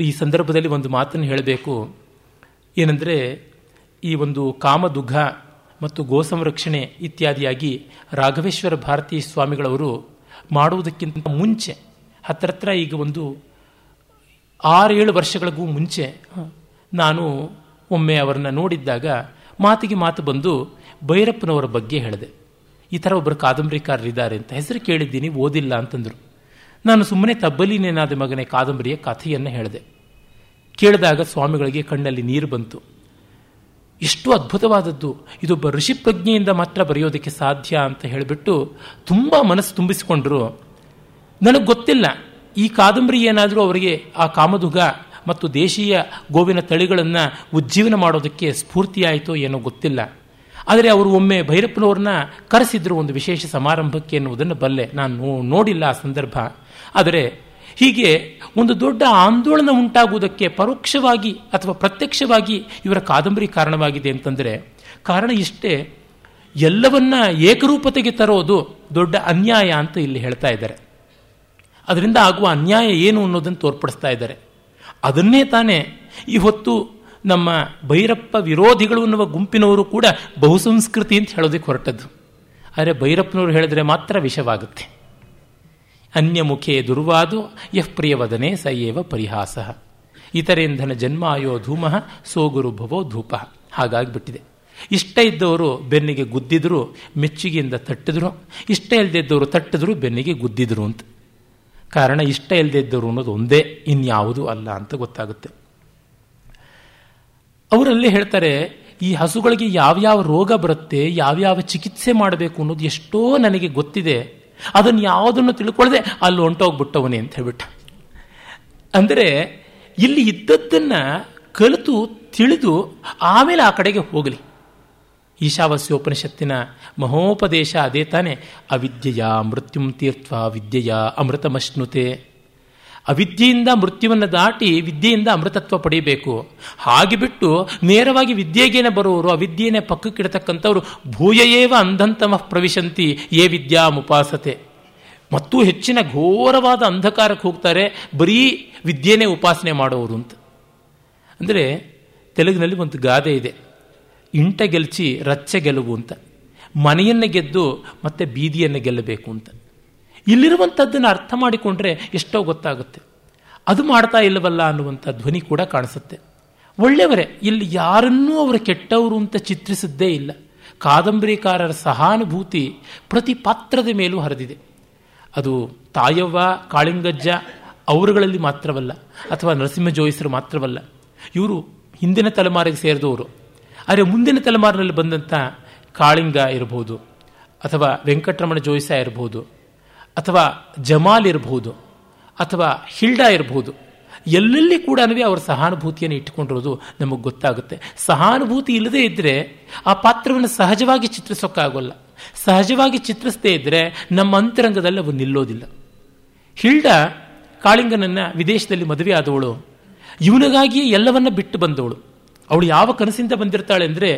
ಈ ಸಂದರ್ಭದಲ್ಲಿ ಒಂದು ಮಾತನ್ನು ಹೇಳಬೇಕು. ಏನಂದರೆ, ಈ ಒಂದು ಕಾಮದುಘ ಮತ್ತು ಗೋ ಸಂರಕ್ಷಣೆ ಇತ್ಯಾದಿಯಾಗಿ ರಾಘವೇಶ್ವರ ಭಾರತೀ ಸ್ವಾಮಿಗಳವರು ಮಾಡುವುದಕ್ಕಿಂತ ಮುಂಚೆ ಹತ್ರ ಈಗ ಒಂದು ಆರೇಳು ವರ್ಷಗಳಿಗೂ ಮುಂಚೆ, ನಾನು ಒಮ್ಮೆ ಅವರನ್ನು ನೋಡಿದ್ದಾಗ ಮಾತಿಗೆ ಮಾತು ಬಂದು ಭೈರಪ್ಪನವರ ಬಗ್ಗೆ ಹೇಳಿದೆ. ಈ ಥರ ಒಬ್ಬರು ಕಾದಂಬರಿಕಾರರಿದ್ದಾರೆ ಅಂತ ಹೆಸರು ಕೇಳಿದ್ದೀನಿ, ಓದಿಲ್ಲ ಅಂತಂದರು. ನಾನು ಸುಮ್ಮನೆ ತಬ್ಬಲಿನೇನಾದ ಮಗನೇ ಕಾದಂಬರಿಯ ಕಥೆಯನ್ನು ಹೇಳಿದೆ. ಕೇಳಿದಾಗ ಸ್ವಾಮಿಗಳಿಗೆ ಕಣ್ಣಲ್ಲಿ ನೀರು ಬಂತು. ಎಷ್ಟು ಅದ್ಭುತವಾದದ್ದು. ಇದೊಬ್ಬ ಋಷಿ ಪ್ರಜ್ಞೆಯಿಂದ ಮಾತ್ರ ಬರೆಯೋದಕ್ಕೆ ಸಾಧ್ಯ ಅಂತ ಹೇಳಿಬಿಟ್ಟು ತುಂಬ ಮನಸ್ಸು ತುಂಬಿಸಿಕೊಂಡ್ರು. ನನಗೆ ಗೊತ್ತಿಲ್ಲ. ಈ ಕಾದಂಬರಿ ಏನಾದರೂ ಅವರಿಗೆ ಆ ಕಾಮದುಗ ಮತ್ತು ದೇಶೀಯ ಗೋವಿನ ತಳಿಗಳನ್ನು ಉಜ್ಜೀವನ ಮಾಡೋದಕ್ಕೆ ಸ್ಫೂರ್ತಿಯಾಯಿತೋ ಏನೋ ಗೊತ್ತಿಲ್ಲ. ಆದರೆ ಅವರು ಒಮ್ಮೆ ಭೈರಪ್ಪನವ್ರನ್ನ ಕರೆಸಿದ್ರು ಒಂದು ವಿಶೇಷ ಸಮಾರಂಭಕ್ಕೆ ಎನ್ನುವುದನ್ನು ಬಲ್ಲೆ. ನಾನು ನೋಡಿಲ್ಲ ಆ ಸಂದರ್ಭ. ಆದರೆ ಹೀಗೆ ಒಂದು ದೊಡ್ಡ ಆಂದೋಲನ ಉಂಟಾಗುವುದಕ್ಕೆ ಪರೋಕ್ಷವಾಗಿ ಅಥವಾ ಪ್ರತ್ಯಕ್ಷವಾಗಿ ಇವರ ಕಾದಂಬರಿ ಕಾರಣವಾಗಿದೆ ಅಂತಂದರೆ ಕಾರಣ ಇಷ್ಟೇ, ಎಲ್ಲವನ್ನ ಏಕರೂಪತೆಗೆ ತರೋದು ದೊಡ್ಡ ಅನ್ಯಾಯ ಅಂತ ಇಲ್ಲಿ ಹೇಳ್ತಾ ಇದ್ದಾರೆ. ಅದರಿಂದ ಆಗುವ ಅನ್ಯಾಯ ಏನು ಅನ್ನೋದನ್ನು ತೋರ್ಪಡಿಸ್ತಾ ಇದ್ದಾರೆ. ಅದನ್ನೇ ತಾನೇ ಇವತ್ತು ನಮ್ಮ ಭೈರಪ್ಪ ವಿರೋಧಿಗಳು ಅನ್ನುವ ಗುಂಪಿನವರು ಕೂಡ ಬಹುಸಂಸ್ಕೃತಿ ಅಂತ ಹೇಳೋದಕ್ಕೆ ಹೊರಟದ್ದು. ಆದರೆ ಭೈರಪ್ಪನವರು ಹೇಳಿದ್ರೆ ಮಾತ್ರ ವಿಷವಾಗುತ್ತೆ. ಅನ್ಯಮುಖೇ ದುರ್ವಾದು, ಯಃ ಪ್ರಿಯವದನೆ ಸ ಏವ ಪರಿಹಾಸ. ಇತರೇಂಧನ ಜನ್ಮಾಯೋ ಧೂಮ ಸೋಗುರು ಭವೋ ಧೂಪ. ಹಾಗಾಗಿಬಿಟ್ಟಿದೆ. ಇಷ್ಟ ಇದ್ದವರು ಬೆನ್ನಿಗೆ ಗುದ್ದಿದ್ರು, ಮೆಚ್ಚುಗೆಯಿಂದ ತಟ್ಟಿದ್ರು. ಇಷ್ಟ ಇಲ್ದಿದ್ದವರು ತಟ್ಟಿದ್ರು, ಬೆನ್ನಿಗೆ ಗುದ್ದಿದ್ರು ಅಂತ. ಕಾರಣ ಇಷ್ಟ ಇಲ್ಲದಿದ್ದರು ಅನ್ನೋದು ಒಂದೇ, ಇನ್ಯಾವುದೂ ಅಲ್ಲ ಅಂತ ಗೊತ್ತಾಗುತ್ತೆ. ಅವರಲ್ಲಿ ಹೇಳ್ತಾರೆ, ಈ ಹಸುಗಳಿಗೆ ಯಾವ್ಯಾವ ರೋಗ ಬರುತ್ತೆ, ಯಾವ್ಯಾವ ಚಿಕಿತ್ಸೆ ಮಾಡಬೇಕು ಅನ್ನೋದು ಎಷ್ಟೋ ನನಗೆ ಗೊತ್ತಿದೆ. ಅದನ್ನು ಯಾವುದನ್ನು ತಿಳ್ಕೊಳ್ಳದೆ ಅಲ್ಲಿ ಹೊಂಟೋಗ್ಬಿಟ್ಟವನೇ ಅಂತ ಹೇಳ್ಬಿಟ್ಟ. ಅಂದರೆ ಇಲ್ಲಿ ಇದ್ದದ್ದನ್ನು ಕಲಿತು ತಿಳಿದು ಆಮೇಲೆ ಆ ಕಡೆಗೆ ಹೋಗಲಿ. ಈಶಾವಾಸ್ಯೋಪನಿಷತ್ತಿನ ಮಹೋಪದೇಶ ಅದೇ ತಾನೇ. ಅವಿದ್ಯೆಯ ಮೃತ್ಯುಂ ತೀರ್ಥ ವಿದ್ಯೆಯ ಅಮೃತಮಶ್ನುತೆ. ಅವಿದ್ಯೆಯಿಂದ ಮೃತ್ಯುವನ್ನು ದಾಟಿ ವಿದ್ಯೆಯಿಂದ ಅಮೃತತ್ವ ಪಡೆಯಬೇಕು. ಹಾಗೆ ಬಿಟ್ಟು ನೇರವಾಗಿ ವಿದ್ಯೆಗೇನೆ ಬರುವವರು ಅವಿದ್ಯೆಯೇ ಪಕ್ಕಕ್ಕಿಡತಕ್ಕಂಥವ್ರು ಭೂಯೇವ ಅಂಧಂತಮಃ ಪ್ರವಿಶಂತಿ, ಏ ವಿದ್ಯಾ ಮುಪಾಸತೆ. ಮತ್ತೂ ಹೆಚ್ಚಿನ ಘೋರವಾದ ಅಂಧಕಾರಕ್ಕೆ ಹೋಗ್ತಾರೆ, ಬರೀ ವಿದ್ಯೆನೇ ಉಪಾಸನೆ ಮಾಡೋರು ಅಂತ. ಅಂದರೆ ತೆಲುಗಿನಲ್ಲಿ ಒಂದು ಗಾದೆ ಇದೆ. ಇಂಟ ಗೆಲ್ಚಿ ರಚ್ಚೆ ಗೆಲುವು ಅಂತ. ಮನೆಯನ್ನು ಗೆದ್ದು ಮತ್ತೆ ಬೀದಿಯನ್ನು ಗೆಲ್ಲಬೇಕು ಅಂತ. ಇಲ್ಲಿರುವಂಥದ್ದನ್ನು ಅರ್ಥ ಮಾಡಿಕೊಂಡ್ರೆ ಎಷ್ಟೋ ಗೊತ್ತಾಗುತ್ತೆ. ಅದು ಮಾಡ್ತಾ ಇಲ್ಲವಲ್ಲ ಅನ್ನುವಂಥ ಧ್ವನಿ ಕೂಡ ಕಾಣಿಸುತ್ತೆ. ಒಳ್ಳೆಯವರೇ, ಇಲ್ಲಿ ಯಾರನ್ನೂ ಅವರು ಕೆಟ್ಟವರು ಅಂತ ಚಿತ್ರಿಸಿದ್ದೇ ಇಲ್ಲ. ಕಾದಂಬರಿಕಾರರ ಸಹಾನುಭೂತಿ ಪ್ರತಿ ಪಾತ್ರದ ಮೇಲೂ ಹರಿದಿದೆ. ಅದು ತಾಯವ್ವ, ಕಾಳಿಂಗಜ್ಜ ಅವರುಗಳಲ್ಲಿ ಮಾತ್ರವಲ್ಲ, ಅಥವಾ ನರಸಿಂಹ ಜೋಯಿಸರು ಮಾತ್ರವಲ್ಲ. ಇವರು ಹಿಂದಿನ ತಲೆಮಾರಿಗೆ ಸೇರಿದವರು. ಆದರೆ ಮುಂದಿನ ತಲೆಮಾರಿನಲ್ಲಿ ಬಂದಂಥ ಕಾಳಿಂಗ ಇರಬಹುದು ಅಥವಾ ವೆಂಕಟರಮಣ ಜೋಯಿಸ ಇರಬಹುದು ಅಥವಾ ಜಮಾಲ್ ಇರಬಹುದು, ಅಥವಾ ಹಿಲ್ಡಾ ಇರಬಹುದು, ಎಲ್ಲೆಲ್ಲಿ ಕೂಡ ಅವರ ಸಹಾನುಭೂತಿಯನ್ನು ಇಟ್ಟುಕೊಂಡಿರೋದು ನಮಗೆ ಗೊತ್ತಾಗುತ್ತೆ. ಸಹಾನುಭೂತಿ ಇಲ್ಲದೇ ಇದ್ದರೆ ಆ ಪಾತ್ರವನ್ನು ಸಹಜವಾಗಿ ಚಿತ್ರಿಸೋಕ್ಕಾಗೋಲ್ಲ. ಸಹಜವಾಗಿ ಚಿತ್ರಿಸದೇ ಇದ್ದರೆ ನಮ್ಮ ಅಂತರಂಗದಲ್ಲಿ ಅವು ನಿಲ್ಲೋದಿಲ್ಲ. ಹಿಲ್ಡಾ ಕಾಳಿಂಗನನ್ನು ವಿದೇಶದಲ್ಲಿ ಮದುವೆ ಆದವಳು. ಇವನಿಗಾಗಿಯೇ ಎಲ್ಲವನ್ನ ಬಿಟ್ಟು ಬಂದವಳು. ಅವಳು ಯಾವ ಕನಸಿಂದ ಬಂದಿರ್ತಾಳೆ ಅಂದರೆ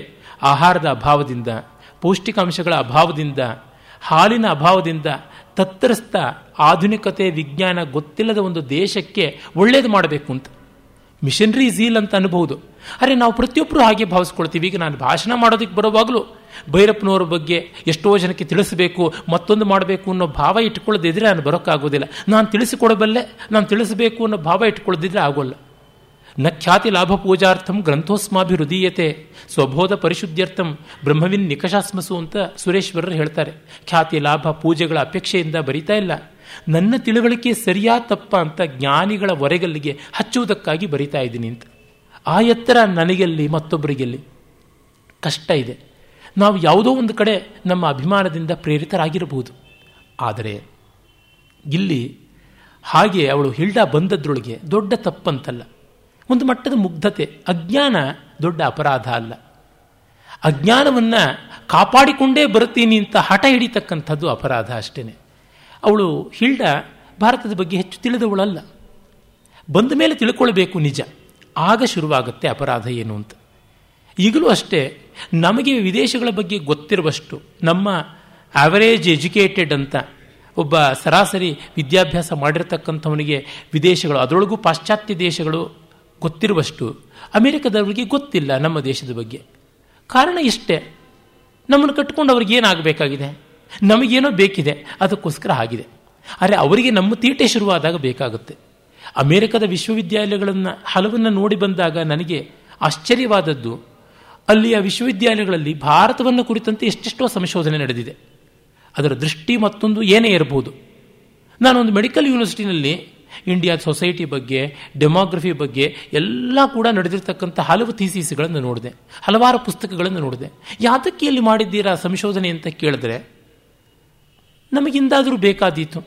ಆಹಾರದ ಅಭಾವದಿಂದ, ಪೌಷ್ಟಿಕಾಂಶಗಳ ಅಭಾವದಿಂದ, ಹಾಲಿನ ಅಭಾವದಿಂದ ತತ್ತರಿಸ್ತಾ ಆಧುನಿಕತೆ, ವಿಜ್ಞಾನ ಗೊತ್ತಿಲ್ಲದ ಒಂದು ದೇಶಕ್ಕೆ ಒಳ್ಳೇದು ಮಾಡಬೇಕು ಅಂತ. ಮಿಷನರಿ ಝೀಲ್ ಅಂತ ಅನ್ಬಹುದು. ಅರೆ ನಾವು ಪ್ರತಿಯೊಬ್ಬರು ಹಾಗೆ ಭಾವಿಸ್ಕೊಳ್ತೀವಿ. ಈಗ ನಾನು ಭಾಷಣ ಮಾಡೋದಕ್ಕೆ ಬರುವಾಗಲೂ ಭೈರಪ್ಪನವರ ಬಗ್ಗೆ ಎಷ್ಟೋ ಜನಕ್ಕೆ ತಿಳಿಸಬೇಕು, ಮತ್ತೊಂದು ಮಾಡಬೇಕು ಅನ್ನೋ ಭಾವ ಇಟ್ಕೊಳ್ಳೋದಿದ್ರೆ ನಾನು ಬರೋಕ್ಕಾಗೋದಿಲ್ಲ. ನಾನು ತಿಳಿಸಿಕೊಡಬಲ್ಲೆ, ನಾನು ತಿಳಿಸಬೇಕು ಅನ್ನೋ ಭಾವ ಇಟ್ಕೊಳ್ಳೋದಿದ್ರೆ ಆಗೋಲ್ಲ. ನ ಖ್ಯಾತಿ ಲಾಭ ಪೂಜಾರ್ಥಂ ಗ್ರಂಥೋಸ್ಮಾಭಿಹೃದೀಯತೆ ಸ್ವಬೋಧ ಪರಿಶುದ್ಧ್ಯರ್ಥಂ ಬ್ರಹ್ಮವಿನ್ ನಿಕಷಾಸ್ಮಸು ಅಂತ ಸುರೇಶ್ವರರು ಹೇಳ್ತಾರೆ. ಖ್ಯಾತಿ ಲಾಭ ಪೂಜೆಗಳ ಅಪೇಕ್ಷೆಯಿಂದ ಬರಿತಾ ಇಲ್ಲ. ನನ್ನ ತಿಳುವಳಿಕೆ ಸರಿಯಾ ತಪ್ಪ ಅಂತ ಜ್ಞಾನಿಗಳ ಹೊರೆಗಲ್ಲಿಗೆ ಹಚ್ಚುವುದಕ್ಕಾಗಿ ಬರಿತಾ ಇದ್ದೀನಿ ಅಂತ. ಆ ಎತ್ತರ ನನಗೆಲ್ಲಿ, ಮತ್ತೊಬ್ಬರಿಗೆಲ್ಲಿ? ಕಷ್ಟ ಇದೆ. ನಾವು ಯಾವುದೋ ಒಂದು ಕಡೆ ನಮ್ಮ ಅಭಿಮಾನದಿಂದ ಪ್ರೇರಿತರಾಗಿರಬಹುದು. ಆದರೆ ಇಲ್ಲಿ ಹಾಗೆ ಅವಳು ಹಿಲ್ಡಾ ಬಂದದ್ರೊಳಗೆ ದೊಡ್ಡ ತಪ್ಪಂತಲ್ಲ. ಒಂದು ಮಟ್ಟದ ಮುಗ್ಧತೆ. ಅಜ್ಞಾನ ದೊಡ್ಡ ಅಪರಾಧ ಅಲ್ಲ. ಅಜ್ಞಾನವನ್ನು ಕಾಪಾಡಿಕೊಂಡೇ ಬರುತ್ತೀನಿ ಅಂತ ಹಠ ಹಿಡಿತಕ್ಕಂಥದ್ದು ಅಪರಾಧ ಅಷ್ಟೇ ಅವಳು ಹಿಲ್ಡ ಭಾರತದ ಬಗ್ಗೆ ಹೆಚ್ಚು ತಿಳಿದವಳಲ್ಲ. ಬಂದ ಮೇಲೆ ತಿಳ್ಕೊಳ್ಬೇಕು ನಿಜ. ಆಗ ಶುರುವಾಗುತ್ತೆ ಅಪರಾಧ ಏನು ಅಂತ. ಈಗಲೂ ಅಷ್ಟೇ, ನಮಗೆ ವಿದೇಶಗಳ ಬಗ್ಗೆ ಗೊತ್ತಿರುವಷ್ಟು, ನಮ್ಮ ಆವರೇಜ್ ಎಜುಕೇಟೆಡ್ ಅಂತ ಒಬ್ಬ ಸರಾಸರಿ ವಿದ್ಯಾಭ್ಯಾಸ ಮಾಡಿರತಕ್ಕಂಥವನಿಗೆ ವಿದೇಶಗಳು, ಅದರೊಳಗೂ ಪಾಶ್ಚಾತ್ಯ ದೇಶಗಳು ಗೊತ್ತಿರುವಷ್ಟು ಅಮೆರಿಕದವರಿಗೆ ಗೊತ್ತಿಲ್ಲ ನಮ್ಮ ದೇಶದ ಬಗ್ಗೆ. ಕಾರಣ ಇಷ್ಟೇ. ನಮ್ಮನ್ನು ಕಟ್ಕೊಂಡು ಅವ್ರಿಗೆ ಏನಾಗಬೇಕಾಗಿದೆ? ನಮಗೇನೋ ಬೇಕಿದೆ, ಅದಕ್ಕೋಸ್ಕರ ಆಗಿದೆ. ಆದರೆ ಅವರಿಗೆ ನಮ್ಮ ತೀಟೆ ಶುರುವಾದಾಗ ಬೇಕಾಗುತ್ತೆ. ಅಮೆರಿಕದ ವಿಶ್ವವಿದ್ಯಾಲಯಗಳನ್ನು, ಹಲವನ್ನು ನೋಡಿ ಬಂದಾಗ ನನಗೆ ಆಶ್ಚರ್ಯವಾದದ್ದು. ಅಲ್ಲಿಯ ವಿಶ್ವವಿದ್ಯಾಲಯಗಳಲ್ಲಿ ಭಾರತವನ್ನು ಕುರಿತಂತೆ ಎಷ್ಟೆಷ್ಟೋ ಸಂಶೋಧನೆ ನಡೆದಿದೆ. ಅದರ ದೃಷ್ಟಿ ಮತ್ತೊಂದು ಏನೇ ಇರಬಹುದು. ನಾನೊಂದು ಮೆಡಿಕಲ್ ಯೂನಿವರ್ಸಿಟಿನಲ್ಲಿ ಇಂಡಿಯಾದ ಸೊಸೈಟಿ ಬಗ್ಗೆ ಡೆಮೋಗ್ರಫಿ ಬಗ್ಗೆ ಎಲ್ಲ ಕೂಡ ನಡೆದಿರ್ತಕ್ಕಂಥ ಹಲವು ಥೀಸೀಸ್ಗಳನ್ನು ನೋಡಿದೆ. ಹಲವಾರು ಪುಸ್ತಕಗಳನ್ನು ನೋಡಿದೆ. ಯಾತಕ್ಕೆ ಇಲ್ಲಿ ಮಾಡಿದ್ದೀರಾ ಸಂಶೋಧನೆ ಅಂತ ಕೇಳಿದ್ರೆ ನಮಗಿಂದಾದರೂ ಬೇಕಾದೀತು.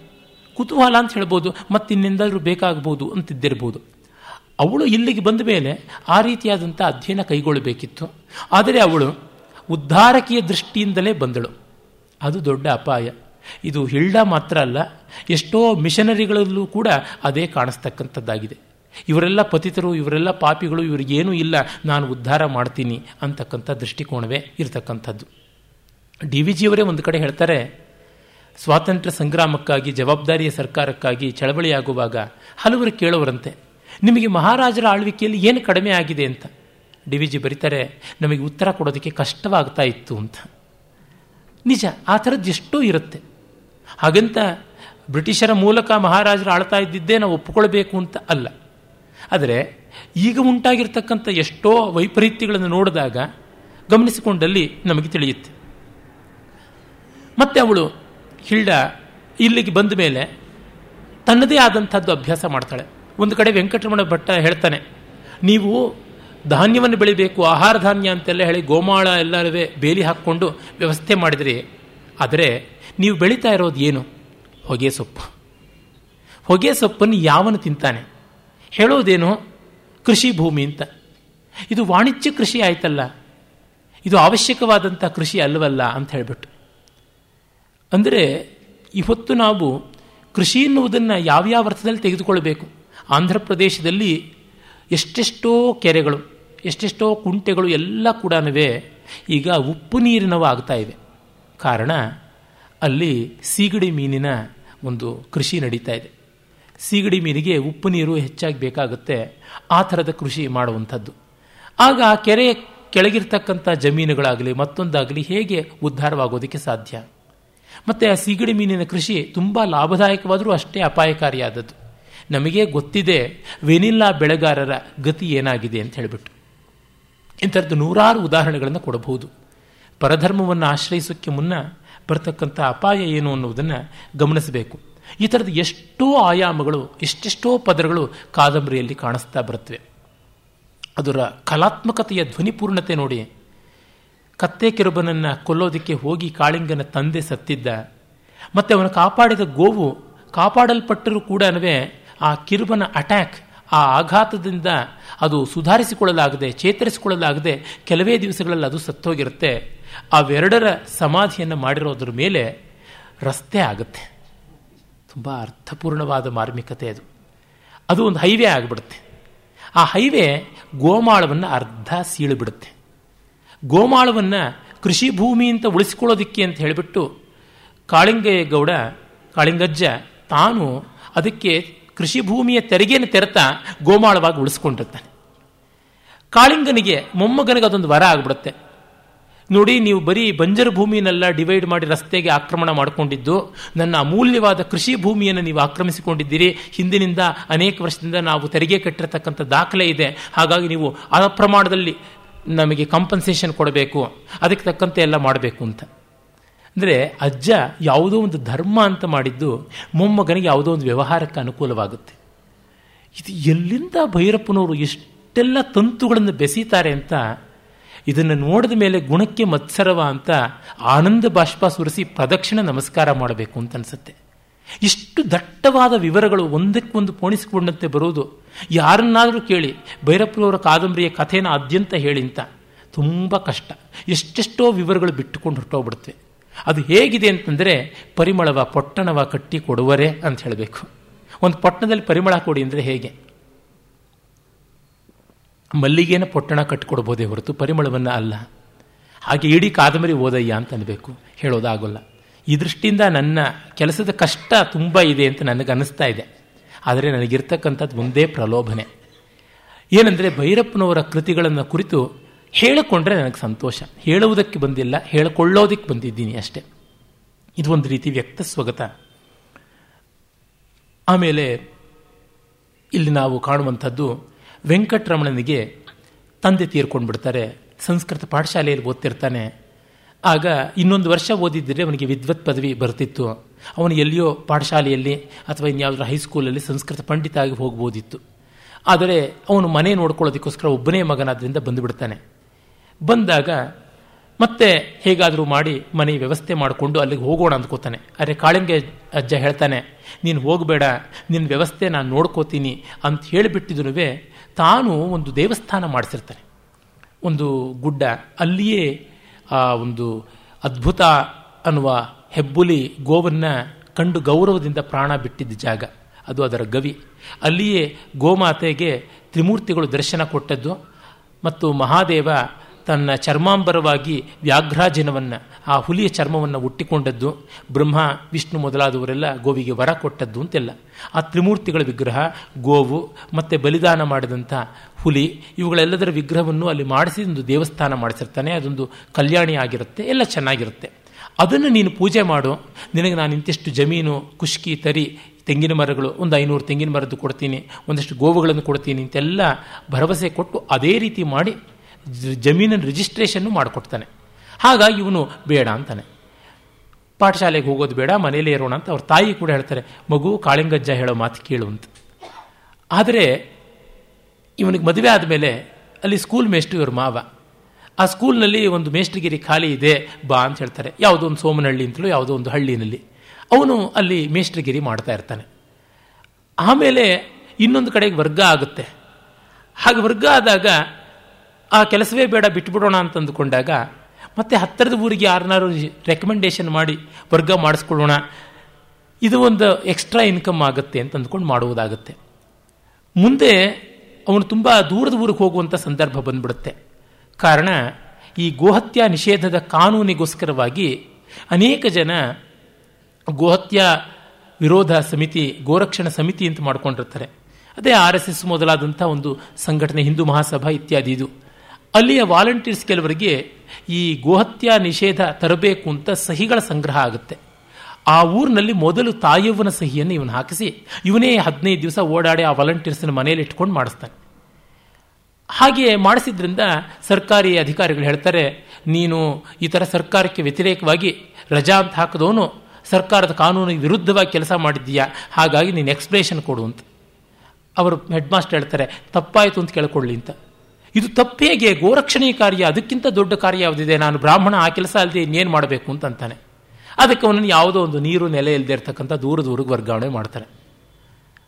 ಕುತೂಹಲ ಅಂತ ಹೇಳ್ಬೋದು ಮತ್ತಿನ್ನಿಂದಾದರೂ ಬೇಕಾಗಬಹುದು ಅಂತಿದ್ದಿರ್ಬೋದು. ಅವಳು ಇಲ್ಲಿಗೆ ಬಂದ ಮೇಲೆ ಆ ರೀತಿಯಾದಂಥ ಅಧ್ಯಯನ ಕೈಗೊಳ್ಳಬೇಕಿತ್ತು. ಆದರೆ ಅವಳು ಉದ್ಧಾರಕೀಯ ದೃಷ್ಟಿಯಿಂದಲೇ ಬಂದಳು. ಅದು ದೊಡ್ಡ ಅಪಾಯ. ಇದು ಹಿಲ್ಡಾ ಮಾತ್ರ ಅಲ್ಲ, ಎಷ್ಟೋ ಮಿಷನರಿಗಳಲ್ಲೂ ಕೂಡ ಅದೇ ಕಾಣಿಸ್ತಕ್ಕಂಥದ್ದಾಗಿದೆ. ಇವರೆಲ್ಲ ಪತಿತರು, ಇವರೆಲ್ಲ ಪಾಪಿಗಳು ಇವರಿಗೇನೂ ಇಲ್ಲ, ನಾನು ಉದ್ಧಾರ ಮಾಡ್ತೀನಿ ಅಂತಕ್ಕಂಥ ದೃಷ್ಟಿಕೋನವೇ ಇರತಕ್ಕಂಥದ್ದು. ಡಿ ವಿ ಜಿಯವರೇ ಒಂದು ಕಡೆ ಹೇಳ್ತಾರೆ, ಸ್ವಾತಂತ್ರ್ಯ ಸಂಗ್ರಾಮಕ್ಕಾಗಿ, ಜವಾಬ್ದಾರಿಯ ಸರ್ಕಾರಕ್ಕಾಗಿ ಚಳವಳಿಯಾಗುವಾಗ ಹಲವರು ಕೇಳೋರಂತೆ, ನಿಮಗೆ ಮಹಾರಾಜರ ಆಳ್ವಿಕೆಯಲ್ಲಿ ಏನು ಕಡಿಮೆ ಆಗಿದೆ ಅಂತ. ಡಿ ವಿ ಜಿ ಬರೀತಾರೆ, ನಮಗೆ ಉತ್ತರ ಕೊಡೋದಕ್ಕೆ ಕಷ್ಟವಾಗ್ತಾ ಇತ್ತು ಅಂತ. ನಿಜ, ಆ ಥರದ್ದು ಎಷ್ಟೋ ಇರುತ್ತೆ. ಹಾಗಂತ ಬ್ರಿಟಿಷರ ಮೂಲಕ ಮಹಾರಾಜರು ಆಳ್ತಾ ಇದ್ದಿದ್ದೇ ನಾವು ಒಪ್ಪಿಕೊಳ್ಬೇಕು ಅಂತ ಅಲ್ಲ. ಆದರೆ ಈಗ ಉಂಟಾಗಿರ್ತಕ್ಕಂಥ ಎಷ್ಟೋ ವೈಪರೀತ್ಯಗಳನ್ನು ನೋಡಿದಾಗ ಗಮನಿಸಿಕೊಂಡಲ್ಲಿ ನಮಗೆ ತಿಳಿಯುತ್ತೆ. ಮತ್ತೆ ಅವಳು ಹಿಲ್ಡ ಇಲ್ಲಿಗೆ ಬಂದ ಮೇಲೆ ತನ್ನದೇ ಆದಂಥದ್ದು ಅಭ್ಯಾಸ ಮಾಡ್ತಾಳೆ. ಒಂದು ಕಡೆ ವೆಂಕಟರಮಣ ಭಟ್ಟ ಹೇಳ್ತಾನೆ, ನೀವು ಧಾನ್ಯವನ್ನು ಬೆಳಿಬೇಕು, ಆಹಾರ ಧಾನ್ಯ ಅಂತೆಲ್ಲ ಹೇಳಿ ಗೋಮಾಳ ಎಲ್ಲರವೇ ಬೇಲಿ ಹಾಕ್ಕೊಂಡು ವ್ಯವಸ್ಥೆ ಮಾಡಿದ್ರಿ. ಆದರೆ ನೀವು ಬೆಳೀತಾ ಇರೋದು ಏನು? ಹೊಗೆ ಸೊಪ್ಪು. ಹೊಗೆ ಸೊಪ್ಪನ್ನು ಯಾವನು ತಿಂತಾನೆ? ಹೇಳೋದೇನು? ಕೃಷಿ ಭೂಮಿ ಅಂತ. ಇದು ವಾಣಿಜ್ಯ ಕೃಷಿ ಆಯ್ತಲ್ಲ. ಇದು ಅವಶ್ಯಕವಾದಂಥ ಕೃಷಿ ಅಲ್ಲವಲ್ಲ ಅಂತ ಹೇಳಿಬಿಟ್ಟು. ಅಂದರೆ ಇವತ್ತು ನಾವು ಕೃಷಿ ಎನ್ನುವುದನ್ನು ಯಾವ್ಯಾವ ಅರ್ಥದಲ್ಲಿ ತೆಗೆದುಕೊಳ್ಬೇಕು? ಆಂಧ್ರ ಪ್ರದೇಶದಲ್ಲಿ ಎಷ್ಟೆಷ್ಟೋ ಕೆರೆಗಳು, ಎಷ್ಟೆಷ್ಟೋ ಕುಂಟೆಗಳು ಎಲ್ಲ ಕೂಡ ಈಗ ಉಪ್ಪು ನೀರಿನವ ಆಗ್ತಾ ಇವೆ. ಕಾರಣ ಅಲ್ಲಿ ಸೀಗಡಿ ಮೀನಿನ ಒಂದು ಕೃಷಿ ನಡೀತಾ ಇದೆ. ಸೀಗಡಿ ಮೀನಿಗೆ ಉಪ್ಪು ನೀರು ಹೆಚ್ಚಾಗಿ ಬೇಕಾಗುತ್ತೆ. ಆ ಥರದ ಕೃಷಿ ಮಾಡುವಂಥದ್ದು. ಆಗ ಆ ಕೆರೆ ಕೆಳಗಿರ್ತಕ್ಕಂಥ ಜಮೀನುಗಳಾಗಲಿ, ಮತ್ತೊಂದಾಗಲಿ ಹೇಗೆ ಉದ್ಧಾರವಾಗೋದಕ್ಕೆ ಸಾಧ್ಯ? ಮತ್ತು ಆ ಸೀಗಡಿ ಮೀನಿನ ಕೃಷಿ ತುಂಬ ಲಾಭದಾಯಕವಾದರೂ ಅಷ್ಟೇ ಅಪಾಯಕಾರಿಯಾದದ್ದು. ನಮಗೆ ಗೊತ್ತಿದೆ ವೆನಿಲ್ಲಾ ಬೆಳೆಗಾರರ ಗತಿ ಏನಾಗಿದೆ ಅಂತ ಹೇಳಿಬಿಟ್ಟು. ಇಂಥದ್ದು ನೂರಾರು ಉದಾಹರಣೆಗಳನ್ನು ಕೊಡಬಹುದು. ಪರಧರ್ಮವನ್ನು ಆಶ್ರಯಿಸೋಕ್ಕೆ ಮುನ್ನ ಬರ್ತಕ್ಕಂಥ ಅಪಾಯ ಏನು ಅನ್ನುವುದನ್ನು ಗಮನಿಸಬೇಕು. ಈ ಥರದ ಎಷ್ಟೋ ಆಯಾಮಗಳು, ಎಷ್ಟೆಷ್ಟೋ ಪದರಗಳು ಕಾದಂಬರಿಯಲ್ಲಿ ಕಾಣಿಸ್ತಾ ಬರುತ್ತವೆ. ಅದರ ಕಲಾತ್ಮಕತೆಯ ಧ್ವನಿಪೂರ್ಣತೆ ನೋಡಿ. ಕತ್ತೆ ಕಿರುಬನನ್ನು ಕೊಲ್ಲೋದಕ್ಕೆ ಹೋಗಿ ಕಾಳಿಂಗನ ತಂದೆ ಸತ್ತಿದ್ದ. ಮತ್ತು ಅವನು ಕಾಪಾಡಿದ ಗೋವು ಕಾಪಾಡಲ್ಪಟ್ಟರೂ ಕೂಡ ಆ ಕಿರುಬನ ಅಟ್ಯಾಕ್ ಆ ಆಘಾತದಿಂದ ಅದು ಸುಧಾರಿಸಿಕೊಳ್ಳಲಾಗದೆ, ಚೇತರಿಸಿಕೊಳ್ಳಲಾಗದೆ ಕೆಲವೇ ದಿವಸಗಳಲ್ಲಿ ಅದು ಸತ್ತೋಗಿರುತ್ತೆ. ಅವೆರಡರ ಸಮಾಧಿಯನ್ನು ಮಾಡಿರೋದ್ರ ಮೇಲೆ ರಸ್ತೆ ಆಗುತ್ತೆ. ತುಂಬ ಅರ್ಥಪೂರ್ಣವಾದ ಮಾರ್ಮಿಕತೆ ಅದು. ಅದು ಒಂದು ಹೈವೇ ಆಗಿಬಿಡುತ್ತೆ. ಆ ಹೈವೇ ಗೋಮಾಳವನ್ನು ಅರ್ಧ ಸೀಳುಬಿಡುತ್ತೆ. ಗೋಮಾಳವನ್ನು ಕೃಷಿ ಭೂಮಿ ಅಂತ ಉಳಿಸ್ಕೊಳ್ಳೋದಿಕ್ಕೆ ಅಂತ ಹೇಳಿಬಿಟ್ಟು ಕಾಳಿಂಗೇಗೌಡ, ಕಾಳಿಂಗಜ್ಜ ತಾನು ಅದಕ್ಕೆ ಕೃಷಿ ಭೂಮಿಯ ತೆರಿಗೆಯನ್ನು ತೆರೆತ ಗೋಮಾಳವಾಗಿ ಉಳಿಸ್ಕೊಂಡಿರ್ತಾನೆ. ಕಾಳಿಂಗನಿಗೆ, ಮೊಮ್ಮಗನಿಗೆ ಅದೊಂದು ವರ ಆಗ್ಬಿಡುತ್ತೆ. ನೋಡಿ, ನೀವು ಬರೀ ಬಂಜರು ಭೂಮಿಯನ್ನೆಲ್ಲ ಡಿವೈಡ್ ಮಾಡಿ ರಸ್ತೆಗೆ ಆಕ್ರಮಣ ಮಾಡಿಕೊಂಡಿದ್ದು, ನನ್ನ ಅಮೂಲ್ಯವಾದ ಕೃಷಿ ಭೂಮಿಯನ್ನು ನೀವು ಆಕ್ರಮಿಸಿಕೊಂಡಿದ್ದೀರಿ. ಹಿಂದಿನಿಂದ ಅನೇಕ ವರ್ಷದಿಂದ ನಾವು ತೆರಿಗೆ ಕಟ್ಟಿರತಕ್ಕಂಥ ದಾಖಲೆ ಇದೆ. ಹಾಗಾಗಿ ನೀವು ಆ ಪ್ರಮಾಣದಲ್ಲಿ ನಮಗೆ ಕಾಂಪನ್ಸೇಷನ್ ಕೊಡಬೇಕು. ಅದಕ್ಕೆ ತಕ್ಕಂತೆ ಎಲ್ಲ ಮಾಡಬೇಕು ಅಂತ. ಅಂದರೆ ಅಜ್ಜ ಯಾವುದೋ ಒಂದು ಧರ್ಮ ಅಂತ ಮಾಡಿದ್ದು ಮೊಮ್ಮಗನಿಗೆ ಯಾವುದೋ ಒಂದು ವ್ಯವಹಾರಕ್ಕೆ ಅನುಕೂಲವಾಗುತ್ತೆ. ಇದು ಎಲ್ಲಿಂದ ಭೈರಪ್ಪನವರು ಎಷ್ಟೆಲ್ಲ ತಂತುಗಳನ್ನು ಬೆಸೀತಾರೆ ಅಂತ, ಇದನ್ನು ನೋಡಿದ ಮೇಲೆ ಗುಣಕ್ಕೆ ಮತ್ಸರವ ಅಂತ ಆನಂದ ಬಾಷ್ಪ ಸುರಿಸಿ ಪ್ರದಕ್ಷಿಣ ನಮಸ್ಕಾರ ಮಾಡಬೇಕು ಅಂತ ಅನಿಸುತ್ತೆ. ಇಷ್ಟು ದಟ್ಟವಾದ ವಿವರಗಳು ಒಂದಕ್ಕೊಂದು ಪೋಣಿಸಿಕೊಂಡಂತೆ ಬರುವುದು ಯಾರನ್ನಾದರೂ ಕೇಳಿ, ಭೈರಪ್ಪನವರ ಕಾದಂಬರಿಯ ಕಥೆನ ಆದ್ಯಂತ ಹೇಳಿ ಅಂತ. ತುಂಬ ಕಷ್ಟ. ಎಷ್ಟೆಷ್ಟೋ ವಿವರಗಳು ಬಿಟ್ಟುಕೊಂಡು ಹೊರಟೋಗ್ಬಿಡುತ್ತವೆ ಅದು ಹೇಗಿದೆ ಅಂತಂದರೆ ಪರಿಮಳವ ಪೊಟ್ಟಣವ ಕಟ್ಟಿ ಕೊಡುವರೆ ಅಂತ ಹೇಳಬೇಕು. ಒಂದು ಪೊಟ್ಟಣದಲ್ಲಿ ಪರಿಮಳ ಕೊಡಿ ಅಂದರೆ ಹೇಗೆ? ಮಲ್ಲಿಗೆನ ಪೊಟ್ಟಣ ಕಟ್ಟಿಕೊಡ್ಬೋದೇ ಹೊರತು ಪರಿಮಳವನ್ನು ಅಲ್ಲ. ಹಾಗೆ ಇಡೀ ಕಾದಂಬರಿ ಓದಯ್ಯ ಅಂತ ಅನ್ಬೇಕು. ಹೇಳೋದಾಗೋಲ್ಲ. ಈ ದೃಷ್ಟಿಯಿಂದ ನನ್ನ ಕೆಲಸದ ಕಷ್ಟ ತುಂಬ ಇದೆ ಅಂತ ನನಗೆ ಅನ್ನಿಸ್ತಾ ಇದೆ. ಆದರೆ ನನಗಿರ್ತಕ್ಕಂಥದ್ದು ಒಂದೇ ಪ್ರಲೋಭನೆ. ಏನಂದರೆ ಭೈರಪ್ಪನವರ ಕೃತಿಗಳನ್ನು ಕುರಿತು ಹೇಳಿಕೊಂಡ್ರೆ ನನಗೆ ಸಂತೋಷ. ಹೇಳುವುದಕ್ಕೆ ಬಂದಿಲ್ಲ ಹೇಳಿಕೊಳ್ಳೋದಕ್ಕೆ ಬಂದಿದ್ದೀನಿ ಅಷ್ಟೆ. ಇದು ಒಂದು ರೀತಿ ವ್ಯಕ್ತ ಸ್ವಗತ. ಆಮೇಲೆ ಇಲ್ಲಿ ನಾವು ಕಾಣುವಂಥದ್ದು ವೆಂಕಟರಮಣನಿಗೆ ತಂದೆ ತೀರ್ಕೊಂಡು ಬಿಡ್ತಾರೆ. ಸಂಸ್ಕೃತ ಪಾಠಶಾಲೆಯಲ್ಲಿ ಓದ್ತಿರ್ತಾನೆ. ಆಗ ಇನ್ನೊಂದು ವರ್ಷ ಓದಿದ್ದರೆ ಅವನಿಗೆ ವಿದ್ವತ್ ಪದವಿ ಬರ್ತಿತ್ತು. ಅವನು ಎಲ್ಲಿಯೋ ಪಾಠಶಾಲೆಯಲ್ಲಿ ಅಥವಾ ಇನ್ಯಾವುದರ ಹೈಸ್ಕೂಲಲ್ಲಿ ಸಂಸ್ಕೃತ ಪಂಡಿತ ಆಗಿ ಹೋಗ್ಬೋದಿತ್ತು. ಆದರೆ ಅವನು ಮನೆ ನೋಡ್ಕೊಳ್ಳೋದಕ್ಕೋಸ್ಕರ ಒಬ್ಬನೇ ಮಗನಾದ್ರಿಂದ ಬಂದುಬಿಡ್ತಾನೆ. ಬಂದಾಗ ಮತ್ತೆ ಹೇಗಾದರೂ ಮಾಡಿ ಮನೆ ವ್ಯವಸ್ಥೆ ಮಾಡಿಕೊಂಡು ಅಲ್ಲಿಗೆ ಹೋಗೋಣ ಅಂದ್ಕೋತಾನೆ. ಅರೆ ಕಾಳಿಂಗೆ ಅಜ್ಜ ಹೇಳ್ತಾನೆ, ನೀನು ಹೋಗಬೇಡ ನಿನ್ನ ವ್ಯವಸ್ಥೆ ನಾನು ನೋಡ್ಕೋತೀನಿ ಅಂತ ಹೇಳಿಬಿಟ್ಟಿದ್ರು ತಾನು ಒಂದು ದೇವಸ್ಥಾನ ಮಾಡಿಸಿರ್ತಾನೆ. ಒಂದು ಗುಡ್ಡ, ಅಲ್ಲಿಯೇ ಆ ಒಂದು ಅದ್ಭುತ ಅನ್ನುವ ಹೆಬ್ಬುಲಿ ಗೋವನ್ನು ಕಂಡು ಗೌರವದಿಂದ ಪ್ರಾಣ ಬಿಟ್ಟಿದ್ದ ಜಾಗ. ಅದು ಅದರ ಗವಿ. ಅಲ್ಲಿಯೇ ಗೋಮಾತೆಗೆ ತ್ರಿಮೂರ್ತಿಗಳು ದರ್ಶನ ಕೊಟ್ಟದ್ದು ಮತ್ತು ಮಹಾದೇವ ತನ್ನ ಚರ್ಮಾಂಬರವಾಗಿ ವ್ಯಾಘ್ರಾಜನವನ್ನು, ಆ ಹುಲಿಯ ಚರ್ಮವನ್ನು ಹುಟ್ಟಿಕೊಂಡದ್ದು, ಬ್ರಹ್ಮ, ವಿಷ್ಣು ಮೊದಲಾದವರೆಲ್ಲ ಗೋವಿಗೆ ವರ ಕೊಟ್ಟದ್ದು ಅಂತೆಲ್ಲ. ಆ ತ್ರಿಮೂರ್ತಿಗಳ ವಿಗ್ರಹ, ಗೋವು, ಮತ್ತು ಬಲಿದಾನ ಮಾಡಿದಂಥ ಹುಲಿ, ಇವುಗಳೆಲ್ಲದರ ವಿಗ್ರಹವನ್ನು ಅಲ್ಲಿ ಮಾಡಿಸಿ ಒಂದು ದೇವಸ್ಥಾನ ಮಾಡಿಸಿರ್ತಾನೆ, ಅದೊಂದು ಕಲ್ಯಾಣಿ ಆಗಿರುತ್ತೆ, ಎಲ್ಲ ಚೆನ್ನಾಗಿರುತ್ತೆ. ಅದನ್ನು ನೀನು ಪೂಜೆ ಮಾಡು. ನಿನಗೆ ನಾನು ಇಂತಿಷ್ಟು ಜಮೀನು, ಕುಷ್ಕಿ, ತರಿ, ತೆಂಗಿನ ಮರಗಳು, ಒಂದು ಐನೂರು ತೆಂಗಿನ ಮರದ್ದು ಕೊಡ್ತೀನಿ, ಒಂದಷ್ಟು ಗೋವುಗಳನ್ನು ಕೊಡ್ತೀನಿ ಅಂತೆಲ್ಲ ಭರವಸೆ ಕೊಟ್ಟು ಅದೇ ರೀತಿ ಮಾಡಿ ಜಮೀನಿನ ರಿಜಿಸ್ಟ್ರೇಷನ್ನು ಮಾಡಿಕೊಡ್ತಾನೆ. ಹಾಗಾಗಿ ಇವನು ಬೇಡ ಅಂತಾನೆ. ಪಾಠಶಾಲೆಗೆ ಹೋಗೋದು ಬೇಡ ಮನೇಲೇ ಇರೋಣ ಅಂತ ಅವ್ರ ತಾಯಿ ಕೂಡ ಹೇಳ್ತಾರೆ, ಮಗು, ಕಾಳಿಂಗಜ್ಜ ಹೇಳೋ ಮಾತು ಕೇಳು ಅಂತ. ಆದರೆ ಇವನಿಗೆ ಮದುವೆ ಆದಮೇಲೆ ಅಲ್ಲಿ ಸ್ಕೂಲ್ ಮೇಸ್ಟ್ರು ಇವ್ರ ಮಾವ. ಆ ಸ್ಕೂಲ್ನಲ್ಲಿ ಒಂದು ಮೇಸ್ಟ್ರಿಗಿರಿ ಖಾಲಿ ಇದೆ, ಬಾ ಅಂತ ಹೇಳ್ತಾರೆ. ಯಾವುದೋ ಒಂದು ಸೋಮನಹಳ್ಳಿ ಅಂತಲೂ ಯಾವುದೋ ಒಂದು ಹಳ್ಳಿನಲ್ಲಿ. ಅವನು ಅಲ್ಲಿ ಮೇಸ್ಟ್ರಿಗಿರಿ ಮಾಡ್ತಾ ಇರ್ತಾನೆ. ಆಮೇಲೆ ಇನ್ನೊಂದು ಕಡೆಗೆ ವರ್ಗ ಆಗುತ್ತೆ. ಹಾಗೆ ವರ್ಗ ಆದಾಗ ಆ ಕೆಲಸವೇ ಬೇಡ, ಬಿಟ್ಬಿಡೋಣ ಅಂತ ಅಂದುಕೊಂಡಾಗ ಮತ್ತೆ ಹತ್ತಿರದ ಊರಿಗೆ ಯಾರನ್ನಾರು ರೆಕಮೆಂಡೇಶನ್ ಮಾಡಿ ವರ್ಗ ಮಾಡಿಸ್ಕೊಳ್ಳೋಣ. ಇದು ಒಂದು ಎಕ್ಸ್ಟ್ರಾ ಇನ್ಕಮ್ ಆಗುತ್ತೆ ಅಂತ ಅಂದ್ಕೊಂಡು ಮಾಡುವುದಾಗುತ್ತೆ. ಮುಂದೆ ಅವನು ತುಂಬ ದೂರದ ಊರಿಗೆ ಹೋಗುವಂಥ ಸಂದರ್ಭ ಬಂದ್ಬಿಡುತ್ತೆ. ಕಾರಣ ಈ ಗೋಹತ್ಯಾ ನಿಷೇಧದ ಕಾನೂನಿಗೋಸ್ಕರವಾಗಿ ಅನೇಕ ಜನ ಗೋಹತ್ಯಾ ವಿರೋಧ ಸಮಿತಿ, ಗೋರಕ್ಷಣ ಸಮಿತಿ ಅಂತ ಮಾಡ್ಕೊಂಡಿರ್ತಾರೆ. ಅದೇ ಆರ್ ಎಸ್ ಎಸ್ ಮೊದಲಾದಂಥ ಒಂದು ಸಂಘಟನೆ, ಹಿಂದೂ ಮಹಾಸಭಾ ಇತ್ಯಾದಿ ಇದು. ಅಲ್ಲಿಯ ವಾಲಂಟೀರ್ಸ್ ಕೆಲವರಿಗೆ ಈ ಗೋಹತ್ಯಾ ನಿಷೇಧ ತರಬೇಕು ಅಂತ ಸಹಿಗಳ ಸಂಗ್ರಹ ಆಗುತ್ತೆ. ಆ ಊರಿನಲ್ಲಿ ಮೊದಲು ತಾಯವ್ವನ ಸಹಿಯನ್ನು ಇವನು ಹಾಕಿಸಿ, ಇವನೇ ಹದಿನೈದು ದಿವಸ ಓಡಾಡಿ ಆ ವಾಲಂಟಿಯರ್ಸ್ನ ಮನೇಲಿ ಇಟ್ಕೊಂಡು ಮಾಡಿಸ್ತಾನೆ. ಹಾಗೆ ಮಾಡಿಸಿದ್ರಿಂದ ಸರ್ಕಾರಿ ಅಧಿಕಾರಿಗಳು ಹೇಳ್ತಾರೆ, ನೀನು ಈ ಥರ ಸರ್ಕಾರಕ್ಕೆ ವ್ಯತಿರೇಕವಾಗಿ ರಜಾ ಅಂತ ಹಾಕಿದವನು, ಸರ್ಕಾರದ ಕಾನೂನಿಗೆ ವಿರುದ್ಧವಾಗಿ ಕೆಲಸ ಮಾಡಿದ್ದೀಯಾ, ಹಾಗಾಗಿ ನೀನು ಎಕ್ಸ್ಪ್ಲೇಷನ್ ಕೊಡು ಅಂತ. ಅವರು ಹೆಡ್ ಮಾಸ್ಟರ್ ಹೇಳ್ತಾರೆ, ತಪ್ಪಾಯಿತು ಅಂತ ಕೇಳ್ಕೊಳ್ಳಿ ಅಂತ. ಇದು ತಪ್ಪೇಗೆ ಗೋರಕ್ಷಣೀಯ ಕಾರ್ಯ ಅದಕ್ಕಿಂತ ದೊಡ್ಡ ಕಾರ್ಯ ಯಾವುದಿದೆ? ನಾನು ಬ್ರಾಹ್ಮಣ, ಆ ಕೆಲಸ ಅಲ್ಲದೆ ಇನ್ನೇನು ಮಾಡಬೇಕು ಅಂತ ಅಂತಾನೆ ಅದಕ್ಕೆ ಅವನನ್ನು ಯಾವುದೋ ಒಂದು ನೀರು, ನೆಲೆ ಇಲ್ಲದೆ ಇರ್ತಕ್ಕಂಥ ದೂರ ದೂರಿಗೆ ವರ್ಗಾವಣೆ ಮಾಡ್ತಾರೆ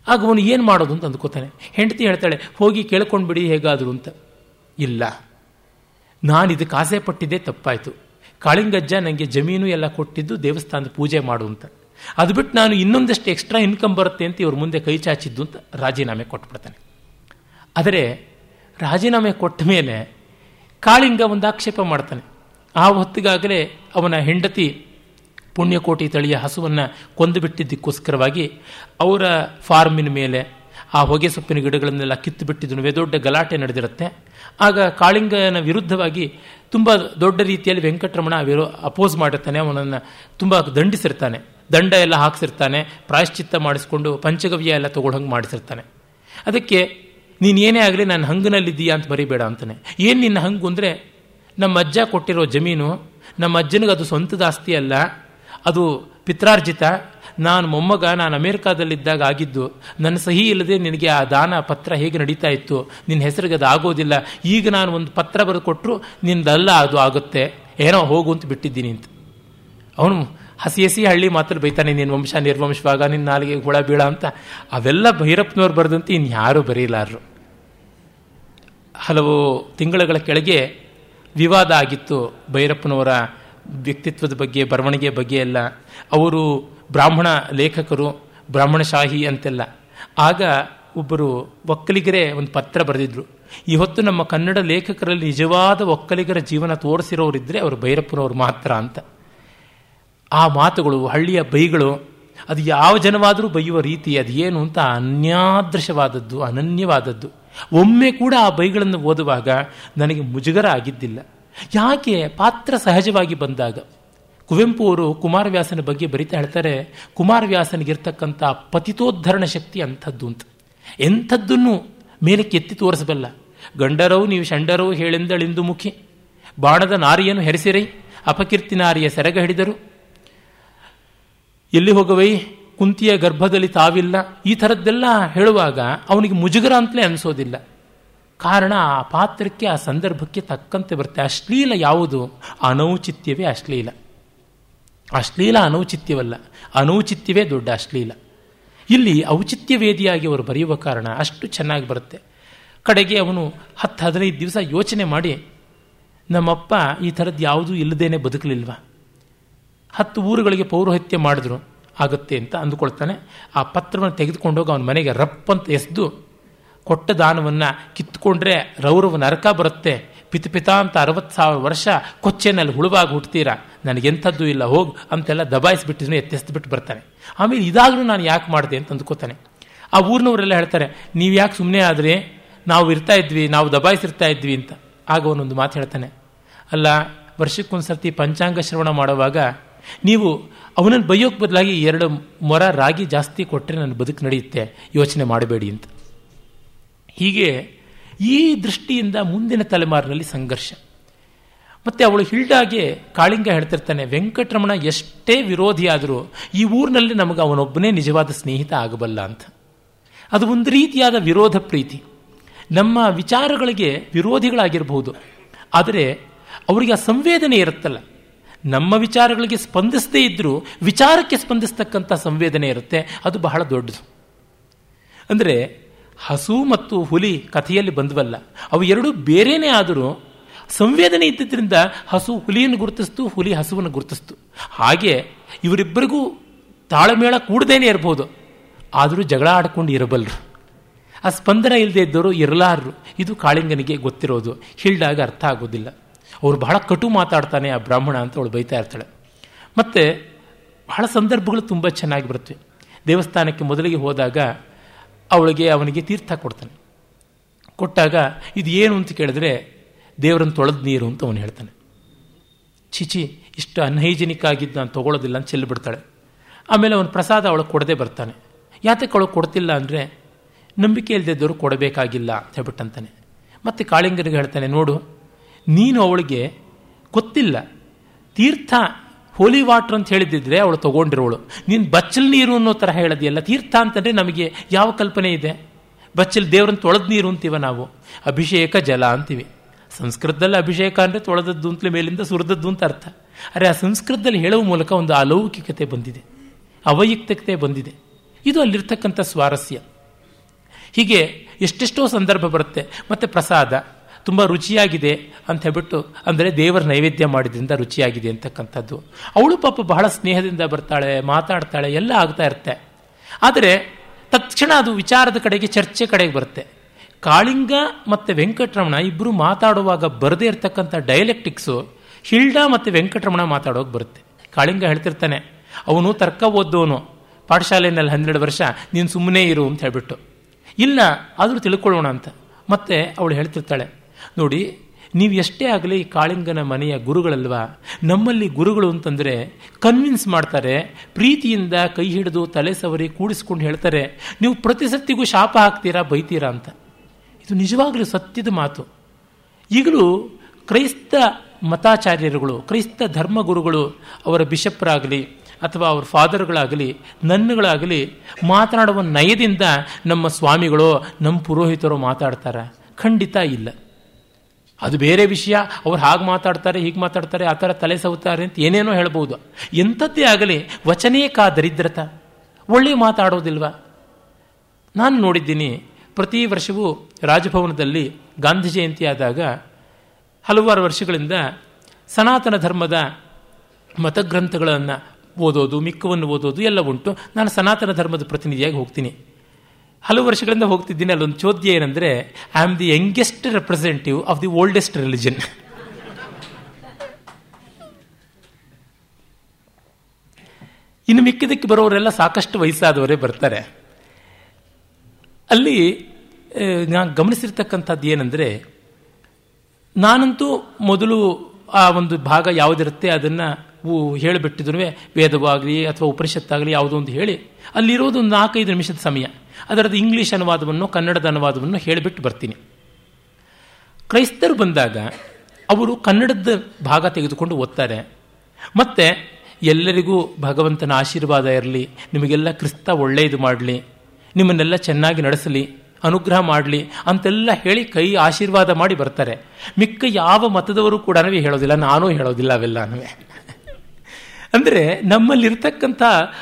ಆಗ ಅವನು ಏನು ಮಾಡೋದು ಅಂತ ಅಂದ್ಕೋತಾನೆ. ಹೆಂಡತಿ ಹೇಳ್ತಾಳೆ, ಹೋಗಿ ಕೇಳ್ಕೊಂಡು ಬಿಡಿ, ಹೇಗಾದರೂ ಅಂತ. ಇಲ್ಲ. ನಾನು ಇದಕ್ಕೆ ಆಸೆ ಪಟ್ಟಿದ್ದೇ ತಪ್ಪಾಯಿತು. ಕಾಳಿಂಗಜ್ಜ ನನಗೆ ಜಮೀನು ಎಲ್ಲ ಕೊಟ್ಟಿದ್ದು ದೇವಸ್ಥಾನದ ಪೂಜೆ ಮಾಡು ಅಂತ. ಅದು ಬಿಟ್ಟು ನಾನು ಇನ್ನೊಂದಷ್ಟು ಎಕ್ಸ್ಟ್ರಾ ಇನ್ಕಮ್ ಬರುತ್ತೆ ಅಂತ ಇವ್ರ ಮುಂದೆ ಕೈ ಚಾಚಿದ್ದು ಅಂತ ರಾಜೀನಾಮೆ ಕೊಟ್ಬಿಡ್ತಾನೆ. ಆದರೆ ರಾಜೀನಾಮೆ ಕೊಟ್ಟ ಮೇಲೆ ಕಾಳಿಂಗ ಒಂದು ಆಕ್ಷೇಪ ಮಾಡ್ತಾನೆ. ಆ ಹೊತ್ತಿಗಾಗಲೇ ಅವನ ಹೆಂಡತಿ ಪುಣ್ಯಕೋಟಿ ತಳಿಯ ಹಸುವನ್ನು ಕೊಂದು ಬಿಟ್ಟಿದ್ದಕ್ಕೋಸ್ಕರವಾಗಿ ಅವರ ಫಾರ್ಮಿನ ಮೇಲೆ, ಆ ಹೊಗೆ ಸೊಪ್ಪಿನ ಗಿಡಗಳನ್ನೆಲ್ಲ ಕಿತ್ತು ಬಿಟ್ಟಿದ್ದನು ದೊಡ್ಡ ಗಲಾಟೆ ನಡೆದಿರುತ್ತೆ. ಆಗ ಕಾಳಿಂಗನ ವಿರುದ್ಧವಾಗಿ ತುಂಬ ದೊಡ್ಡ ರೀತಿಯಲ್ಲಿ ವೆಂಕಟರಮಣ ವಿರೋ, ಅಪೋಸ್ ಮಾಡಿರ್ತಾನೆ. ಅವನನ್ನು ತುಂಬ ದಂಡಿಸಿರ್ತಾನೆ. ದಂಡ ಎಲ್ಲ ಹಾಕ್ಸಿರ್ತಾನೆ. ಪ್ರಾಯಶ್ಚಿತ್ತ ಮಾಡಿಸ್ಕೊಂಡು ಪಂಚಗವ್ಯ ಎಲ್ಲ ತಗೊಳ್ಳೋಂಗೆ ಮಾಡಿಸಿರ್ತಾನೆ. ಅದಕ್ಕೆ ನೀನು ಏನೇ ಆಗಲಿ ನಾನು ಹಂಗನಲ್ಲಿದ್ದೀಯಾ ಅಂತ ಬರೀಬೇಡ ಅಂತಾನೆ. ಏನು ನಿನ್ನ ಹಂಗು ಅಂದರೆ ನಮ್ಮ ಅಜ್ಜ ಕೊಟ್ಟಿರೋ ಜಮೀನು, ನಮ್ಮ ಅಜ್ಜನಿಗೆ ಅದು ಸ್ವಂತದ ಆಸ್ತಿ ಅಲ್ಲ, ಅದು ಪಿತ್ರಾರ್ಜಿತ. ನಾನು ಮೊಮ್ಮಗ, ನಾನು ಅಮೇರಿಕಾದಲ್ಲಿದ್ದಾಗ ಆಗಿದ್ದು, ನನ್ನ ಸಹಿ ಇಲ್ಲದೆ ನಿನಗೆ ಆ ದಾನ ಪತ್ರ ಹೇಗೆ ನಡೀತಾ ಇತ್ತು, ನಿನ್ನ ಹೆಸರಿಗೆ ಅದು ಆಗೋದಿಲ್ಲ. ಈಗ ನಾನು ಒಂದು ಪತ್ರ ಬರೆದು ಕೊಟ್ಟರು ನಿಂದಲ್ಲ ಅದು ಆಗುತ್ತೆ. ಏನೋ ಹೋಗು ಅಂತ ಬಿಟ್ಟಿದ್ದೀನಿ ಅಂತ. ಅವನು ಹಸಿ ಹಸಿ ಹಳ್ಳಿ ಮಾತ್ರ ಬೈತಾನೆ ನಿನ್ನ ವಂಶ ನಿರ್ವಂಶವಾಗ ನಿನ್ನ ನಾಲಿಗೆ ಹುಳ ಬೀಳ ಅಂತ. ಅವೆಲ್ಲ ಭೈರಪ್ಪನವ್ರು ಬರೆದಂತೆ ಇನ್ಯಾರೂ ಬರೀಲಾರರು. ಹಲವು ತಿಂಗಳುಗಳ ಕೆಳಗೆ ವಿವಾದ ಆಗಿತ್ತು. ಭೈರಪ್ಪನವರ ವ್ಯಕ್ತಿತ್ವದ ಬಗ್ಗೆ, ಬರವಣಿಗೆ ಬಗ್ಗೆ ಎಲ್ಲ. ಅವರು ಬ್ರಾಹ್ಮಣ ಲೇಖಕರು, ಬ್ರಾಹ್ಮಣಶಾಹಿ ಅಂತೆಲ್ಲ. ಆಗ ಒಬ್ಬರು ಒಕ್ಕಲಿಗರೇ ಒಂದು ಪತ್ರ ಬರೆದಿದ್ರು. ಈ ಹೊತ್ತು ನಮ್ಮ ಕನ್ನಡ ಲೇಖಕರಲ್ಲಿ ನಿಜವಾದ ಒಕ್ಕಲಿಗರ ಜೀವನ ತೋರಿಸಿರೋರಿದ್ದರೆ ಅವರು ಭೈರಪ್ಪನವರು ಮಾತ್ರ ಅಂತ. ಆ ಮಾತುಗಳು, ಹಳ್ಳಿಯ ಬೈಗಳು, ಅದು ಯಾವ ಜನವಾದರೂ ಬೈಯುವ ರೀತಿ ಅದು ಏನು ಅಂತ ಅನ್ಯಾದೃಶವಾದದ್ದು, ಅನನ್ಯವಾದದ್ದು. ಒಮ್ಮೆ ಕೂಡ ಆ ಬೈಗಳನ್ನು ಓದುವಾಗ ನನಗೆ ಮುಜುಗರ ಆಗಿದ್ದಿಲ್ಲ ಯಾಕೆ? ಪಾತ್ರ ಸಹಜವಾಗಿ ಬಂದಾಗ. ಕುವೆಂಪು ಅವರು ಕುಮಾರವ್ಯಾಸನ ಬಗ್ಗೆ ಬರಿತಾ ಹೇಳ್ತಾರೆ, ಕುಮಾರವ್ಯಾಸನಿಗಿರ್ತಕ್ಕಂಥ ಪತಿತೋದ್ಧರಣ ಶಕ್ತಿ ಅಂಥದ್ದು ಅಂತ. ಎಂಥದ್ದನ್ನು ಮೇಲಕ್ಕೆ ಎತ್ತಿ ತೋರಿಸಬಲ್ಲ. ಗಂಡರವು ನೀವು ಷಂಡರವು ಹೇಳೆಂದಳಿಂದು ಮುಖಿ. ಬಾಣದ ನಾರಿಯನ್ನು ಹೆರೆಸಿರೈ, ಅಪಕೀರ್ತಿ ನಾರಿಯ ಸೆರಗ ಹಿಡಿದರು ಎಲ್ಲಿ ಹೋಗವೈ? ಕುಂತಿಯ ಗರ್ಭದಲ್ಲಿ ತಾವಿಲ್ಲ, ಈ ಥರದ್ದೆಲ್ಲ ಹೇಳುವಾಗ ಅವನಿಗೆ ಮುಜುಗರ ಅಂತಲೇ ಅನಿಸೋದಿಲ್ಲ. ಕಾರಣ ಆ ಪಾತ್ರಕ್ಕೆ, ಆ ಸಂದರ್ಭಕ್ಕೆ ತಕ್ಕಂತೆ ಬರುತ್ತೆ. ಅಶ್ಲೀಲ ಯಾವುದು? ಅನೌಚಿತ್ಯವೇ ಅಶ್ಲೀಲ. ಅಶ್ಲೀಲ ಅನೌಚಿತ್ಯವಲ್ಲ. ಅನೌಚಿತ್ಯವೇ ದೊಡ್ಡ ಅಶ್ಲೀಲ. ಇಲ್ಲಿ ಔಚಿತ್ಯವೇದಿಯಾಗಿ ಅವರು ಬರೆಯುವ ಕಾರಣ ಅಷ್ಟು ಚೆನ್ನಾಗಿ ಬರುತ್ತೆ. ಕಡೆಗೆ ಅವನು ಹತ್ತು ಹದಿನೈದು ದಿವಸ ಯೋಚನೆ ಮಾಡಿ, ನಮ್ಮಪ್ಪ ಈ ಥರದ್ದು ಯಾವುದೂ ಇಲ್ಲದೇನೆ ಬದುಕಲಿಲ್ವ? ಹತ್ತು ಊರುಗಳಿಗೆ ಪೌರೋಹಿತ್ಯ ಮಾಡಿದ್ರು. ಆಗುತ್ತೆ ಅಂತ ಅಂದುಕೊಳ್ತಾನೆ. ಆ ಪತ್ರವನ್ನು ತೆಗೆದುಕೊಂಡೋಗಿ ಅವನ ಮನೆಗೆ ರಪ್ ಅಂತ ಎಸ್ದು ಕೊಟ್ಟ ದಾನವನ್ನು ಕಿತ್ಕೊಂಡ್ರೆ ರೌರವ ನರಕ ಬರುತ್ತೆ. ಪಿತ ಪಿತ ಅಂತ ಅರವತ್ತು ಸಾವಿರ ವರ್ಷ ಕೊಚ್ಚೆನಲ್ಲಿ ಹುಳುವಾಗಿ ನನಗೆ ನನಗೆಂಥದ್ದು ಇಲ್ಲ, ಹೋಗಿ ಅಂತೆಲ್ಲ ದಬಾಯಿಸ್ಬಿಟ್ಟಿದ್ನು ಎತ್ತೆಸ್ಬಿಟ್ಟು ಬರ್ತಾನೆ. ಆಮೇಲೆ ಇದಾಗಲೂ ನಾನು ಯಾಕೆ ಮಾಡಿದೆ ಅಂತ ಅಂದ್ಕೋತಾನೆ. ಆ ಊರಿನವರೆಲ್ಲ ಹೇಳ್ತಾರೆ, ನೀವು ಯಾಕೆ ಸುಮ್ಮನೆ ಆದರೆ? ನಾವು ಇರ್ತಾ ಇದ್ವಿ, ನಾವು ದಬಾಯಿಸಿರ್ತಾ ಇದ್ವಿ ಅಂತ. ಆಗ ಅವನೊಂದು ಮಾತು ಹೇಳ್ತಾನೆ, ಅಲ್ಲ, ವರ್ಷಕ್ಕೊಂದ್ಸರ್ತಿ ಪಂಚಾಂಗ ಶ್ರವಣ ಮಾಡುವಾಗ ನೀವು ಅವನನ್ನು ಬೈಯೋಕ್ಕೆ ಬದಲಾಗಿ ಎರಡು ಮೊರ ರಾಗಿ ಜಾಸ್ತಿ ಕೊಟ್ಟರೆ ನನ್ನ ಬದುಕು ನಡೆಯುತ್ತೆ, ಯೋಚನೆ ಮಾಡಬೇಡಿ ಅಂತ. ಹೀಗೆ ಈ ದೃಷ್ಟಿಯಿಂದ ಮುಂದಿನ ತಲೆಮಾರಿನಲ್ಲಿ ಸಂಘರ್ಷ. ಮತ್ತೆ ಅವಳು ಹಿಲ್ಡಾಗೆ ಕಾಳಿಂಗ ಹೇಳ್ತಿರ್ತಾನೆ, ವೆಂಕಟರಮಣ ಎಷ್ಟೇ ವಿರೋಧಿಯಾದರೂ ಈ ಊರಿನಲ್ಲಿ ನಮಗೆ ಅವನೊಬ್ಬನೇ ನಿಜವಾದ ಸ್ನೇಹಿತ ಆಗಬಲ್ಲ ಅಂತ. ಅದು ಒಂದು ರೀತಿಯಾದ ವಿರೋಧ ಪ್ರೀತಿ. ನಮ್ಮ ವಿಚಾರಗಳಿಗೆ ವಿರೋಧಿಗಳಾಗಿರಬಹುದು ಆದರೆ ಅವರಿಗೆ ಆ ಸಂವೇದನೆ ಇರುತ್ತಲ್ಲ. ನಮ್ಮ ವಿಚಾರಗಳಿಗೆ ಸ್ಪಂದಿಸದೇ ಇದ್ದರೂ ವಿಚಾರಕ್ಕೆ ಸ್ಪಂದಿಸ್ತಕ್ಕಂಥ ಸಂವೇದನೆ ಇರುತ್ತೆ, ಅದು ಬಹಳ ದೊಡ್ಡದು. ಅಂದರೆ ಹಸು ಮತ್ತು ಹುಲಿ ಕಥೆಯಲ್ಲಿ ಬಂದವಲ್ಲ, ಅವು ಎರಡೂ ಬೇರೆಯೇ ಆದರೂ ಸಂವೇದನೆ ಇದ್ದಿದ್ದರಿಂದ ಹಸು ಹುಲಿಯನ್ನು ಗುರುತಿಸ್ತು, ಹುಲಿ ಹಸುವನ್ನು ಗುರುತಿಸ್ತು. ಹಾಗೆ ಇವರಿಬ್ಬರಿಗೂ ತಾಳಮೇಳ ಕೂಡದೇನೆ ಇರ್ಬೋದು, ಆದರೂ ಜಗಳ ಆಡ್ಕೊಂಡು ಇರಬಲ್ಲರು ಆ ಸ್ಪಂದನ ಇಲ್ಲದೆ ಇದ್ದವರು ಇರಲಾರರು. ಇದು ಕಾಳಿಂಗನಿಗೆ ಗೊತ್ತಿರೋದು. ಹಿಲ್ಡಾಗ ಅರ್ಥ ಆಗೋದಿಲ್ಲ. ಅವ್ರು ಬಹಳ ಕಟು ಮಾತಾಡ್ತಾನೆ ಆ ಬ್ರಾಹ್ಮಣ ಅಂತ ಅವಳು ಬೈತಾ ಇರ್ತಾಳೆ. ಮತ್ತು ಬಹಳ ಸಂದರ್ಭಗಳು ತುಂಬ ಚೆನ್ನಾಗಿ ಬರುತ್ತವೆ ದೇವಸ್ಥಾನಕ್ಕೆ ಮೊದಲಿಗೆ ಹೋದಾಗ ಅವಳಿಗೆ ಅವನಿಗೆ ತೀರ್ಥ ಕೊಡ್ತಾನೆ. ಕೊಟ್ಟಾಗ ಇದು ಏನು ಅಂತ ಕೇಳಿದ್ರೆ ದೇವರನ್ನು ತೊಳೆದ ನೀರು ಅಂತ ಅವನು ಹೇಳ್ತಾನೆ. ಚಿಚಿ ಇಷ್ಟು ಅನ್ಹೈಜಿನಿಕ್ ಆಗಿದ್ದು ನಾನು ತೊಗೊಳೋದಿಲ್ಲ ಅಂತ ಚೆಲ್ಲಿಬಿಡ್ತಾಳೆ ಆಮೇಲೆ ಅವನು ಪ್ರಸಾದ ಅವಳು ಕೊಡದೆ ಬರ್ತಾನೆ. ಯಾತಕ್ಕೆ ಅವಳು ಕೊಡ್ತಿಲ್ಲ ಅಂದರೆ ನಂಬಿಕೆ ಇಲ್ಲದಿದ್ದವರು ಕೊಡಬೇಕಾಗಿಲ್ಲ ಅಂತ ಹೇಳ್ಬಿಟ್ಟಂತಾನೆ. ಮತ್ತೆ ಕಾಳಿಂಗರಿಗೆ ಹೇಳ್ತಾನೆ, ನೋಡು ನೀನು ಅವಳಿಗೆ ಗೊತ್ತಿಲ್ಲ. ತೀರ್ಥ ಹೋಲಿ ವಾಟ್ರ್ ಅಂತ ಹೇಳಿದ್ದಿದ್ರೆ ಅವಳು ತಗೊಂಡಿರೋಳು. ನೀನು ಬಚ್ಚಲ್ ನೀರು ಅನ್ನೋ ಥರ ಹೇಳೋದಿಲ್ಲ ತೀರ್ಥ ಅಂತಂದರೆ ನಮಗೆ ಯಾವ ಕಲ್ಪನೆ ಇದೆ? ಬಚ್ಚಲ್ ದೇವ್ರನ್ನ ತೊಳೆದ ನೀರು ಅಂತೀವ ನಾವು? ಅಭಿಷೇಕ ಜಲ ಅಂತೀವಿ. ಸಂಸ್ಕೃತದಲ್ಲಿ ಅಭಿಷೇಕ ಅಂದರೆ ತೊಳೆದದ್ದು ಅಂತಲೇ ಮೇಲಿಂದ ಸುರಿದದ್ದು ಅಂತ ಅರ್ಥ. ಅರೆ ಆ ಸಂಸ್ಕೃತದಲ್ಲಿ ಹೇಳುವ ಮೂಲಕ ಒಂದು ಅಲೌಕಿಕತೆ ಬಂದಿದೆ. ಅವೈಯಕ್ತಿಕತೆ ಬಂದಿದೆ. ಇದು ಅಲ್ಲಿರ್ತಕ್ಕಂಥ ಸ್ವಾರಸ್ಯ. ಹೀಗೆ ಎಷ್ಟೆಷ್ಟೋ ಸಂದರ್ಭ ಬರುತ್ತೆ. ಮತ್ತು ಪ್ರಸಾದ. ತುಂಬ ರುಚಿಯಾಗಿದೆ ಅಂತ ಹೇಳ್ಬಿಟ್ಟು, ಅಂದರೆ ದೇವರ ನೈವೇದ್ಯ ಮಾಡಿದ್ರಿಂದ ರುಚಿಯಾಗಿದೆ ಅಂತಕ್ಕಂಥದ್ದು. ಅವಳು ಪಾಪ ಬಹಳ ಸ್ನೇಹದಿಂದ ಬರ್ತಾಳೆ, ಮಾತಾಡ್ತಾಳೆ, ಎಲ್ಲ ಆಗ್ತಾ ಇರುತ್ತೆ. ಆದರೆ ತಕ್ಷಣ ಅದು ವಿಚಾರದ ಕಡೆಗೆ, ಚರ್ಚೆ ಕಡೆಗೆ ಬರುತ್ತೆ. ಕಾಳಿಂಗ ಮತ್ತು ವೆಂಕಟರಮಣ ಇಬ್ಬರು ಮಾತಾಡುವಾಗ ಬರದೇ ಇರತಕ್ಕಂಥ ಡೈಲೆಕ್ಟಿಕ್ಸು ಹಿಲ್ಡಾ ಮತ್ತು ವೆಂಕಟರಮಣ ಮಾತಾಡೋಕೆ ಬರುತ್ತೆ. ಕಾಳಿಂಗ ಹೇಳ್ತಿರ್ತಾನೆ, ಅವನು ತರ್ಕ ಓದ್ದವನು. ಪಾಠಶಾಲೆಯಲ್ಲಿ ಹನ್ನೆರಡು ವರ್ಷ, ನೀನು ಸುಮ್ಮನೆ ಇರು ಅಂತ ಹೇಳ್ಬಿಟ್ಟು. ಇಲ್ಲ ಆದರೂ ತಿಳ್ಕೊಳ್ಳೋಣ ಅಂತ. ಮತ್ತೆ ಅವಳು ಹೇಳ್ತಿರ್ತಾಳೆ ನೋಡಿ, ನೀವು ಎಷ್ಟೇ ಆಗಲಿ ಕಾಳಿಂಗನ ಮನೆಯ ಗುರುಗಳಲ್ವಾ, ನಮ್ಮಲ್ಲಿ ಗುರುಗಳು ಅಂತಂದರೆ ಕನ್ವಿನ್ಸ್ ಮಾಡ್ತಾರೆ, ಪ್ರೀತಿಯಿಂದ ಕೈ ಹಿಡಿದು ತಲೆ ಸವರಿ ಕೂಡಿಸ್ಕೊಂಡು ಹೇಳ್ತಾರೆ, ನೀವು ಪ್ರತಿ ಸತ್ತಿಗೂ ಶಾಪ ಹಾಕ್ತೀರಾ, ಬೈತೀರಾ ಅಂತ. ಇದು ನಿಜವಾಗಲೂ ಸತ್ಯದ ಮಾತು. ಈಗಲೂ ಕ್ರೈಸ್ತ ಮತಾಚಾರ್ಯರುಗಳು, ಕ್ರೈಸ್ತ ಧರ್ಮಗುರುಗಳು ಅವರ ಬಿಷಪ್ರಾಗಲಿ ಅಥವಾ ಅವ್ರ ಫಾದರ್ಗಳಾಗಲಿ, ನನ್ನಗಳಾಗಲಿ ಮಾತನಾಡುವ ನಯದಿಂದ ನಮ್ಮ ಸ್ವಾಮಿಗಳು, ನಮ್ಮ ಪುರೋಹಿತರು ಮಾತಾಡ್ತಾರೆ. ಖಂಡಿತ ಇಲ್ಲ. ಅದು ಬೇರೆ ವಿಷಯ. ಅವ್ರು ಹಾಗೆ ಮಾತಾಡ್ತಾರೆ, ಹೀಗೆ ಮಾತಾಡ್ತಾರೆ, ಆ ಥರ ತಲೆ ಸವುತ್ತಾರೆ ಅಂತ ಏನೇನೋ ಹೇಳ್ಬೋದು. ಎಂಥದ್ದೇ ಆಗಲಿ ವಚನೇ ಕಾ ದರಿದ್ರತ. ಒಳ್ಳೆಯ ಮಾತಾಡೋದಿಲ್ವ? ನಾನು ನೋಡಿದ್ದೀನಿ, ಪ್ರತಿ ವರ್ಷವೂ ರಾಜಭವನದಲ್ಲಿ ಗಾಂಧಿ ಜಯಂತಿ ಆದಾಗ ಹಲವಾರು ವರ್ಷಗಳಿಂದ ಸನಾತನ ಧರ್ಮದ ಮತಗ್ರಂಥಗಳನ್ನು ಓದೋದು, ಮಿಕ್ಕವನ್ನು ಓದೋದು ಎಲ್ಲ ಉಂಟು. ನಾನು ಸನಾತನ ಧರ್ಮದ ಪ್ರತಿನಿಧಿಯಾಗಿ ಹೋಗ್ತೀನಿ. ಹಲವು ವರ್ಷಗಳಿಂದ ಹೋಗ್ತಿದ್ದೀನಿ ಅಲ್ಲೊಂದು ಚೋದ್ಯ ಏನಂದರೆ I am the youngest representative of the oldest religion ಇನ್ನು ಮಿಕ್ಕಿದಕ್ಕೆ ಬರೋರೆಲ್ಲ ಸಾಕಷ್ಟು ವಯಸ್ಸಾದವರೇ ಬರ್ತಾರೆ. ಅಲ್ಲಿ ನಾನು ಗಮನಿಸಿರ್ತಕ್ಕಂಥದ್ದು ಏನಂದರೆ, ನಾನಂತೂ ಮೊದಲು ಆ ಒಂದು ಭಾಗ ಯಾವುದಿರುತ್ತೆ ಅದನ್ನು ಹೇಳಿಬಿಟ್ಟಿದ್ರು ವೇದವಾಗಲಿ ಅಥವಾ ಉಪನಿಷತ್ತಾಗಲಿ ಯಾವುದೋ ಒಂದು ಹೇಳಿ, ಅಲ್ಲಿರೋದು ಒಂದು ನಾಲ್ಕೈದು ನಿಮಿಷದ ಸಮಯ. ಅದರದ್ದು ಇಂಗ್ಲೀಷ್ ಅನುವಾದವನ್ನು, ಕನ್ನಡದ ಅನುವಾದವನ್ನು ಹೇಳಿಬಿಟ್ಟು ಬರ್ತೀನಿ. ಕ್ರೈಸ್ತರು ಬಂದಾಗ ಅವರು ಕನ್ನಡದ ಭಾಗ ತೆಗೆದುಕೊಂಡು ಓದ್ತಾರೆ. ಮತ್ತು ಎಲ್ಲರಿಗೂ ಭಗವಂತನ ಆಶೀರ್ವಾದ ಇರಲಿ, ನಿಮಗೆಲ್ಲ ಕ್ರಿಸ್ತ ಒಳ್ಳೆಯದು ಮಾಡಲಿ, ನಿಮ್ಮನ್ನೆಲ್ಲ ಚೆನ್ನಾಗಿ ನಡೆಸಲಿ, ಅನುಗ್ರಹ ಮಾಡಲಿ ಅಂತೆಲ್ಲ ಹೇಳಿ ಕೈ ಆಶೀರ್ವಾದ ಮಾಡಿ ಬರ್ತಾರೆ. ಮಿಕ್ಕ ಯಾವ ಮತದವರು ಕೂಡ ಹೇಳೋದಿಲ್ಲ, ನಾನು ಹೇಳೋದಿಲ್ಲ ಅವೆಲ್ಲನೂ ಅಂದರೆ ನಮ್ಮಲ್ಲಿರ್ತಕ್ಕಂಥ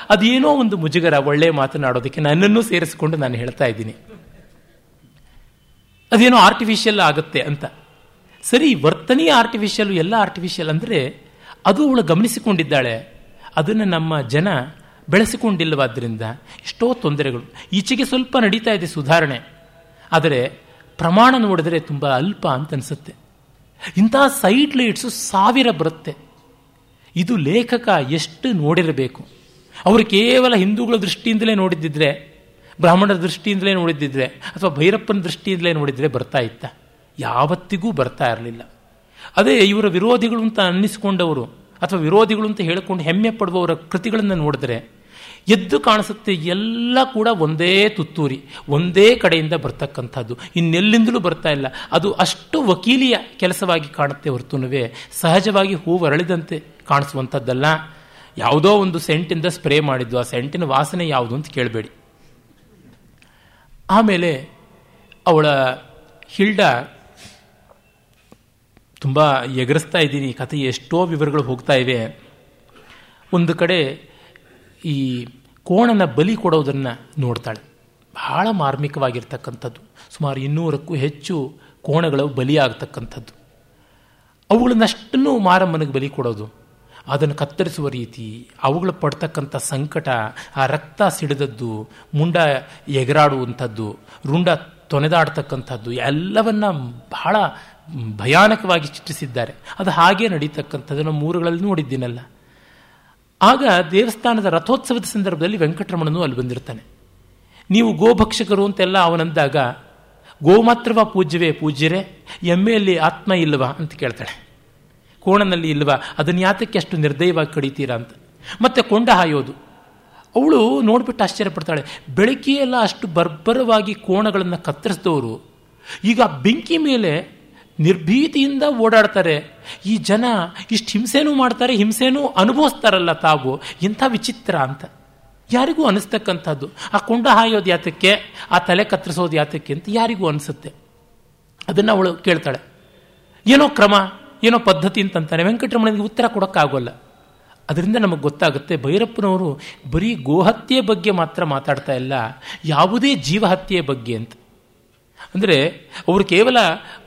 ಅದೇನೋ ಒಂದು ಮುಜುಗರ, ಒಳ್ಳೆ ಮಾತನಾಡೋದಕ್ಕೆ ನನ್ನನ್ನು ಸೇರಿಸಿಕೊಂಡು ನಾನು ಹೇಳ್ತಾ ಇದ್ದೀನಿ. ಅದೇನೋ ಆರ್ಟಿಫಿಷಿಯಲ್ ಆಗುತ್ತೆ ಅಂತ. ಸರಿ ವರ್ತನೆಯ ಆರ್ಟಿಫಿಷಿಯಲ್ ಎಲ್ಲ ಆರ್ಟಿಫಿಷಿಯಲ್ ಅಂದರೆ ಅದು ಅವಳು ಗಮನಿಸಿಕೊಂಡಿದ್ದಾಳೆ. ಅದನ್ನು ನಮ್ಮ ಜನ ಬೆಳೆಸಿಕೊಂಡಿಲ್ಲವಾದ್ದರಿಂದ ಎಷ್ಟೋ ತೊಂದರೆಗಳು. ಈಚೆಗೆ ಸ್ವಲ್ಪ ನಡೀತಾ ಇದೆ ಸುಧಾರಣೆ. ಆದರೆ ಪ್ರಮಾಣ ನೋಡಿದರೆ ತುಂಬ ಅಲ್ಪ ಅಂತ ಅನಿಸುತ್ತೆ. ಇಂತಹ ಸೈಡ್ ಲೈಟ್ಸು ಸಾವಿರ ಬರುತ್ತೆ. ಇದು ಲೇಖಕ ಎಷ್ಟು ನೋಡಿರಬೇಕು? ಅವರು ಕೇವಲ ಹಿಂದೂಗಳ ದೃಷ್ಟಿಯಿಂದಲೇ ನೋಡಿದ್ದಿದ್ರೆ, ಬ್ರಾಹ್ಮಣರ ದೃಷ್ಟಿಯಿಂದಲೇ ನೋಡಿದ್ದಿದ್ರೆ, ಅಥವಾ ಭೈರಪ್ಪನ ದೃಷ್ಟಿಯಿಂದಲೇ ನೋಡಿದ್ರೆ ಬರ್ತಾ ಇತ್ತ? ಯಾವತ್ತಿಗೂ ಬರ್ತಾ ಇರಲಿಲ್ಲ. ಅದೇ ಇವರ ವಿರೋಧಿಗಳು ಅಂತ ಅನ್ನಿಸಿಕೊಂಡವರು, ಅಥವಾ ವಿರೋಧಿಗಳು ಅಂತ ಹೇಳಿಕೊಂಡು ಹೆಮ್ಮೆ ಪಡುವವರ ಕೃತಿಗಳನ್ನು ನೋಡಿದ್ರೆ, ಎದ್ದು ಕಾಣಿಸುತ್ತೆ ಎಲ್ಲ ಕೂಡ ಒಂದೇ ತುತ್ತೂರಿ, ಒಂದೇ ಕಡೆಯಿಂದ ಬರ್ತಕ್ಕಂಥದ್ದು. ಇನ್ನೆಲ್ಲಿಂದಲೂ ಬರ್ತಾ ಇಲ್ಲ. ಅದು ಅಷ್ಟು ವಕೀಲಿಯ ಕೆಲಸವಾಗಿ ಕಾಣುತ್ತೆ ಹೊರತುನುವೆ, ಸಹಜವಾಗಿ ಹೂವು ಅರಳಿದಂತೆ ಕಾಣಿಸುವಂಥದ್ದಲ್ಲ. ಯಾವುದೋ ಒಂದು ಸೆಂಟಿಂದ ಸ್ಪ್ರೇ ಮಾಡಿದ್ದು, ಆ ಸೆಂಟಿನ ವಾಸನೆ ಯಾವುದು ಅಂತ ಕೇಳಬೇಡಿ. ಆಮೇಲೆ ಅವಳ ಹಿಲ್ಡ ತುಂಬ ಎಗರಿಸ್ತಾ ಇದ್ದೀನಿ. ಕಥೆ ಎಷ್ಟೋ ವಿವರಗಳು ಹೋಗ್ತಾ ಇವೆ. ಒಂದು ಕಡೆ ಈ ಕೋಣನ ಬಲಿ ಕೊಡೋದನ್ನು ನೋಡ್ತಾಳೆ. ಬಹಳ ಮಾರ್ಮಿಕವಾಗಿರ್ತಕ್ಕಂಥದ್ದು. ಸುಮಾರು ಇನ್ನೂರಕ್ಕೂ ಹೆಚ್ಚು ಕೋಣಗಳು ಬಲಿಯಾಗತಕ್ಕಂಥದ್ದು. ಅವುಗಳನ್ನಷ್ಟನ್ನು ಮಾರಮ್ಮನಿಗೆ ಬಲಿ ಕೊಡೋದು. ಅದನ್ನು ಕತ್ತರಿಸುವ ರೀತಿ, ಅವುಗಳು ಪಡ್ತಕ್ಕಂಥ ಸಂಕಟ, ಆ ರಕ್ತ ಸಿಡಿದದ್ದು, ಮುಂಡ ಎಗರಾಡುವಂಥದ್ದು, ರುಂಡ ತೊನೆದಾಡ್ತಕ್ಕಂಥದ್ದು, ಎಲ್ಲವನ್ನ ಬಹಳ ಭಯಾನಕವಾಗಿ ಚಿತ್ರಿಸಿದ್ದಾರೆ. ಅದು ಹಾಗೆ ನಡೀತಕ್ಕಂಥದ್ದು ನಮ್ಮ ಊರುಗಳಲ್ಲಿ ನೋಡಿದ್ದೀನಲ್ಲ. ಆಗ ದೇವಸ್ಥಾನದ ರಥೋತ್ಸವದ ಸಂದರ್ಭದಲ್ಲಿ ವೆಂಕಟರಮಣನು ಅಲ್ಲಿ ಬಂದಿರ್ತಾನೆ. ನೀವು ಗೋಭಕ್ಷಕರು ಅಂತೆಲ್ಲ ಅವನಂದಾಗ, ಗೋ ಮಾತ್ರವ ಪೂಜ್ಯವೇ ಪೂಜ್ಯರೇ, ಎಮ್ಮೆಯಲ್ಲಿ ಆತ್ಮ ಇಲ್ಲವಾ? ಅಂತ ಕೇಳ್ತಾಳೆ. ಕೋಣನಲ್ಲಿ ಇಲ್ವಾ ಅದನ್ನು ಯಾತಕ್ಕೆ ಅಷ್ಟು ನಿರ್ದಯವಾಗಿ ಕಡಿತೀರಾ ಅಂತ. ಮತ್ತೆ ಕೊಂಡ ಹಾಯೋದು. ಅವಳು ನೋಡ್ಬಿಟ್ಟು ಆಶ್ಚರ್ಯ ಪಡ್ತಾಳೆ ಎಲ್ಲ ಅಷ್ಟು ಬರ್ಬರವಾಗಿ ಕೋಣಗಳನ್ನು ಕತ್ತರಿಸಿದವರು, ಈಗ ಬೆಂಕಿ ಮೇಲೆ ನಿರ್ಭೀತಿಯಿಂದ ಓಡಾಡ್ತಾರೆ. ಈ ಜನ ಇಷ್ಟು ಹಿಂಸೆನೂ ಮಾಡ್ತಾರೆ, ಹಿಂಸೆನೂ ಅನುಭವಿಸ್ತಾರಲ್ಲ ತಾವು. ಇಂಥ ವಿಚಿತ್ರ ಅಂತ. ಯಾರಿಗೂ ಅನಿಸ್ತಕ್ಕಂಥದ್ದು. ಆ ಕೊಂಡ ಹಾಯೋದು ಯಾತಕ್ಕೆ? ಆ ತಲೆ ಕತ್ತರಿಸೋದು ಯಾತಕ್ಕೆ ಅಂತ ಯಾರಿಗೂ ಅನಿಸುತ್ತೆ. ಅದನ್ನು ಅವಳು ಕೇಳ್ತಾಳೆ. ಏನೋ ಕ್ರಮ. ಏನೋ ಪದ್ಧತಿ ಅಂತಂತಾನೆ ವೆಂಕಟರಮಣನಿಗೆ ಉತ್ತರ ಕೊಡೋಕ್ಕಾಗೋಲ್ಲ. ಅದರಿಂದ ನಮಗೆ ಗೊತ್ತಾಗುತ್ತೆ, ಭೈರಪ್ಪನವರು ಬರೀ ಗೋಹತ್ಯೆ ಬಗ್ಗೆ ಮಾತ್ರ ಮಾತಾಡ್ತಾ ಇಲ್ಲ. ಯಾವುದೇ ಜೀವಹತ್ಯೆಯ ಬಗ್ಗೆ ಅಂತ. ಅಂದರೆ ಅವರು ಕೇವಲ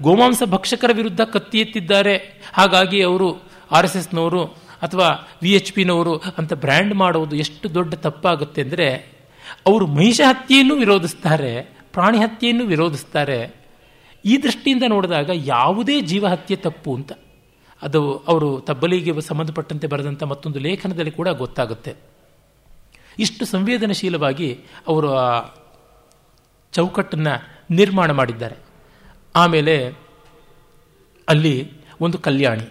ಗೋಮಾಂಸ ಭಕ್ಷಕರ ವಿರುದ್ಧ ಕತ್ತಿ ಎತ್ತಿದ್ದಾರೆ. ಹಾಗಾಗಿ ಅವರು ಆರ್ ಎಸ್ ಎಸ್ನವರು ಅಥವಾ ವಿ ಎಚ್ ಪಿನವರು ಅಂತ ಬ್ರ್ಯಾಂಡ್ ಮಾಡೋದು ಎಷ್ಟು ದೊಡ್ಡ ತಪ್ಪಾಗುತ್ತೆ ಅಂದರೆ, ಅವರು ಮಹಿಷ ಹತ್ಯೆಯನ್ನು ವಿರೋಧಿಸ್ತಾರೆ, ಪ್ರಾಣಿ ಹತ್ಯೆಯನ್ನು ವಿರೋಧಿಸ್ತಾರೆ. ಈ ದೃಷ್ಟಿಯಿಂದ ನೋಡಿದಾಗ ಯಾವುದೇ ಜೀವಹತ್ಯೆ ತಪ್ಪು ಅಂತ, ಅದು ಅವರು ತಬ್ಬಲಿಗೆ ಸಂಬಂಧಪಟ್ಟಂತೆ ಬರೆದಂಥ ಮತ್ತೊಂದು ಲೇಖನದಲ್ಲಿ ಕೂಡ ಗೊತ್ತಾಗುತ್ತೆ. ಇಷ್ಟು ಸಂವೇದನಶೀಲವಾಗಿ ಅವರು ಆ ಚೌಕಟ್ಟನ್ನು ನಿರ್ಮಾಣ ಮಾಡಿದ್ದಾರೆ. ಆಮೇಲೆ ಅಲ್ಲಿ ಒಂದು ಕಲ್ಯಾಣಿ.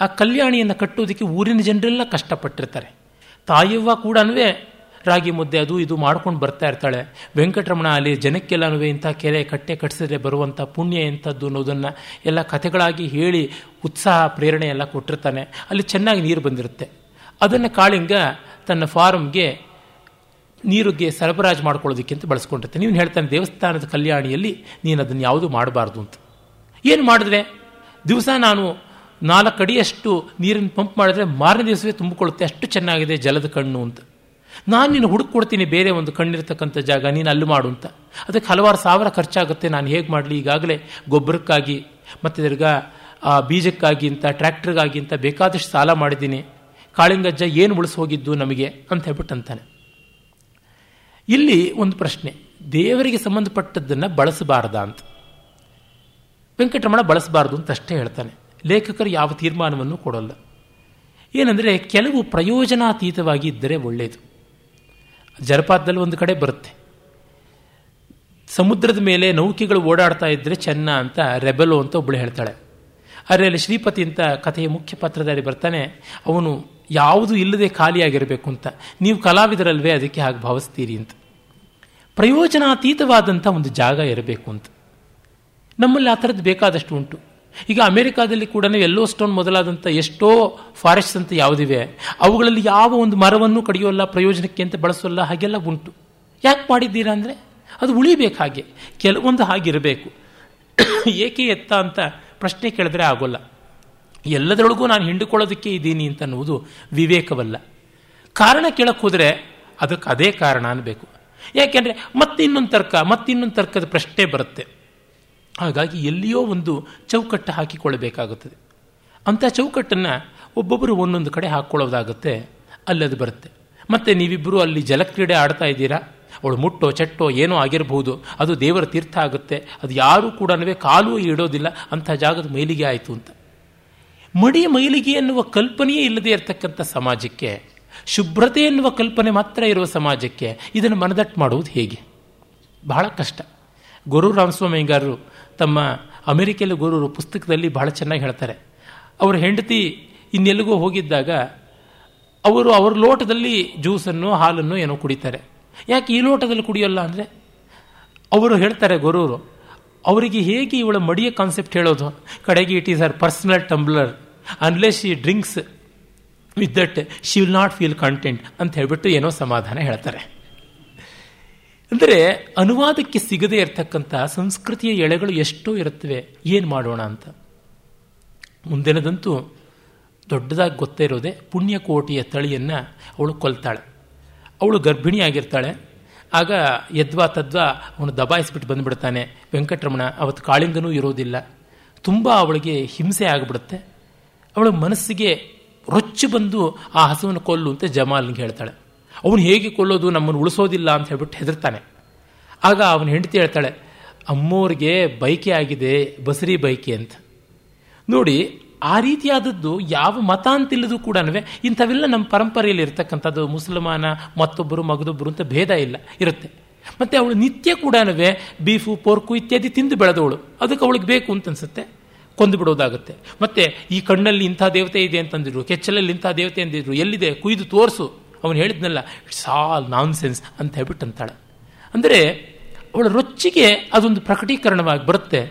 ಆ ಕಲ್ಯಾಣಿಯನ್ನು ಕಟ್ಟೋದಕ್ಕೆ ಊರಿನ ಜನರೆಲ್ಲ ಕಷ್ಟಪಟ್ಟಿರ್ತಾರೆ. ತಾಯವ್ವ ಕೂಡ ರಾಗಿ ಮುದ್ದೆ ಅದು ಇದು ಮಾಡ್ಕೊಂಡು ಬರ್ತಾ ಇರ್ತಾಳೆ. ವೆಂಕಟರಮಣ ಅಲ್ಲಿ ಜನಕ್ಕೆಲ್ಲನೂ ಇಂಥ ಕೆರೆ ಕಟ್ಟೆ ಕಟ್ಟಿಸಿದ್ರೆ ಬರುವಂಥ ಪುಣ್ಯ ಎಂಥದ್ದು ಅನ್ನೋದನ್ನು ಎಲ್ಲ ಕಥೆಗಳಾಗಿ ಹೇಳಿ ಉತ್ಸಾಹ, ಪ್ರೇರಣೆ ಎಲ್ಲ ಕೊಟ್ಟಿರ್ತಾನೆ. ಅಲ್ಲಿ ಚೆನ್ನಾಗಿ ನೀರು ಬಂದಿರುತ್ತೆ. ಅದನ್ನು ಕಾಳಿಂಗ ತನ್ನ ಫಾರ್ಮ್ಗೆ ನೀರಿಗೆ ಸರಬರಾಜು ಮಾಡ್ಕೊಳ್ಳೋದಕ್ಕೆ ಅಂತ ಬಳಸ್ಕೊಂಡಿರ್ತಾನೆ. ನೀವು ಹೇಳ್ತಾನೆ, ದೇವಸ್ಥಾನದ ಕಲ್ಯಾಣಿಯಲ್ಲಿ ನೀನು ಅದನ್ನು ಯಾವುದು ಮಾಡಬಾರ್ದು ಅಂತ. ಏನು ಮಾಡಿದ್ರೆ ದಿವಸ ನಾನು ನಾಲ್ಕು ಅಡಿಯಷ್ಟು ನೀರನ್ನು ಪಂಪ್ ಮಾಡಿದ್ರೆ ಮಾರನೇ ದಿವಸವೇ ತುಂಬಿಕೊಳ್ಳುತ್ತೆ. ಅಷ್ಟು ಚೆನ್ನಾಗಿದೆ ಜಲದ ಕಣ್ಣು ಅಂತ. ನಾನು ನೀನು ಹುಡುಕೊಡ್ತೀನಿ ಬೇರೆ ಒಂದು ಕಣ್ಣಿರ್ತಕ್ಕಂಥ ಜಾಗ, ನೀನು ಅಲ್ಲಿ ಮಾಡು ಅಂತ. ಅದಕ್ಕೆ ಹಲವಾರು ಸಾವಿರ ಖರ್ಚಾಗುತ್ತೆ. ನಾನು ಹೇಗೆ ಮಾಡಲಿ? ಈಗಾಗಲೇ ಗೊಬ್ಬರಕ್ಕಾಗಿ, ಮತ್ತು ತಿರ್ಗಾ, ಆ, ಬೀಜಕ್ಕಾಗಿ ಅಂತ, ಟ್ರ್ಯಾಕ್ಟರ್ಗಾಗಿ ಅಂತ ಬೇಕಾದಷ್ಟು ಸಾಲ ಮಾಡಿದ್ದೀನಿ. ಕಾಳಿಂಗಜ್ಜ ಏನು ಉಳಿಸಿ ಹೋಗಿದ್ದು ನಮಗೆ? ಅಂತ ಹೇಳ್ಬಿಟ್ಟು ಅಂತಾನೆ. ಇಲ್ಲಿ ಒಂದು ಪ್ರಶ್ನೆ. ದೇವರಿಗೆ ಸಂಬಂಧಪಟ್ಟದ್ದನ್ನು ಬಳಸಬಾರ್ದ ಅಂತ. ವೆಂಕಟರಮಣ ಬಳಸಬಾರ್ದು ಅಂತ ಅಷ್ಟೇ ಹೇಳ್ತಾನೆ. ಲೇಖಕರು ಯಾವ ತೀರ್ಮಾನವನ್ನು ಕೊಡೋಲ್ಲ. ಏನಂದರೆ, ಕೆಲವು ಪ್ರಯೋಜನಾತೀತವಾಗಿ ಇದ್ದರೆ ಒಳ್ಳೆಯದು ಜಲಪಾತದಲ್ಲಿ ಒಂದು ಕಡೆ ಬರುತ್ತೆ. ಸಮುದ್ರದ ಮೇಲೆ ನೌಕೆಗಳು ಓಡಾಡ್ತಾ ಇದ್ದರೆ ಚೆನ್ನ ಅಂತ ರೆಬೆಲೋ ಅಂತ ಒಬ್ಬಳು ಹೇಳ್ತಾಳೆ. ಆದರೆ ಅಲ್ಲಿ ಶ್ರೀಪತಿ ಅಂತ ಕಥೆಯ ಮುಖ್ಯ ಪಾತ್ರಧಾರಿ ಬರ್ತಾನೆ, ಅವನು ಯಾವುದು ಇಲ್ಲದೆ ಖಾಲಿಯಾಗಿರಬೇಕು ಅಂತ. ನೀವು ಕಲಾವಿದರಲ್ವೇ, ಅದಕ್ಕೆ ಹಾಗೆ ಭಾವಿಸ್ತೀರಿ ಅಂತ. ಪ್ರಯೋಜನಾತೀತವಾದಂಥ ಒಂದು ಜಾಗ ಇರಬೇಕು ಅಂತ. ನಮ್ಮಲ್ಲಿ ಆ ಥರದ್ದು ಬೇಕಾದಷ್ಟು ಉಂಟು. ಈಗ ಅಮೆರಿಕಾದಲ್ಲಿ ಕೂಡ ಎಲ್ಲೋ ಸ್ಟೋನ್ ಮೊದಲಾದಂಥ ಎಷ್ಟೋ ಫಾರೆಸ್ಟ್ ಅಂತ ಯಾವುದಿವೆ, ಅವುಗಳಲ್ಲಿ ಯಾವ ಒಂದು ಮರವನ್ನು ಕಡಿಯೋಲ್ಲ ಪ್ರಯೋಜನಕ್ಕೆ ಅಂತ ಬಳಸೋಲ್ಲ ಹಾಗೆಲ್ಲ ಉಂಟು. ಯಾಕೆ ಮಾಡಿದ್ದೀರಾ ಅಂದರೆ, ಅದು ಉಳಿಬೇಕು ಹಾಗೆ, ಕೆಲವೊಂದು ಹಾಗಿರಬೇಕು. ಏಕೆ ಎತ್ತ ಅಂತ ಪ್ರಶ್ನೆ ಕೇಳಿದ್ರೆ ಆಗೋಲ್ಲ. ಎಲ್ಲದರೊಳಗೂ ನಾನು ಹಿಂಡುಕೊಳ್ಳೋದಕ್ಕೆ ಇದ್ದೀನಿ ಅಂತ ಅನ್ನುವುದು ವಿವೇಕವಲ್ಲ. ಕಾರಣ ಕೇಳಕ್ಕೆ ಹೋದರೆ ಅದಕ್ಕೆ ಅದೇ ಕಾರಣ ಅನ್ನಬೇಕು ಯಾಕೆಂದರೆ ಮತ್ತಿನ್ನೊಂದು ತರ್ಕ, ಮತ್ತಿನ್ನೊಂದು ತರ್ಕದ ಪ್ರಶ್ನೆ ಬರುತ್ತೆ. ಹಾಗಾಗಿ ಎಲ್ಲಿಯೋ ಒಂದು ಚೌಕಟ್ಟು ಹಾಕಿಕೊಳ್ಳಬೇಕಾಗುತ್ತದೆ. ಅಂಥ ಚೌಕಟ್ಟನ್ನು ಒಬ್ಬೊಬ್ಬರು ಒಂದೊಂದು ಕಡೆ ಹಾಕ್ಕೊಳ್ಳೋದಾಗುತ್ತೆ, ಅಲ್ಲದು ಬರುತ್ತೆ. ಮತ್ತೆ ನೀವಿಬ್ಬರು ಅಲ್ಲಿ ಜಲಕ್ರೀಡೆ ಆಡ್ತಾ ಇದ್ದೀರಾ? ಅವಳು ಮುಟ್ಟೋ, ಚಟ್ಟೋ, ಏನೋ ಆಗಿರಬಹುದು ಅದು ದೇವರ ತೀರ್ಥ ಆಗುತ್ತೆ, ಅದು ಯಾರೂ ಕೂಡ ಕಾಲು ಇಡೋದಿಲ್ಲ ಅಂಥ ಜಾಗದ ಮೈಲಿಗೆ ಆಯಿತು ಅಂತ. ಮಡಿ ಮೈಲಿಗೆ ಎನ್ನುವ ಕಲ್ಪನೆಯೇ ಇಲ್ಲದೆ ಇರತಕ್ಕಂಥ ಸಮಾಜಕ್ಕೆ, ಶುಭ್ರತೆ ಎನ್ನುವ ಕಲ್ಪನೆ ಮಾತ್ರ ಇರುವ ಸಮಾಜಕ್ಕೆ ಇದನ್ನು ಮನದಟ್ಟು ಮಾಡುವುದು ಹೇಗೆ? ಬಹಳ ಕಷ್ಟ. ಗುರು ರಾಮಸ್ವಾಮಿಗಾರರು ತಮ್ಮ ಅಮೆರಿಕೆಯಲ್ಲಿ ಗುರುರು ಪುಸ್ತಕದಲ್ಲಿ ಬಹಳ ಚೆನ್ನಾಗಿ ಹೇಳ್ತಾರೆ. ಅವರ ಹೆಂಡತಿ ಇನ್ನೆಲ್ಲಿಗೂ ಹೋಗಿದ್ದಾಗ ಅವರು ಅವ್ರ ಲೋಟದಲ್ಲಿ ಜ್ಯೂಸನ್ನು, ಹಾಲನ್ನು ಏನೋ ಕುಡಿತಾರೆ. ಯಾಕೆ ಈ ಲೋಟದಲ್ಲಿ ಕುಡಿಯೋಲ್ಲ ಅಂದರೆ? ಅವರು ಹೇಳ್ತಾರೆ ಗುರುರು, ಅವರಿಗೆ ಹೇಗೆ ಇವಳ ಮಡಿಯ ಕಾನ್ಸೆಪ್ಟ್ ಹೇಳೋದು? ಕಡೆಗೆ it is her personal tumbler unless she drinks with that she will not feel content ಅಂತ ಹೇಳಿಬಿಟ್ಟು ಏನೋ ಸಮಾಧಾನ ಹೇಳ್ತಾರೆ. ಅಂದರೆ ಅನುವಾದಕ್ಕೆ ಸಿಗದೇ ಇರತಕ್ಕಂಥ ಸಂಸ್ಕೃತಿಯ ಎಳೆಗಳು ಎಷ್ಟೋ ಇರುತ್ತವೆ. ಏನು ಮಾಡೋಣ ಅಂತ? ಮುಂದಿನದಂತೂ ದೊಡ್ಡದಾಗಿ ಗೊತ್ತೇ ಇರೋದೆ ಪುಣ್ಯಕೋಟಿಯ ತಳಿಯನ್ನು ಅವಳು ಕೊಲ್ತಾಳೆ. ಅವಳು ಗರ್ಭಿಣಿಯಾಗಿರ್ತಾಳೆ ಆಗ ಯದ್ವಾ ತದ್ವಾ ಅವನು ದಬಾಯಿಸ್ಬಿಟ್ಟು ಬಂದುಬಿಡ್ತಾನೆ. ವೆಂಕಟರಮಣ ಅವತ್ತು ಕಾಳಿಂಗನೂ ಇರೋದಿಲ್ಲ. ತುಂಬ ಅವಳಿಗೆ ಹಿಂಸೆ ಆಗಿಬಿಡುತ್ತೆ. ಅವಳ ಮನಸ್ಸಿಗೆ ರೊಚ್ಚು ಬಂದು ಆ ಹಸುವನ್ನು ಕೊಲ್ಲು ಅಂತ ಜಮಾಲ್ನಿಗೆ ಹೇಳ್ತಾಳೆ. ಅವನು ಹೇಗೆ ಕೊಲ್ಲೋದು ನಮ್ಮನ್ನು ಉಳಿಸೋದಿಲ್ಲ ಅಂತ ಹೇಳ್ಬಿಟ್ಟು ಹೆದರ್ತಾನೆ. ಆಗ ಅವನು ಹೆಂಡತಿ ಹೇಳ್ತಾಳೆ, ಅಮ್ಮೋರಿಗೆ ಬೈಕೆ ಆಗಿದೆ, ಬಸರಿ ಬೈಕೆ ಅಂತ. ನೋಡಿ, ಆ ರೀತಿಯಾದದ್ದು ಯಾವ ಮತ ಅಂತಿಲ್ಲದು ಕೂಡ ಇಂಥವೆಲ್ಲ ನಮ್ಮ ಪರಂಪರೆಯಲ್ಲಿ ಇರ್ತಕ್ಕಂಥದ್ದು ಮುಸಲ್ಮಾನ, ಮತ್ತೊಬ್ಬರು ಮಗದೊಬ್ಬರು ಅಂತ ಭೇದ ಇಲ್ಲ, ಇರುತ್ತೆ. ಮತ್ತು ಅವಳು ನಿತ್ಯ ಕೂಡ ಬೀಫು, ಪೋರ್ಕು ಇತ್ಯಾದಿ ತಿಂದು ಬೆಳೆದವಳು. ಅದಕ್ಕೆ ಅವಳಿಗೆ ಬೇಕು ಅಂತ ಅನ್ಸುತ್ತೆ. ಕೊಂದು ಬಿಡೋದಾಗುತ್ತೆ. ಮತ್ತೆ ಈ ಕಣ್ಣಲ್ಲಿ ಇಂಥ ದೇವತೆ ಇದೆ ಅಂತಂದಿದ್ರು, ಕೆಚ್ಚಲಲ್ಲಿ ಇಂಥ ದೇವತೆ ಅಂದಿದ್ರು, ಎಲ್ಲಿದೆ? ಕುಯ್ದು ತೋರಿಸು. ಅವನು ಹೇಳಿದ್ನಲ್ಲ, ಇಟ್ಸ್ ಆಲ್ ನಾನ್ ಸೆನ್ಸ್ ಅಂತ ಹೇಳ್ಬಿಟ್ಟು ಅಂತಾಳೆ ಅಂದರೆ, ಅವಳ ರೊಚ್ಚಿಗೆ ಅದೊಂದು ಪ್ರಕಟೀಕರಣವಾಗಿ ಬರುತ್ತೆ.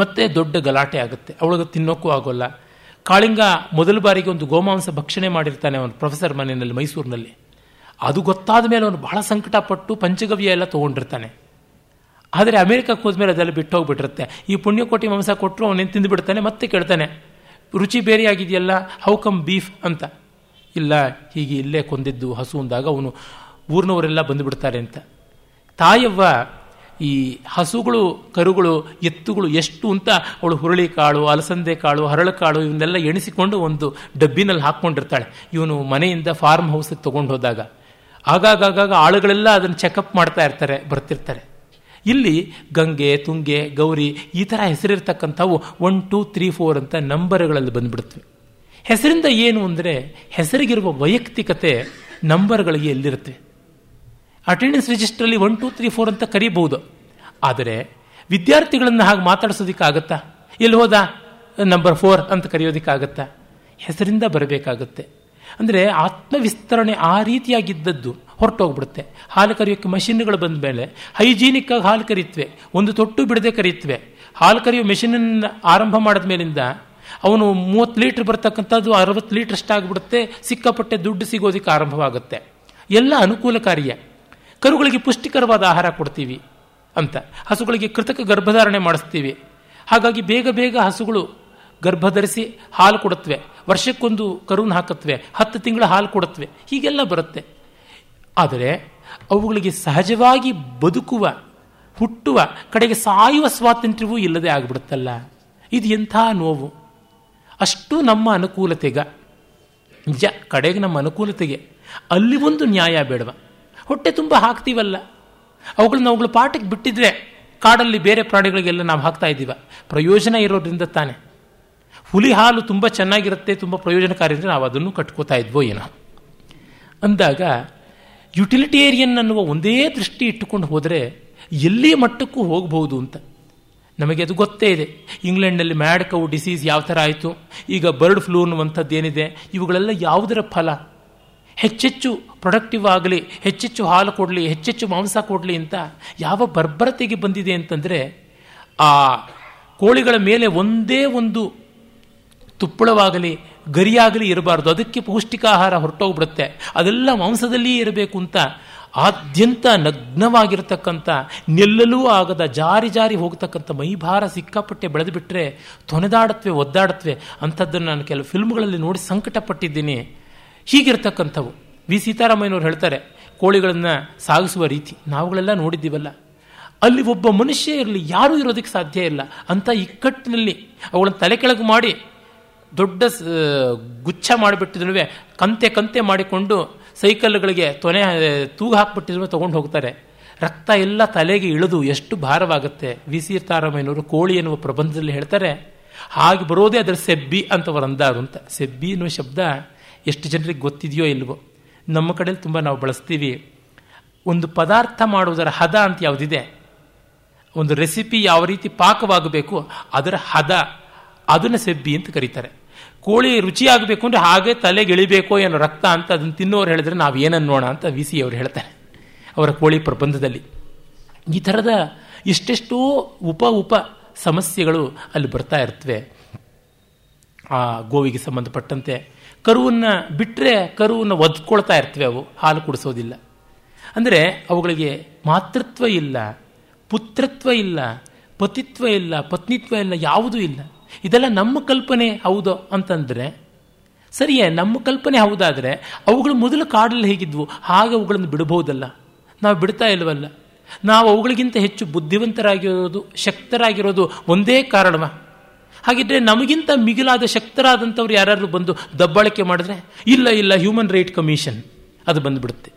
ಮತ್ತೆ ದೊಡ್ಡ ಗಲಾಟೆ ಆಗುತ್ತೆ. ಅವಳಿಗೆ ತಿನ್ನೋಕ್ಕೂ ಆಗೋಲ್ಲ. ಕಾಳಿಂಗ ಮೊದಲ ಬಾರಿಗೆ ಒಂದು ಗೋಮಾಂಸ ಭಕ್ಷಣೆ ಮಾಡಿರ್ತಾನೆ ಅವನು ಪ್ರೊಫೆಸರ್ ಮನೆಯಲ್ಲಿ, ಮೈಸೂರಿನಲ್ಲಿ. ಅದು ಗೊತ್ತಾದ ಮೇಲೆ ಅವನು ಬಹಳ ಸಂಕಟಪಟ್ಟು ಪಂಚಗವ್ಯ ಎಲ್ಲ ತೊಗೊಂಡಿರ್ತಾನೆ. ಆದರೆ ಅಮೆರಿಕಕ್ಕೆ ಹೋದ್ಮೇಲೆ ಅದೆಲ್ಲ ಬಿಟ್ಟು ಹೋಗ್ಬಿಟ್ಟಿರುತ್ತೆ ಈ ಪುಣ್ಯಕೋಟಿ ಮಾಂಸ ಕೊಟ್ಟರು ಅವನೇನು ತಿಂದುಬಿಡ್ತಾನೆ? ಮತ್ತೆ ಕೇಳ್ತಾನೆ, ರುಚಿ ಬೇರೆ ಆಗಿದೆಯಲ್ಲ ಹೌ ಕಮ್ ಬೀಫ್ ಅಂತ. ಇಲ್ಲ, ಹೀಗೆ ಇಲ್ಲೇ ಕೊಂದಿದ್ದು ಹಸು ಅಂದಾಗ ಅವನು ಊರಿನವರೆಲ್ಲ ಬಂದುಬಿಡ್ತಾರೆ ಅಂತ. ತಾಯವ್ವ, ಈ ಹಸುಗಳು, ಕರುಗಳು, ಎತ್ತುಗಳು ಎಷ್ಟು ಅಂತ ಅವಳು ಹುರುಳಿ ಕಾಳು, ಅಲಸಂದೆ ಕಾಳು, ಹರಳು ಕಾಳು ಇವನ್ನೆಲ್ಲ ಎಣಿಸಿಕೊಂಡು ಒಂದು ಡಬ್ಬಿನಲ್ಲಿ ಹಾಕ್ಕೊಂಡಿರ್ತಾಳೆ. ಇವನು ಮನೆಯಿಂದ ಫಾರ್ಮ್ ಹೌಸಿಗೆ ತೊಗೊಂಡು ಹೋದಾಗ. ಆಗಾಗ ಆಳುಗಳೆಲ್ಲ ಅದನ್ನು ಚೆಕಪ್ ಮಾಡ್ತಾ ಇರ್ತಾರೆ, ಬರ್ತಿರ್ತಾರೆ. ಇಲ್ಲಿ ಗಂಗೆ, ತುಂಗೆ, ಗೌರಿ ಈ ಥರ ಹೆಸರಿರ್ತಕ್ಕಂಥವು ಒನ್ ಟೂ ತ್ರೀ ಫೋರ್ ಅಂತ ನಂಬರ್ಗಳಲ್ಲಿ ಬಂದ್ಬಿಡ್ತವೆ ಹೆಸರಿಂದ ಏನು ಅಂದರೆ ಹೆಸರಿಗಿರುವ ವೈಯಕ್ತಿಕತೆ ನಂಬರ್ಗಳಿಗೆ ಎಲ್ಲಿರುತ್ತೆ? ಅಟೆಂಡೆನ್ಸ್ ರಿಜಿಸ್ಟ್ರಲ್ಲಿ ಒನ್ ಟೂ ತ್ರೀ ಫೋರ್ ಅಂತ ಕರೀಬಹುದು. ಆದರೆ ವಿದ್ಯಾರ್ಥಿಗಳನ್ನು ಹಾಗೆ ಮಾತಾಡಿಸೋದಕ್ಕಾಗತ್ತಾ? ಎಲ್ಲಿ ಹೋದ? ನಂಬರ್ ಫೋರ್ ಅಂತ ಕರೆಯೋದಕ್ಕಾಗತ್ತಾ? ಹೆಸರಿಂದ ಬರಬೇಕಾಗುತ್ತೆ. ಅಂದರೆ ಆತ್ಮವಿಸ್ತರಣೆ ಆ ರೀತಿಯಾಗಿದ್ದದ್ದು ಹೊರಟೋಗ್ಬಿಡುತ್ತೆ. ಹಾಲು ಕರೆಯೋಕ್ಕೆ ಮಷಿನ್ಗಳು ಬಂದ ಮೇಲೆ ಹೈಜೀನಿಕ್ ಆಗಿ ಹಾಲು ಕರೀತ್ವೆ. ಒಂದು ತೊಟ್ಟು ಬಿಡದೆ ಕರೀತ್ವೆ. ಹಾಲು ಕರೆಯೋ ಮೆಷಿನನ್ನು ಆರಂಭ ಮಾಡಿದ ಮೇಲಿಂದ ಅವನು ಮೂವತ್ತು ಲೀಟ್ರ್ ಬರ್ತಕ್ಕಂಥದ್ದು ಅರವತ್ತು ಲೀಟ್ರ್ ಅಷ್ಟಾಗ್ಬಿಡುತ್ತೆ ಸಿಕ್ಕಾಪಟ್ಟೆ ದುಡ್ಡು ಸಿಗೋದಕ್ಕೆ ಆರಂಭವಾಗುತ್ತೆ. ಎಲ್ಲ ಅನುಕೂಲಕಾರಿಯ. ಕರುಗಳಿಗೆ ಪುಷ್ಟಿಕರವಾದ ಆಹಾರ ಕೊಡ್ತೀವಿ ಅಂತ. ಹಸುಗಳಿಗೆ ಕೃತಕ ಗರ್ಭಧಾರಣೆ ಮಾಡಿಸ್ತೀವಿ. ಹಾಗಾಗಿ ಬೇಗ ಬೇಗ ಹಸುಗಳು ಗರ್ಭಧರಿಸಿ ಹಾಲು ಕೊಡುತ್ತವೆ ವರ್ಷಕ್ಕೊಂದು ಕರುನ ಹಾಕತ್ವೆ. ಹತ್ತು ತಿಂಗಳ ಹಾಲು ಕೊಡುತ್ತವೆ ಹೀಗೆಲ್ಲ ಬರುತ್ತೆ. ಆದರೆ ಅವುಗಳಿಗೆ ಸಹಜವಾಗಿ ಬದುಕುವ, ಹುಟ್ಟುವ, ಕಡೆಗೆ ಸಾಯುವ ಸ್ವಾತಂತ್ರ್ಯವೂ ಇಲ್ಲದೆ ಆಗಿಬಿಡುತ್ತಲ್ಲ. ಇದು ಎಂಥ ನೋವು. ಅಷ್ಟು ನಮ್ಮ ಅನುಕೂಲತೆಗ. ನಿಜ, ಕಡೆಗೆ ನಮ್ಮ ಅನುಕೂಲತೆಗೆ. ಅಲ್ಲಿ ಒಂದು ನ್ಯಾಯ ಬೇಡವ. ಹೊಟ್ಟೆ ತುಂಬ ಹಾಕ್ತೀವಲ್ಲ. ಅವುಗಳನ್ನ ಅವುಗಳ ಪಾಠಕ್ಕೆ ಬಿಟ್ಟಿದ್ರೆ ಕಾಡಲ್ಲಿ ಬೇರೆ ಪ್ರಾಣಿಗಳಿಗೆಲ್ಲ ನಾವು ಹಾಕ್ತಾ ಇದ್ದೀವ. ಪ್ರಯೋಜನ ಇರೋದ್ರಿಂದ ತಾನೆ. ಹುಲಿ ಹಾಲು ತುಂಬ ಚೆನ್ನಾಗಿರುತ್ತೆ, ತುಂಬ ಪ್ರಯೋಜನಕಾರಿ ಅಂದರೆ ನಾವು ಅದನ್ನು ಕಟ್ಕೋತಾ ಇದ್ವೋ ಏನೋ. ಅಂದಾಗ ಯುಟಿಲಿಟೇರಿಯನ್ ಅನ್ನುವ ಒಂದೇ ದೃಷ್ಟಿ ಇಟ್ಟುಕೊಂಡು ಹೋದರೆ ಎಲ್ಲಿ ಮಟ್ಟಕ್ಕೂ ಹೋಗಬಹುದು ಅಂತ. ನಮಗೆ ಅದು ಗೊತ್ತೇ ಇದೆ. ಇಂಗ್ಲೆಂಡ್ನಲ್ಲಿ ಮ್ಯಾಡ್ ಕೌ ಡಿಸೀಸ್ ಯಾವ ಥರ ಆಯಿತು? ಈಗ ಬರ್ಡ್ ಫ್ಲೂ ಅನ್ನುವಂಥದ್ದು ಏನಿದೆ? ಇವುಗಳೆಲ್ಲ ಯಾವುದರ ಫಲ? ಹೆಚ್ಚೆಚ್ಚು ಪ್ರೊಡಕ್ಟಿವ್ ಆಗಲಿ, ಹೆಚ್ಚೆಚ್ಚು ಹಾಲು ಕೊಡಲಿ, ಹೆಚ್ಚೆಚ್ಚು ಮಾಂಸ ಕೊಡಲಿ ಅಂತ ಯಾವ ಬರ್ಬರತೆಗೆ ಬಂದಿದೆ ಅಂತಂದರೆ, ಆ ಕೋಳಿಗಳ ಮೇಲೆ ಒಂದೇ ಒಂದು ತುಪ್ಪಳವಾಗಲಿ, ಗರಿಯಾಗಲಿ ಇರಬಾರ್ದು. ಅದಕ್ಕೆ ಪೌಷ್ಟಿಕ ಆಹಾರ ಹೊರಟೋಗ್ಬಿಡುತ್ತೆ. ಅದೆಲ್ಲ ಮಾಂಸದಲ್ಲಿಯೇ ಇರಬೇಕು ಅಂತ ಆದ್ಯಂತ ನಗ್ನವಾಗಿರ್ತಕ್ಕಂಥ, ನಿಲ್ಲಲೂ ಆಗದ, ಜಾರಿ ಜಾರಿ ಹೋಗ್ತಕ್ಕಂಥ ಮೈಭಾರ ಸಿಕ್ಕಾಪಟ್ಟೆ ಬೆಳೆದು ಬಿಟ್ಟರೆ ತೊನೆದಾಡತ್ವೆ ಒದ್ದಾಡತ್ವೆ ಅಂಥದ್ದನ್ನು ನಾನು ಕೆಲವು ಫಿಲ್ಮ್ಗಳಲ್ಲಿ ನೋಡಿ ಸಂಕಟಪಟ್ಟಿದ್ದೀನಿ. ಹೀಗಿರ್ತಕ್ಕಂಥವು. ವಿ. ಸೀತಾರಾಮಯ್ಯನವ್ರು ಹೇಳ್ತಾರೆ, ಕೋಳಿಗಳನ್ನು ಸಾಗಿಸುವ ರೀತಿ. ನಾವುಗಳೆಲ್ಲ ನೋಡಿದ್ದೀವಲ್ಲ. ಅಲ್ಲಿ ಒಬ್ಬ ಮನುಷ್ಯ ಇರಲಿ, ಯಾರೂ ಇರೋದಕ್ಕೆ ಸಾಧ್ಯ ಇಲ್ಲ. ಅಂಥ ಇಕ್ಕಟ್ಟಿನಲ್ಲಿ ಅವುಗಳನ್ನು ತಲೆ ಕೆಳಗೆ ಮಾಡಿ ದೊಡ್ಡ ಗುಚ್ಛ ಮಾಡಿಬಿಟ್ಟಿದ್ರು ಕಂತೆ ಕಂತೆ ಮಾಡಿಕೊಂಡು ಸೈಕಲ್ಗಳಿಗೆ ತೊನೆ ತೂಗು ಹಾಕ್ಬಿಟ್ಟಿದ್ರು, ತೊಗೊಂಡು ಹೋಗ್ತಾರೆ. ರಕ್ತ ಎಲ್ಲ ತಲೆಗೆ ಇಳಿದು ಎಷ್ಟು ಭಾರವಾಗುತ್ತೆ. ವಿ. ಸಿ. ತಾರಾಮಯ್ಯನವರು ಕೋಳಿ ಎನ್ನುವ ಪ್ರಬಂಧದಲ್ಲಿ ಹೇಳ್ತಾರೆ, ಹಾಗೆ ಬರೋದೇ ಅದರ ಸೆಬ್ಬಿ ಅಂತವರು ಅಂದಾರು ಅಂತ. ಸೆಬ್ಬಿ ಎನ್ನುವ ಶಬ್ದ ಎಷ್ಟು ಜನರಿಗೆ ಗೊತ್ತಿದೆಯೋ ಇಲ್ವೋ. ನಮ್ಮ ಕಡೆಯಲ್ಲಿ ತುಂಬ ನಾವು ಬಳಸ್ತೀವಿ. ಒಂದು ಪದಾರ್ಥ ಮಾಡುವುದರ ಹದ ಅಂತ ಯಾವುದಿದೆ? ಒಂದು ರೆಸಿಪಿ ಯಾವ ರೀತಿ ಪಾಕವಾಗಬೇಕು, ಅದರ ಹದ, ಅದನ್ನು ಸೆಬ್ಬಿ ಅಂತ ಕರೀತಾರೆ. ಕೋಳಿ ರುಚಿಯಾಗಬೇಕು ಅಂದರೆ ಹಾಗೆ ತಲೆಗೆ ಏನು ಏನೋ ರಕ್ತ ಅಂತ ಅದನ್ನು ತಿನ್ನೋರು ಹೇಳಿದ್ರೆ ನಾವು ಏನನ್ನೋಣ ಅಂತ ವಿ ಸಿ ಅವರು ಹೇಳ್ತಾರೆ ಅವರ ಕೋಳಿ ಪ್ರಬಂಧದಲ್ಲಿ. ಈ ಥರದ ಇಷ್ಟೆಷ್ಟೋ ಉಪ ಉಪ ಸಮಸ್ಯೆಗಳು ಅಲ್ಲಿ ಬರ್ತಾ ಇರ್ತವೆ. ಆ ಗೋವಿಗೆ ಸಂಬಂಧಪಟ್ಟಂತೆ ಕರುವನ್ನು ಬಿಟ್ಟರೆ ಕರುವನ್ನು ಒದ್ಕೊಳ್ತಾ ಇರ್ತವೆ ಅವು, ಹಾಲು ಕುಡಿಸೋದಿಲ್ಲ. ಅಂದರೆ ಅವುಗಳಿಗೆ ಮಾತೃತ್ವ ಇಲ್ಲ, ಪುತ್ರತ್ವ ಇಲ್ಲ, ಪತಿತ್ವ ಇಲ್ಲ, ಪತ್ನಿತ್ವ ಇಲ್ಲ, ಯಾವುದೂ ಇಲ್ಲ. ಇದೆಲ್ಲ ನಮ್ಮ ಕಲ್ಪನೆ ಹೌದು ಅಂತಂದರೆ, ಸರಿಯೇ, ನಮ್ಮ ಕಲ್ಪನೆ ಹೌದಾದರೆ, ಅವುಗಳು ಮೊದಲು ಕಾಡಲ್ಲಿ ಹೇಗಿದ್ವು, ಹಾಗೆ ಅವುಗಳನ್ನು ಬಿಡಬಹುದಲ್ಲ? ನಾವು ಬಿಡ್ತಾ ಇಲ್ವಲ್ಲ? ನಾವು ಅವುಗಳಿಗಿಂತ ಹೆಚ್ಚು ಬುದ್ಧಿವಂತರಾಗಿರೋದು, ಶಕ್ತರಾಗಿರೋದು ಒಂದೇ ಕಾರಣವ? ಹಾಗಿದ್ರೆ ನಮಗಿಂತ ಮಿಗಿಲಾದ ಶಕ್ತರಾದಂಥವ್ರು ಯಾರಾದರೂ ಬಂದು ದಬ್ಬಾಳಿಕೆ ಮಾಡಿದ್ರೆ, ಇಲ್ಲ ಇಲ್ಲ ಹ್ಯೂಮನ್ ರೈಟ್ ಕಮಿಷನ್ ಅದು ಬಂದುಬಿಡುತ್ತೆ.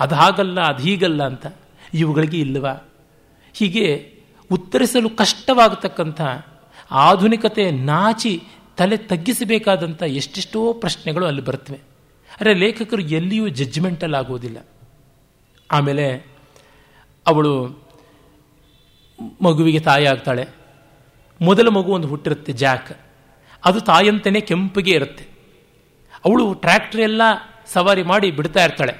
ಅದು ಹಾಗಲ್ಲ, ಅದು ಹೀಗಲ್ಲ ಅಂತ ಇವುಗಳಿಗೆ ಇಲ್ಲವಾ? ಹೀಗೆ ಉತ್ತರಿಸಲು ಕಷ್ಟವಾಗತಕ್ಕಂಥ ಆಧುನಿಕತೆ ನಾಚಿ ತಲೆ ತಗ್ಗಿಸಬೇಕಾದಂಥ ಎಷ್ಟೆಷ್ಟೋ ಪ್ರಶ್ನೆಗಳು ಅಲ್ಲಿ ಬರ್ತವೆ ಅರೆ ಲೇಖಕರು ಎಲ್ಲಿಯೂ ಜಡ್ಜ್ಮೆಂಟಲ್ಲಿ ಆಗೋದಿಲ್ಲ. ಆಮೇಲೆ ಅವಳು ಮಗುವಿಗೆ ತಾಯಿ ಆಗ್ತಾಳೆ. ಮೊದಲ ಮಗು ಒಂದು ಹುಟ್ಟಿರುತ್ತೆ, ಜಾಕ್. ಅದು ತಾಯಂತೆಯೇ ಕೆಂಪಿಗೆ ಇರುತ್ತೆ. ಅವಳು ಟ್ರ್ಯಾಕ್ಟ್ರಿ ಎಲ್ಲ ಸವಾರಿ ಮಾಡಿ ಬಿಡ್ತಾ ಇರ್ತಾಳೆ.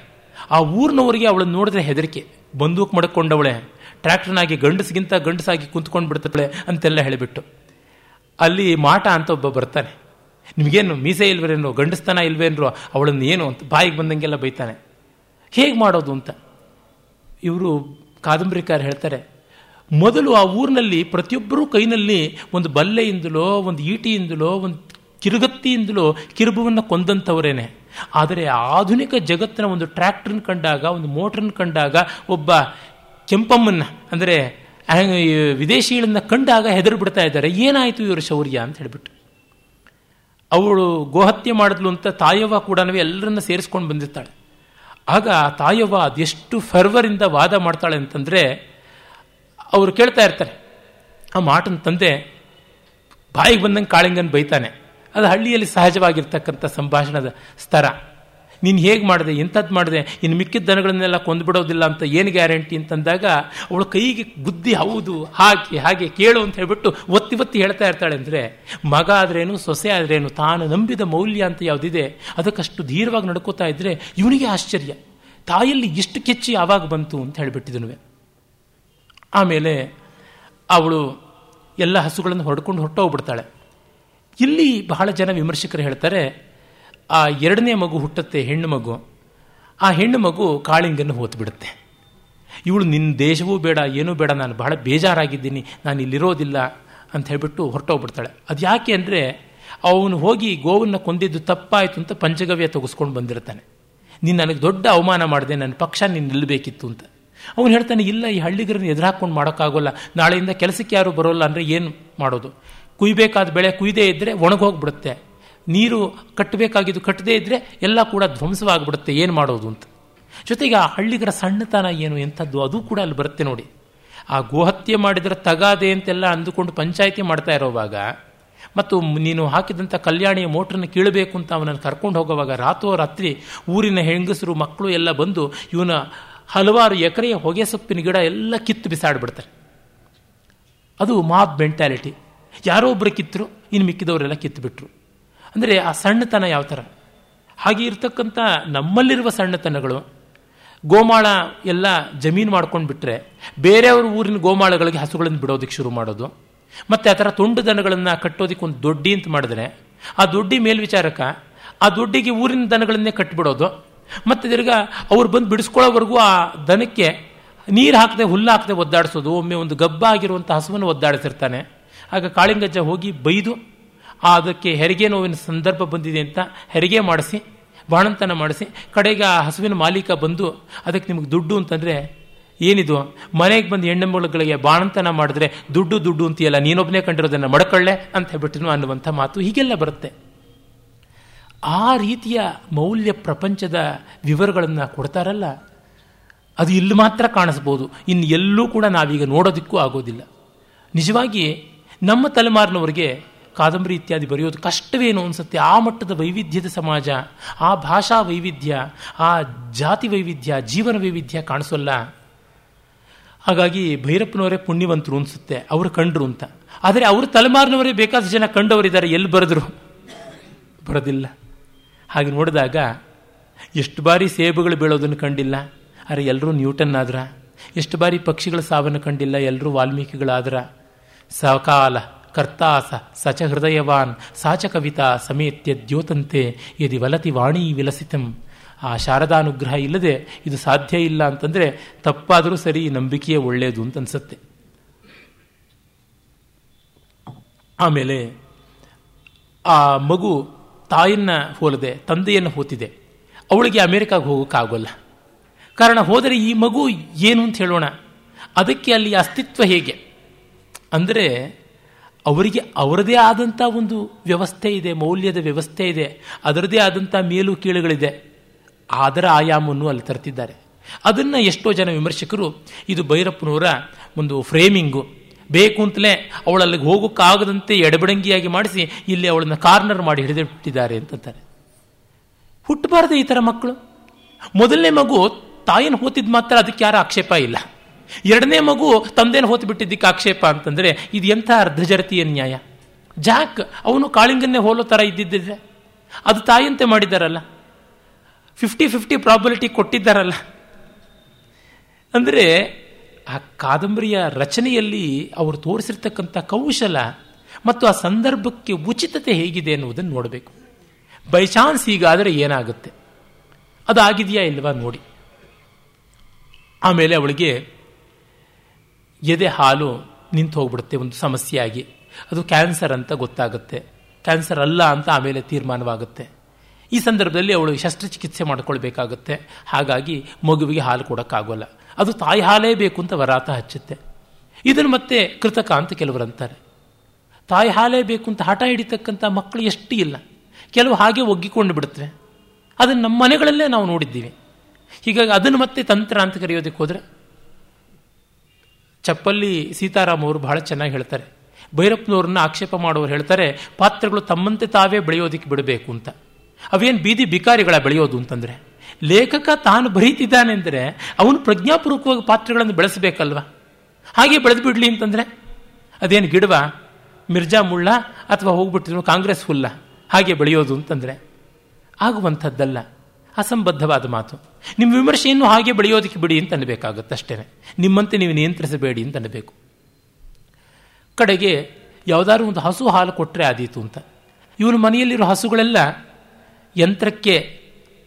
ಆ ಊರಿನವರಿಗೆ ಅವಳನ್ನು ನೋಡಿದ್ರೆ ಹೆದರಿಕೆ. ಬಂದೂಕ್ ಮಡಕೊಂಡವಳೆ. ಟ್ರ್ಯಾಕ್ಟರ್ನಾಗಿ ಗಂಡಸಿಗಿಂತ ಗಂಡಸಾಗಿ ಕುಂತ್ಕೊಂಡು ಬಿಡ್ತಾಳೆ ಅಂತೆಲ್ಲ ಹೇಳಿಬಿಟ್ಟು. ಅಲ್ಲಿ ಮಾಟ ಅಂತ ಒಬ್ಬ ಬರ್ತಾನೆ. ನಿಮಗೇನು ಮೀಸೆ ಇಲ್ವೇನೋ ಗಂಡಸ್ತನ ಇಲ್ವೇನ್ರು, ಅವಳನ್ನು ಏನು ಅಂತ ಬಾಯಿಗೆ ಬಂದಂಗೆಲ್ಲ ಬೈತಾನೆ. ಹೇಗೆ ಮಾಡೋದು ಅಂತ? ಇವರು ಕಾದಂಬರಿಕಾರ ಹೇಳ್ತಾರೆ, ಮೊದಲು ಆ ಊರಿನಲ್ಲಿ ಪ್ರತಿಯೊಬ್ಬರೂ ಕೈನಲ್ಲಿ ಒಂದು ಬಲ್ಲೆಯಿಂದಲೋ, ಒಂದು ಈಟಿಯಿಂದಲೋ, ಒಂದು ಕಿರುಗತ್ತಿಯಿಂದಲೋ ಕಿರುಬುವನ್ನು ಕೊಂದಂಥವರೇನೆ. ಆದರೆ ಆಧುನಿಕ ಜಗತ್ತಿನ ಒಂದು ಟ್ರ್ಯಾಕ್ಟ್ರನ್ನ ಕಂಡಾಗ, ಒಂದು ಮೋಟ್ರನ್ನ ಕಂಡಾಗ ಒಬ್ಬ ಕೆಂಪಮ್ಮನ್ನ, ಅಂದರೆ ವಿದೇಶಿಗಳನ್ನ ಕಂಡಾಗ ಹೆದರು ಬಿಡ್ತಾ ಇದ್ದಾರೆ. ಏನಾಯಿತು ಇವರ ಶೌರ್ಯ ಅಂತ ಹೇಳಿಬಿಟ್ಟು. ಅವಳು ಗೋಹತ್ಯೆ ಮಾಡಿದ್ಲು ಅಂತ ತಾಯವ್ವ ಕೂಡ ಎಲ್ಲರನ್ನ ಸೇರಿಸ್ಕೊಂಡು ಬಂದಿರ್ತಾಳೆ. ಆಗ ತಾಯವ್ವ ಅದೆಷ್ಟು ಫರ್ವರಿಂದ ವಾದ ಮಾಡ್ತಾಳೆ ಅಂತಂದರೆ, ಅವರು ಕೇಳ್ತಾ ಇರ್ತಾರೆ, ಆ ಮಾಟನ ತಂದೆ ಬಾಯಿಗೆ ಬಂದಂಗೆ ಕಾಳಿಂಗನ್ ಬೈತಾನೆ. ಅದು ಹಳ್ಳಿಯಲ್ಲಿ ಸಹಜವಾಗಿರ್ತಕ್ಕಂಥ ಸಂಭಾಷಣದ ಸ್ತರ ನೀನು ಹೇಗೆ ಮಾಡಿದೆ ಎಂಥದ್ದು ಮಾಡಿದೆ, ಇನ್ನು ಮಿಕ್ಕಿದ ದನಗಳನ್ನೆಲ್ಲ ಕೊಂದುಬಿಡೋದಿಲ್ಲ ಅಂತ ಏನು ಗ್ಯಾರಂಟಿ ಅಂತಂದಾಗ ಅವಳು ಕೈಗೆ ಬುದ್ಧಿ ಹೌದು, ಹಾಗೆ ಹಾಗೆ ಕೇಳು ಅಂತ ಹೇಳ್ಬಿಟ್ಟು ಒತ್ತಿ ಒತ್ತಿ ಹೇಳ್ತಾ ಇರ್ತಾಳೆ ಅಂದರೆ, ಮಗ ಆದ್ರೇನು, ಸೊಸೆ ಆದ್ರೇನು, ತಾನು ನಂಬಿದ ಮೌಲ್ಯ ಅಂತ ಯಾವುದಿದೆ, ಅದಕ್ಕಷ್ಟು ಧೀರವಾಗಿ ನಡ್ಕೋತಾ ಇದ್ದರೆ ಇವನಿಗೆ ಆಶ್ಚರ್ಯ. ತಾಯಲ್ಲಿ ಇಷ್ಟು ಕೆಚ್ಚಿ ಯಾವಾಗ ಬಂತು ಅಂತ ಹೇಳಿಬಿಟ್ಟಿದನು ಆಮೇಲೆ ಅವಳು ಎಲ್ಲ ಹಸುಗಳನ್ನು ಹೊಡ್ಕೊಂಡು ಹೊರಟೋಗ್ಬಿಡ್ತಾಳೆ. ಇಲ್ಲಿ ಬಹಳ ಜನ ವಿಮರ್ಶಕರು ಹೇಳ್ತಾರೆ ಆ ಎರಡನೇ ಮಗು ಹುಟ್ಟುತ್ತೆ, ಹೆಣ್ಣು ಮಗು. ಆ ಹೆಣ್ಣು ಮಗು ಕಾಳಿಂಗನ್ನು ಹೋತು ಬಿಡುತ್ತೆ ಇವಳು ನಿನ್ನ ದೇಶವೂ ಬೇಡ, ಏನೂ ಬೇಡ, ನಾನು ಬಹಳ ಬೇಜಾರಾಗಿದ್ದೀನಿ, ನಾನು ಇಲ್ಲಿರೋದಿಲ್ಲ ಅಂತ ಹೇಳ್ಬಿಟ್ಟು ಹೊರಟೋಗ್ಬಿಡ್ತಾಳೆ. ಅದು ಯಾಕೆ ಅಂದರೆ ಅವನು ಹೋಗಿ ಗೋವನ್ನು ಕೊಂದಿದ್ದು ತಪ್ಪಾಯಿತು ಅಂತ ಪಂಚಗವ್ಯ ತೆಗೆಸ್ಕೊಂಡು ಬಂದಿರ್ತಾನೆ. ನೀನು ನನಗೆ ದೊಡ್ಡ ಅವಮಾನ ಮಾಡಿದೆ, ನನ್ನ ಪಕ್ಷ ನೀನು ನಿಲ್ಲಬೇಕಿತ್ತು ಅಂತ. ಅವನು ಹೇಳ್ತಾನೆ, ಇಲ್ಲ, ಈ ಹಳ್ಳಿಗರನ್ನ ಹಾಕ್ಕೊಂಡು ಮಾಡೋಕ್ಕಾಗೋಲ್ಲ. ನಾಳೆಯಿಂದ ಕೆಲಸಕ್ಕೆ ಯಾರು ಬರೋಲ್ಲ ಅಂದರೆ ಏನು ಮಾಡೋದು? ಕುಯ್ಬೇಕಾದ ಬೆಳೆ ಕುಯ್ದೇ ಇದ್ದರೆ ಒಣಗೋಗ್ಬಿಡುತ್ತೆ. ನೀರು ಕಟ್ಟಬೇಕಾಗಿದ್ದು ಕಟ್ಟದೇ ಇದ್ದರೆ ಎಲ್ಲ ಕೂಡ ಧ್ವಂಸವಾಗಿಬಿಡುತ್ತೆ. ಏನು ಮಾಡೋದು ಅಂತ. ಜೊತೆಗೆ ಆ ಹಳ್ಳಿಗರ ಸಣ್ಣತನ ಏನು ಎಂಥದ್ದು ಅದು ಕೂಡ ಅಲ್ಲಿ ಬರುತ್ತೆ ನೋಡಿ. ಆ ಗೋಹತ್ಯೆ ಮಾಡಿದರೆ ತಗಾದೆ ಅಂತೆಲ್ಲ ಅಂದುಕೊಂಡು ಪಂಚಾಯಿತಿ ಮಾಡ್ತಾ ಇರೋವಾಗ ಮತ್ತು ನೀನು ಹಾಕಿದಂಥ ಕಲ್ಯಾಣಿಯ ಮೋಟ್ರನ್ನು ಕೀಳಬೇಕು ಅಂತ ಅವನನ್ನು ಕರ್ಕೊಂಡು ಹೋಗುವಾಗ ರಾತ್ರೋರಾತ್ರಿ ಊರಿನ ಹೆಂಗಸರು, ಮಕ್ಕಳು ಎಲ್ಲ ಬಂದು ಇವನ ಹಲವಾರು ಎಕರೆಯ ಹೊಗೆ ಸೊಪ್ಪಿನ ಗಿಡ ಎಲ್ಲ ಕಿತ್ತು ಬಿಸಾಡ್ಬಿಡ್ತಾರೆ. ಅದು ಮಾಬ್ ಮೆಂಟ್ಯಾಲಿಟಿ ಯಾರೋ ಒಬ್ಬರು ಕಿತ್ತರು, ಇನ್ನು ಮಿಕ್ಕಿದವರೆಲ್ಲ ಕಿತ್ತುಬಿಟ್ರು ಅಂದರೆ ಆ ಸಣ್ಣತನ ಯಾವ ಥರ ಹಾಗೆ ಇರ್ತಕ್ಕಂಥ ನಮ್ಮಲ್ಲಿರುವ ಸಣ್ಣತನಗಳು, ಗೋಮಾಳ ಎಲ್ಲ ಜಮೀನು ಮಾಡ್ಕೊಂಡು ಬಿಟ್ಟರೆ ಬೇರೆಯವ್ರ ಊರಿನ ಗೋಮಾಳಗಳಿಗೆ ಹಸುಗಳನ್ನು ಬಿಡೋದಕ್ಕೆ ಶುರು ಮಾಡೋದು, ಮತ್ತು ಆ ಥರ ತುಂಡು ದನಗಳನ್ನು ಕಟ್ಟೋದಕ್ಕೆ ಒಂದು ದೊಡ್ಡಿ ಅಂತ ಮಾಡಿದ್ರೆ, ಆ ದೊಡ್ಡಿ ಮೇಲ್ವಿಚಾರಕ ಆ ದೊಡ್ಡಿಗೆ ಊರಿನ ದನಗಳನ್ನೇ ಕಟ್ಟಿಬಿಡೋದು ಮತ್ತು ತಿರ್ಗಾ ಅವ್ರು ಬಂದು ಬಿಡಿಸ್ಕೊಳ್ಳೋವರೆಗೂ ಆ ದನಕ್ಕೆ ನೀರು ಹಾಕದೆ ಹುಲ್ಲು ಹಾಕದೆ ಒದ್ದಾಡಿಸೋದು, ಒಮ್ಮೆ ಒಂದು ಗಬ್ಬ ಆಗಿರುವಂಥ ಹಸುವನ್ನು ಒದ್ದಾಡಿಸಿರ್ತಾನೆ. ಆಗ ಕಾಳಿಂಗಜ್ಜ ಹೋಗಿ ಬೈದು ಅದಕ್ಕೆ ಹೆರಿಗೆ ನೋವಿನ ಸಂದರ್ಭ ಬಂದಿದೆ ಅಂತ ಹೆರಿಗೆ ಮಾಡಿಸಿ, ಬಾಣಂತನ ಮಾಡಿಸಿ, ಕಡೆಗೆ ಆ ಹಸುವಿನ ಮಾಲೀಕ ಬಂದು ಅದಕ್ಕೆ ನಿಮಗೆ ದುಡ್ಡು ಅಂತಂದರೆ ಏನಿದು? ಮನೆಗೆ ಬಂದು ಹೆಣ್ಣುಮಗಳಿಗೆ ಬಾಣಂತನ ಮಾಡಿದ್ರೆ ದುಡ್ಡು ದುಡ್ಡು ಅಂತೀಯಲ್ಲ ನೀನೊಬ್ಬನೇ ಕಂಡಿರೋದನ್ನು ಮಡಕೊಳ್ಳೆ ಅಂತ ಹೇಳ್ಬಿಟ್ಟು ಅನ್ನುವಂಥ ಮಾತು ಹೀಗೆಲ್ಲ ಬರುತ್ತೆ. ಆ ರೀತಿಯ ಮೌಲ್ಯ ಪ್ರಪಂಚದ ವಿವರಗಳನ್ನು ಕೊಡ್ತಾರಲ್ಲ, ಅದು ಇಲ್ಲಿ ಮಾತ್ರ ಕಾಣಿಸ್ಬೋದು. ಇನ್ನು ಎಲ್ಲೂ ಕೂಡ ನಾವೀಗ ನೋಡೋದಕ್ಕೂ ಆಗೋದಿಲ್ಲ. ನಿಜವಾಗಿ ನಮ್ಮ ತಲೆಮಾರಿನವರಿಗೆ ಕಾದಂಬರಿ ಇತ್ಯಾದಿ ಬರೆಯೋದು ಕಷ್ಟವೇನು ಅನಿಸುತ್ತೆ? ಆ ಮಟ್ಟದ ವೈವಿಧ್ಯದ ಸಮಾಜ, ಆ ಭಾಷಾ ವೈವಿಧ್ಯ, ಆ ಜಾತಿ ವೈವಿಧ್ಯ, ಜೀವನ ವೈವಿಧ್ಯ ಕಾಣಿಸೋಲ್ಲ. ಹಾಗಾಗಿ ಭೈರಪ್ಪನವರೇ ಪುಣ್ಯವಂತರು ಅನಿಸುತ್ತೆ, ಅವರು ಕಂಡ್ರು ಅಂತ. ಆದರೆ ಅವರು ತಲೆಮಾರಿನವರೇ ಬೇಕಾದ ಜನ ಕಂಡವರಿದ್ದಾರೆ, ಎಲ್ಲಿ ಬರೆದ್ರು? ಬರೋದಿಲ್ಲ. ಹಾಗೆ ನೋಡಿದಾಗ, ಎಷ್ಟು ಬಾರಿ ಸೇಬುಗಳು ಬೀಳೋದನ್ನು ಕಂಡಿಲ್ಲ? ಅರೆ ಎಲ್ಲರೂ ನ್ಯೂಟನ್ ಆದ್ರ? ಎಷ್ಟು ಬಾರಿ ಪಕ್ಷಿಗಳ ಸಾವನ್ನು ಕಂಡಿಲ್ಲ? ಎಲ್ಲರೂ ವಾಲ್ಮೀಕಿಗಳಾದ್ರ? ಸಕಾಲ. ಕರ್ತಾಸ ಸಚ ಹೃದಯವಾನ್, ಸಾಚ ಕವಿತಾ ಸಮೇತ್ಯ ದ್ಯೋತಂತೆ ಯದಿ ವಲತಿ ವಾಣಿ ವಿಲಸಿತಂ. ಆ ಶಾರದಾನುಗ್ರಹ ಇಲ್ಲದೆ ಇದು ಸಾಧ್ಯ ಇಲ್ಲ ಅಂತಂದರೆ ತಪ್ಪಾದರೂ ಸರಿ ನಂಬಿಕೆಯೇ ಒಳ್ಳೆಯದು ಅಂತ ಅನ್ಸುತ್ತೆ. ಆಮೇಲೆ ಆ ಮಗು ತಾಯನ್ನ ಹೋಲದೆ, ತಂದೆಯನ್ನು ಹೋತಿದೆ. ಅವಳಿಗೆ ಅಮೆರಿಕಾಗೆ ಹೋಗೋಕ್ಕಾಗೋಲ್ಲ ಕಾರಣ ಹೋದರೆ ಈ ಮಗು ಏನು ಅಂತ ಹೇಳೋಣ. ಅದಕ್ಕೆ ಅಲ್ಲಿ ಅಸ್ತಿತ್ವ ಹೇಗೆ? ಅಂದರೆ ಅವರಿಗೆ ಅವರದೇ ಆದಂಥ ಒಂದು ವ್ಯವಸ್ಥೆ ಇದೆ, ಮೌಲ್ಯದ ವ್ಯವಸ್ಥೆ ಇದೆ, ಅದರದೇ ಆದಂಥ ಮೇಲು ಕೀಳುಗಳಿದೆ ಅದರ ಆಯಾಮವನ್ನು ಅಲ್ಲಿ ತರ್ತಿದ್ದಾರೆ. ಅದನ್ನು ಎಷ್ಟೋ ಜನ ವಿಮರ್ಶಕರು ಇದು ಭೈರಪ್ಪನವರ ಒಂದು ಫ್ರೇಮಿಂಗು ಬೇಕು ಅಂತಲೇ ಅವಳಲ್ಲಿಗೆ ಹೋಗೋಕ್ಕಾಗದಂತೆ ಎಡಬಡಂಗಿಯಾಗಿ ಮಾಡಿಸಿ ಇಲ್ಲಿ ಅವಳನ್ನು ಕಾರ್ನರ್ ಮಾಡಿ ಹಿಡಿದಿಟ್ಟಿದ್ದಾರೆ ಅಂತಂತಾರೆ. ಹುಟ್ಟಬಾರದೆ ಈ ಥರ ಮಕ್ಕಳು. ಮೊದಲನೇ ಮಗು ತಾಯಿನ ಹೋತಿದ್ ಮಾತ್ರ ಅದಕ್ಕೆ ಯಾರ ಆಕ್ಷೇಪ ಇಲ್ಲ. ಎರಡನೇ ಮಗು ತಂದೇನು ಹೋತು ಬಿಟ್ಟಿದ್ದಕ್ಕೆ ಆಕ್ಷೇಪ ಅಂತಂದ್ರೆ ಇದು ಎಂಥ ಅರ್ಧಜರತಿಯ ನ್ಯಾಯ? ಜಾಕ್, ಅವನು ಕಾಳಿಂಗನ್ನೇ ಹೋಲೋ ಥರ ಇದ್ದಿದ್ದಿದ್ರೆ ಅದು ತಾಯಿಯಂತೆ ಮಾಡಿದ್ದಾರಲ್ಲ? ಫಿಫ್ಟಿ ಫಿಫ್ಟಿ ಪ್ರಾಬಿಲಿಟಿ ಕೊಟ್ಟಿದ್ದಾರಲ್ಲ? ಅಂದರೆ ಆ ಕಾದಂಬರಿಯ ರಚನೆಯಲ್ಲಿ ಅವರು ತೋರಿಸಿರ್ತಕ್ಕಂಥ ಕೌಶಲ ಮತ್ತು ಆ ಸಂದರ್ಭಕ್ಕೆ ಉಚಿತತೆ ಹೇಗಿದೆ ಎನ್ನುವುದನ್ನು ನೋಡಬೇಕು. ಬೈ ಚಾನ್ಸ್ ಹೀಗಾದರೆ ಏನಾಗುತ್ತೆ? ಅದಾಗಿದೆಯಾ ಇಲ್ವಾ ನೋಡಿ. ಆಮೇಲೆ ಅವಳಿಗೆ ಎದೆ ಹಾಲು ನಿಂತು ಹೋಗ್ಬಿಡುತ್ತೆ, ಒಂದು ಸಮಸ್ಯೆಯಾಗಿ. ಅದು ಕ್ಯಾನ್ಸರ್ ಅಂತ ಗೊತ್ತಾಗುತ್ತೆ. ಕ್ಯಾನ್ಸರ್ ಅಲ್ಲ ಅಂತ ಆಮೇಲೆ ತೀರ್ಮಾನವಾಗುತ್ತೆ. ಈ ಸಂದರ್ಭದಲ್ಲಿ ಅವಳು ಶಸ್ತ್ರಚಿಕಿತ್ಸೆ ಮಾಡ್ಕೊಳ್ಬೇಕಾಗುತ್ತೆ. ಹಾಗಾಗಿ ಮಗುವಿಗೆ ಹಾಲು ಕೊಡೋಕ್ಕಾಗೋಲ್ಲ. ಅದು ತಾಯಿ ಹಾಲೇ ಬೇಕು ಅಂತ ವರಾತ ಹಚ್ಚುತ್ತೆ. ಇದನ್ನು ಮತ್ತೆ ಕೃತಕ ಅಂತ ಕೆಲವರು ಅಂತಾರೆ. ತಾಯಿ ಹಾಲೇ ಬೇಕು ಅಂತ ಹಠ ಹಿಡಿತಕ್ಕಂಥ ಮಕ್ಕಳು ಎಷ್ಟು ಇಲ್ಲ. ಕೆಲವು ಹಾಗೆ ಒಗ್ಗಿಕೊಂಡು ಬಿಡುತ್ತವೆ ಅದನ್ನು ನಮ್ಮ ಮನೆಗಳಲ್ಲೇ ನಾವು ನೋಡಿದ್ದೀವಿ. ಹೀಗಾಗಿ ಅದನ್ನು ಮತ್ತೆ ತಂತ್ರ ಅಂತ ಕರೆಯೋದಕ್ಕೆ ಹೋದರೆ ಚಪ್ಪಲ್ಲಿ ಸೀತಾರಾಮ್ ಅವರು ಬಹಳ ಚೆನ್ನಾಗಿ ಹೇಳ್ತಾರೆ. ಭೈರಪ್ಪನವ್ರನ್ನ ಆಕ್ಷೇಪ ಮಾಡೋರು ಹೇಳ್ತಾರೆ, ಪಾತ್ರಗಳು ತಮ್ಮಂತೆ ತಾವೇ ಬೆಳೆಯೋದಕ್ಕೆ ಬಿಡಬೇಕು ಅಂತ. ಅವೇನು ಬೀದಿ ಬಿಕಾರಿಗಳ ಬೆಳೆಯೋದು ಅಂತಂದರೆ, ಲೇಖಕ ತಾನು ಬರೀತಿದ್ದಾನೆ ಅಂದರೆ ಅವನು ಪ್ರಜ್ಞಾಪೂರ್ವಕವಾಗಿ ಪಾತ್ರಗಳನ್ನು ಬೆಳೆಸಬೇಕಲ್ವ? ಹಾಗೆ ಬೆಳೆದು ಬಿಡಲಿ ಅಂತಂದರೆ, ಅದೇನು ಗಿಡವ, ಮಿರ್ಜಾ ಮುಳ್ಳ ಅಥವಾ ಹೋಗ್ಬಿಟ್ಟಿದ್ರು ಕಾಂಗ್ರೆಸ್ ಹುಲ್ಲ, ಹಾಗೆ ಬೆಳೆಯೋದು ಅಂತಂದರೆ, ಆಗುವಂಥದ್ದಲ್ಲ. ಅಸಂಬದ್ಧವಾದ ಮಾತು. ನಿಮ್ಮ ವಿಮರ್ಶೆಯನ್ನು ಹಾಗೆ ಬೆಳೆಯೋದಕ್ಕೆ ಬಿಡಿ ಅಂತ ಅನ್ನಬೇಕಾಗುತ್ತೆ ಅಷ್ಟೇ. ನಿಮ್ಮಂತೆ ನೀವು ನಿಯಂತ್ರಿಸಬೇಡಿ ಅಂತ ಅನ್ನಬೇಕು. ಕಡೆಗೆ ಯಾವುದಾದ್ರು ಒಂದು ಹಸು ಹಾಲು ಕೊಟ್ಟರೆ ಆದೀತು ಅಂತ. ಇವನು ಮನೆಯಲ್ಲಿರೋ ಹಸುಗಳೆಲ್ಲ ಯಂತ್ರಕ್ಕೆ